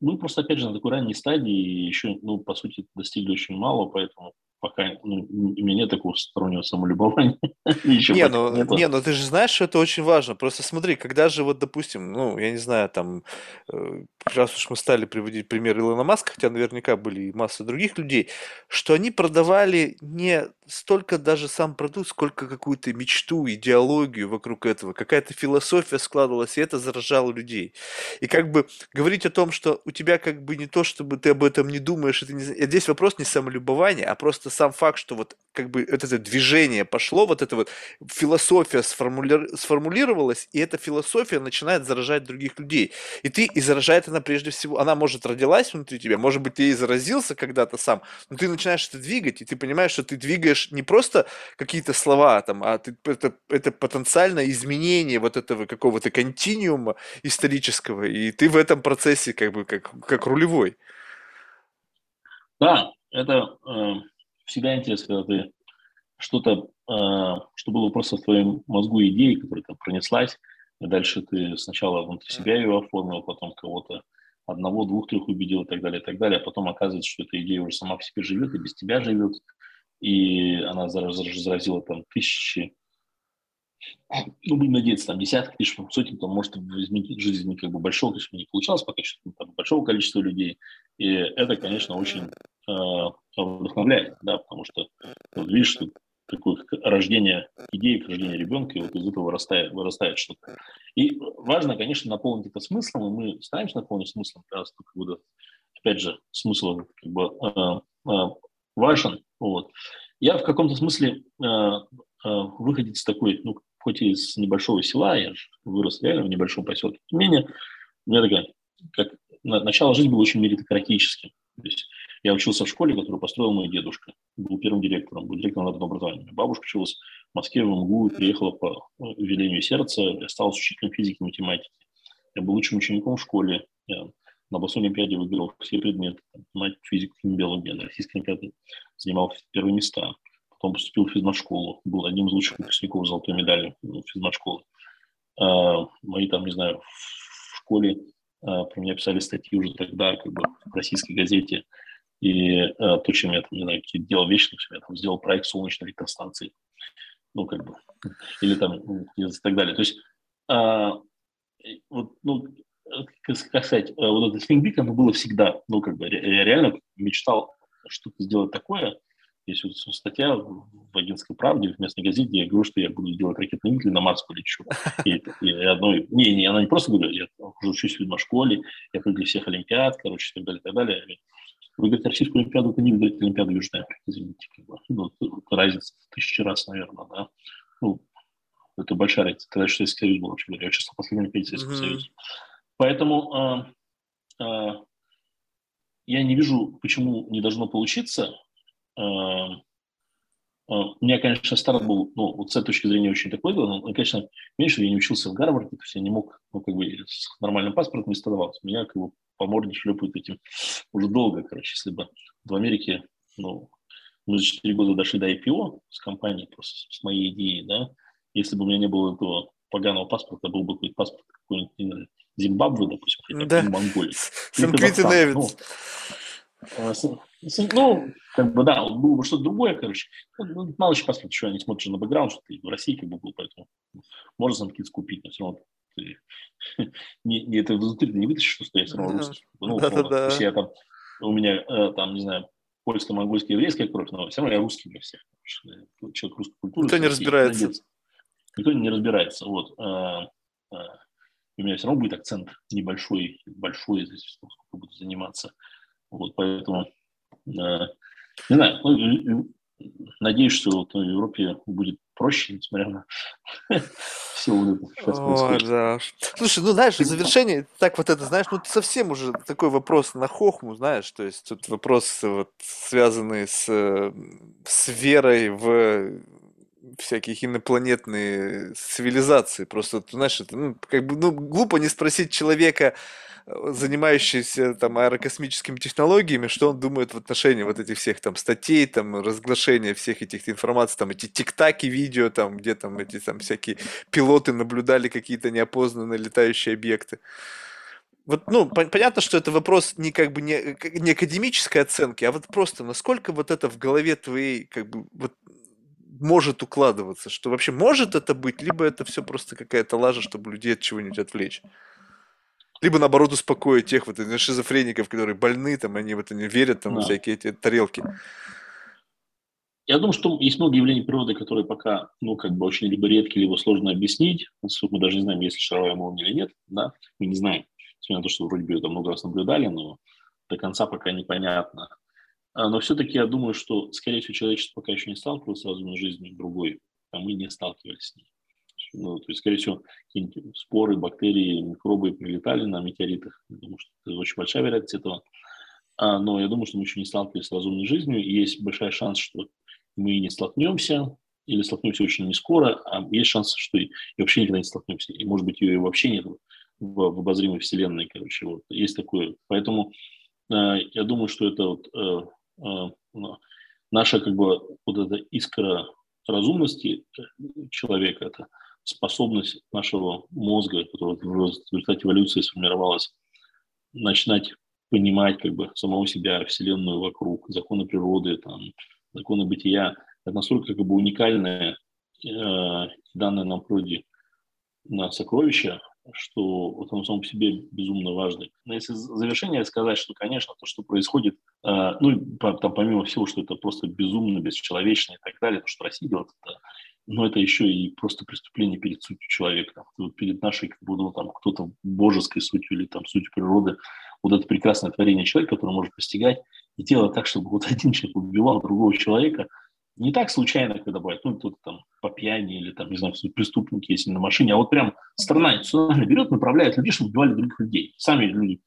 мы просто, опять же, на такой ранней стадии еще, ну, по сути, достигли очень мало, поэтому пока ну, у меня нет такого стороннего самолюбования. *laughs* не, ну, не, ну ты же знаешь, что это очень важно. Просто смотри, когда же вот, допустим, ну, я не знаю, там, э, раз уж мы стали приводить пример Илона Маска, хотя наверняка были и масса других людей, что они продавали не столько даже сам продукт, сколько какую-то мечту, идеологию вокруг этого, какая-то философия складывалась, и это заражало людей. И как бы говорить о том, что у тебя как бы не то, чтобы ты об этом не думаешь, это не... здесь вопрос не самолюбования, а просто сам факт, что вот как бы это, это движение пошло, вот эта вот философия сформули... сформулировалась, и эта философия начинает заражать других людей. И ты, и заражает она прежде всего, она может родилась внутри тебя, может быть, ты и заразился когда-то сам, но ты начинаешь это двигать, и ты понимаешь, что ты двигаешь не просто какие-то слова, там, а ты, это, это потенциальное изменение вот этого какого-то континиума исторического, и ты в этом процессе как бы как, как рулевой. Да, это э, всегда интересно, когда ты что-то, э, что было просто в твоем мозгу идеей, которая там пронеслась, и дальше ты сначала внутри себя ее оформил, потом кого-то одного, двух, трех убедил и так далее, и так далее, а потом оказывается, что эта идея уже сама в себе живет и без тебя живет, и она заразила там тысячи, ну, будем надеяться, там десятки тысяч, сотен, там, может изменить жизнь как бы большого, конечно, не получалось пока что, там, большого количества людей, и это, конечно, очень вдохновляет, да, потому что, вот, видишь, что такое рождение идеи, рождение ребенка, и вот из этого вырастает, вырастает что-то. И важно, конечно, наполнить это смыслом, и мы стараемся наполнить смыслом, раз как бы, опять же, смысл как бы э, э, важен. Вот. Я в каком-то смысле э, э, выходец такой, ну, хоть и из небольшого села, я же вырос реально в небольшом поселке, тем не менее, у меня такая, как начало жизни было очень меритократическим. То есть я учился в школе, которую построил мой дедушка. Был первым директором, был директором народного образования. Бабушка училась в Москве, в МГУ, приехала по ну, велению сердца, я стал учителем физики и математики. Я был лучшим учеником в школе. Я на областной олимпиаде выиграл все предметы, математику, физику, химию, на российской олимпиаде занимал первые места. Потом поступил в физмат-школу, был одним из лучших выпускников золотой медалью в физмат-школы. мои там, не знаю, в школе про меня писали статьи уже тогда, как бы в российской газете, и то, чем я там, не знаю, делал вещи, я там сделал проект солнечной электростанции, ну, как бы, или там, и так далее. То есть, вот, ну, как сказать, вот это Think Big, оно было всегда, ну, как бы, я реально мечтал что-то сделать такое, есть вот статья в агентской правде, в местной газете, я говорю, что я буду делать ракетный двигатель, на Марс полечу. И, и одной, не, не, она не просто говорит, я уже учусь в школе, я прыгаю всех олимпиад, короче, и так далее, и так далее. Вы говорите, российскую олимпиаду, это не выиграть олимпиаду Южной Африки, извините. Как бы. ну, разница в тысячи раз, наверное, да. Ну, это большая разница. Тогда еще Советский Союз был, вообще говоря. Я участвовал в последней Олимпиаде Советского mm-hmm. Союза. Поэтому э, э, я не вижу, почему не должно получиться. Э, у меня, конечно, старт был, ну, вот с этой точки зрения очень такой был, но, конечно, меньше я не учился в Гарварде, то есть я не мог, ну, как бы, с нормальным паспортом не стадовался. Меня, как бы, по морде шлепают этим уже долго, короче, если бы в Америке, ну, мы за 4 года дошли до IPO с компанией, просто с моей идеей, да, если бы у меня не было этого поганого паспорта, был бы какой-то паспорт какой-нибудь Зимбабве, допустим, хотя да. Монголии. Сент-Квитин-Эвидс. *laughs* Ну, ну, как бы, да, было бы что-то другое, короче. Ну, мало еще посмотреть, что они смотрят на бэкграунд, что ты в России как бы был, поэтому можно Санкитс купить, но все равно ты *laughs* не, не, это внутри ты не вытащишь, что я все равно русский. *laughs* Ну, да, да, да. я там, у меня э, там, не знаю, польско монгольская еврейская кровь, но все равно я русский для всех. Человек русской культуры. Никто не разбирается. Никто не разбирается. Вот. Э, э, у меня все равно будет акцент небольшой, большой, сколько буду заниматься. Вот, поэтому, не знаю, ну, надеюсь, что в Европе будет проще, несмотря на *laughs* все вот это происходит. да. Слушай, ну знаешь, в завершение, так вот это, знаешь, ну совсем уже такой вопрос на хохму, знаешь, то есть тут вопрос вот связанный с, с верой в всяких инопланетные цивилизации. Просто, знаешь, это, ну, как бы, ну, глупо не спросить человека, занимающийся там аэрокосмическими технологиями, что он думает в отношении вот этих всех там статей, там разглашения всех этих информаций, там эти тиктаки видео, там где там эти там всякие пилоты наблюдали какие-то неопознанные летающие объекты. Вот, ну, понятно, что это вопрос не как бы не, не академической оценки, а вот просто насколько вот это в голове твоей как бы вот может укладываться, что вообще может это быть, либо это все просто какая-то лажа, чтобы людей от чего-нибудь отвлечь либо наоборот успокоить тех вот шизофреников, которые больны, там, они вот они верят там, да. всякие эти тарелки. Я думаю, что есть много явлений природы, которые пока, ну, как бы очень либо редкие, либо сложно объяснить. Мы даже не знаем, есть ли шаровая молния или нет, да, мы не знаем. Несмотря на то, что вроде бы это много раз наблюдали, но до конца пока непонятно. А, но все-таки я думаю, что, скорее всего, человечество пока еще не сталкивалось с разумной жизнью другой, а мы не сталкивались с ней. Ну, то есть, скорее всего, какие-нибудь споры, бактерии, микробы прилетали на метеоритах, потому что это очень большая вероятность этого. А, но я думаю, что мы еще не сталкивались с разумной жизнью, и есть большой шанс, что мы не столкнемся, или столкнемся очень не скоро, а есть шанс, что и, и вообще никогда не столкнемся. И, может быть, ее и вообще нет в, в обозримой вселенной, короче, вот. Есть такое. Поэтому э, я думаю, что это вот э, э, наша, как бы, вот эта искра разумности человека, это способность нашего мозга, которая в результате эволюции сформировалась, начинать понимать как бы самого себя, Вселенную вокруг, законы природы, там, законы бытия, это настолько как бы уникальное э, данное нам природе на сокровище, что вот он сам по себе безумно важный. Но если завершение сказать, что, конечно, то, что происходит, э, ну, там, помимо всего, что это просто безумно, бесчеловечно и так далее, то, что Россия делает, это но это еще и просто преступление перед сутью человека, вот перед нашей, как бы, ну, там, кто-то божеской сутью или там сутью природы. Вот это прекрасное творение человека, которое может постигать и делать так, чтобы вот *laughs* один человек убивал другого человека, не так случайно, когда бывает, ну, кто-то там по пьяни или там, не знаю, преступники, если на машине, а вот прям страна национально берет, направляет людей, чтобы убивали других людей, сами люди.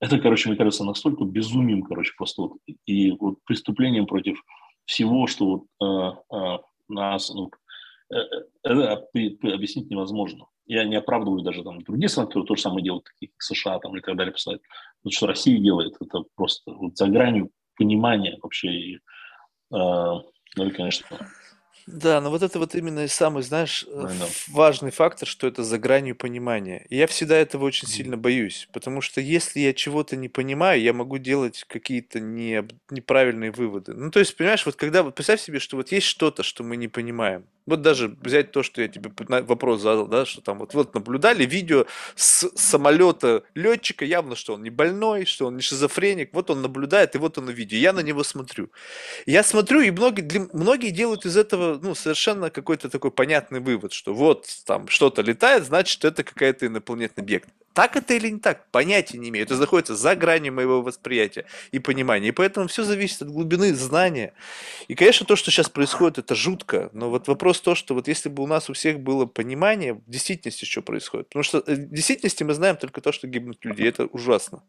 Это, короче, мне кажется, настолько безумием, короче, просто вот, и вот преступлением против всего, что вот, э, э, нас, ну, Э, э, это объяснить невозможно. Я не оправдываю даже там другие страны, которые то же самое делают, такие как США там, и так далее, писать. Но что Россия делает, это просто вот за гранью понимания вообще. И, э, ну и, конечно, Да, но вот это вот именно и самый, знаешь, э, know. важный фактор, что это за гранью понимания. И я всегда этого очень сильно боюсь, потому что если я чего-то не понимаю, я могу делать какие-то не, неправильные выводы. Ну, то есть, понимаешь, вот когда, вот представь себе, что вот есть что-то, что мы не понимаем. Вот даже взять то, что я тебе вопрос задал, да, что там вот, вот наблюдали видео с самолета летчика, явно, что он не больной, что он не шизофреник, вот он наблюдает, и вот он видео. Я на него смотрю. Я смотрю, и многие, для- многие делают из этого ну, совершенно какой-то такой понятный вывод, что вот там что-то летает, значит, это какая-то инопланетный объект. Так это или не так, понятия не имею. Это находится за гранью моего восприятия и понимания. И поэтому все зависит от глубины знания. И, конечно, то, что сейчас происходит, это жутко. Но вот вопрос то, что вот если бы у нас у всех было понимание в действительности, что происходит. Потому что э, в действительности мы знаем только то, что гибнут люди. Это ужасно.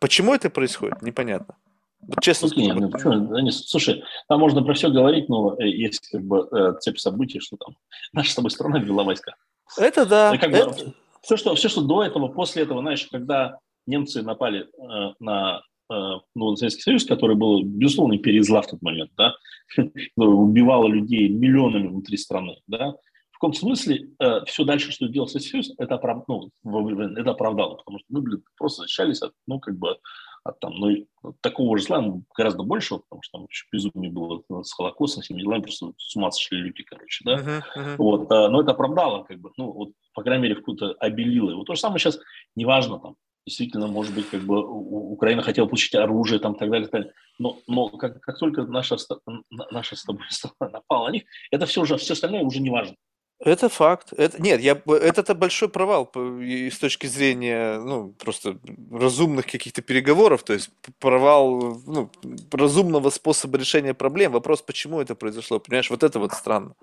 Почему это происходит, непонятно. Вот честно скажу. ну вот почему? Да нет, слушай, там можно про все говорить, но э, есть как бы э, цепь событий, что там *laughs* наша с тобой страна ввела войска. Это да. И как бы это- все, что, все, что до этого, после этого, знаешь, когда немцы напали э, на э, ну, Советский Союз, который был, безусловно, перезла в тот момент, да, *laughs* убивало людей миллионами внутри страны, да, в каком смысле э, все дальше, что делал Советский Союз, это, оправ- ну, это оправдало, потому что мы, блин, просто защищались от, ну, как бы, от там, ну, такого же зла гораздо больше, потому что там еще безумие было с Холокостом, всеми делами, просто с ума сошли люди, короче, да, Мгм, мгм. вот, а, но это оправдало, как бы, ну, вот, по крайней мере, в какую-то обелило его. То же самое сейчас, неважно, там, действительно, может быть, как бы Украина хотела получить оружие, там, так далее, так далее. Но, но как, как только наша, наша с тобой *laughs* страна напала на них, это все уже, все остальное уже не важно. Это факт. Это, нет, я, б- это-то большой провал по- и с точки зрения, ну, просто разумных каких-то переговоров, то есть провал, ну, разумного способа решения проблем. Вопрос, почему это произошло, понимаешь, вот это вот странно.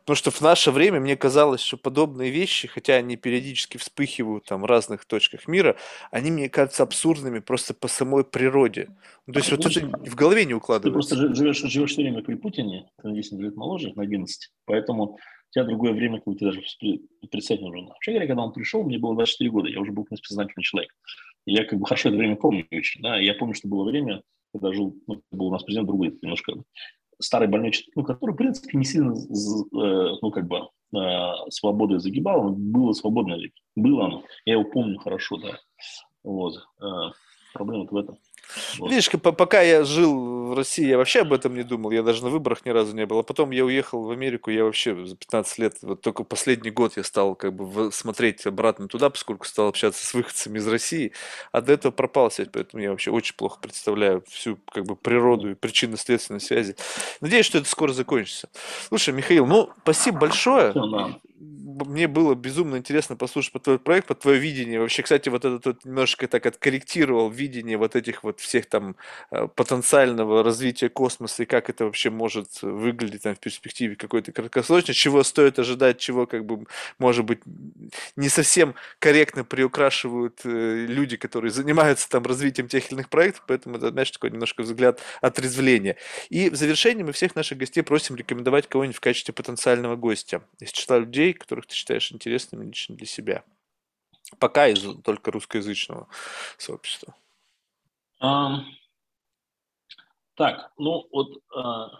Потому что в наше время мне казалось, что подобные вещи, хотя они периодически вспыхивают там в разных точках мира, они мне кажутся абсурдными просто по самой природе. Ну, то есть вот это в голове не Ты укладывается. просто жи- живешь, живешь все время при Путине, ты на 10 лет моложе, на 11, поэтому тебя другое время, как бы тебе даже представить не нужно. Вообще говоря, когда он пришел, мне было 24 года, я уже был, в принципе, сознательный человек. И я как бы хорошо это время помню очень, да, я помню, что было время, когда жил, ну, был у нас президент другой, немножко старый больной человек, ну, который, в принципе, не сильно, э, ну, как бы, э, свободой загибал, но было свободное время. Было оно. Я его помню хорошо, да. Вот. Э, Проблема в этом. Вот. Видишь, ка- по- пока я жил в России, я вообще об этом не думал, я даже на выборах ни разу не был. А потом я уехал в Америку, я вообще за 15 лет, вот только последний год я стал как бы смотреть обратно туда, поскольку стал общаться с выходцами из России, а до этого пропал связь, поэтому я вообще очень плохо представляю всю как бы природу и причинно-следственной связи. Надеюсь, что это скоро закончится. Слушай, Михаил, ну, спасибо большое. Мне было безумно интересно послушать по твой проект, по твое видение. Вообще, кстати, вот этот вот немножко так откорректировал видение вот этих вот всех там э, потенциального развития космоса и как это вообще может выглядеть там в перспективе какой-то краткосрочной, чего стоит ожидать, чего как бы может быть не совсем корректно приукрашивают э, люди, которые занимаются там развитием тех или иных проектов, поэтому это, знаешь, такой немножко взгляд отрезвления. И в завершении мы всех наших гостей просим рекомендовать кого-нибудь в качестве потенциального гостя из числа людей, которых ты считаешь интересными лично для себя. Пока из только русскоязычного сообщества. Ам, Так, ну вот, а,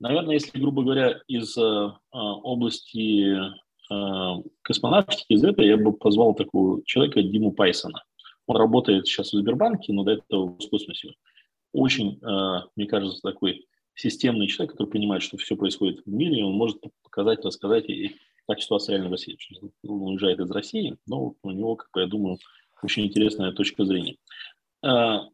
наверное, если, грубо говоря, из а, области а, космонавтики, из этого я бы позвал такого человека Диму Пайсона. Он работает сейчас в Сбербанке, но до этого в космосе. Очень, мне кажется, такой системный человек, который понимает, что все происходит в мире, он может показать, рассказать, и как ситуация реально в России. Он уезжает из России, но у него, как я думаю, очень интересная точка зрения. А,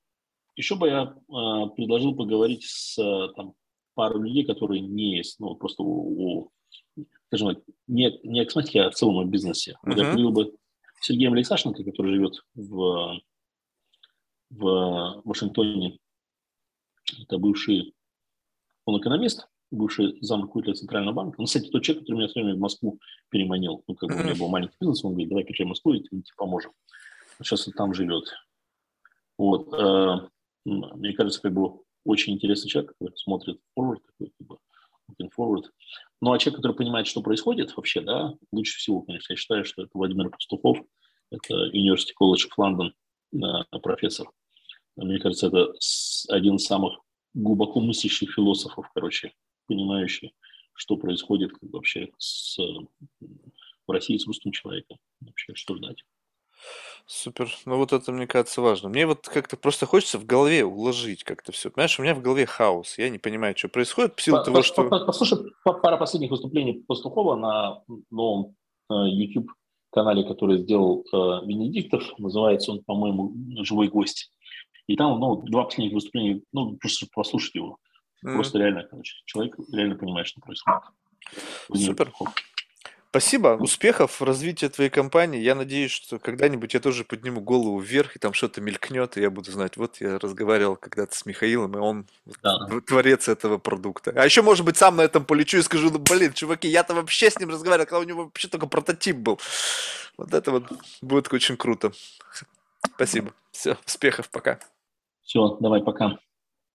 Еще бы я а, предложил поговорить с а, там, пару людей, которые не есть, ну, просто у, у, скажем так, не, не о косметике, а в целом о бизнесе. Вот Я поговорил бы с Сергеем Алексашенко, который живет в, в Вашингтоне. Это бывший, он экономист, бывший зам руководителя Центрального банка. Он, кстати, тот человек, который меня свое время в Москву переманил. Ну, как бы у меня был маленький бизнес, он говорит, давай в Москву, и тебе поможем. Сейчас он там живет. Вот. э, Мне кажется, как бы очень интересный человек, который смотрит forward, такой, как бы, looking forward. Ну, а человек, который понимает, что происходит вообще, да, лучше всего, конечно, я считаю, что это Владимир Пастухов, это University College of London э, профессор. Мне кажется, это с- один из самых глубоко мыслящих философов, короче, понимающий что происходит как вообще с, в России с русским человеком, вообще что ждать. Супер. Ну вот это, мне кажется, важно. Мне вот как-то просто хочется в голове уложить как-то все. Понимаешь, у меня в голове хаос. Я не понимаю, что происходит в силу По- того, по- что... по- Послушай па- пара последних выступлений Пастухова на новом э, YouTube канале, который сделал э, Венедиктов. Называется он, по-моему, «Живой гость». И там, ну, два последних выступления, ну, просто послушать его. М, Просто реально, короче, человек реально понимает, что происходит. Супер. Спасибо, успехов в развитии твоей компании. Я надеюсь, что когда-нибудь я тоже подниму голову вверх, и там что-то мелькнет, и я буду знать, вот я разговаривал когда-то с Михаилом, и он Да. творец этого продукта. А еще, может быть, сам на этом полечу и скажу, ну, блин, чуваки, я-то вообще с ним разговаривал, когда у него вообще только прототип был. Вот это вот будет очень круто. Спасибо. Все, успехов, пока. Все, давай, пока.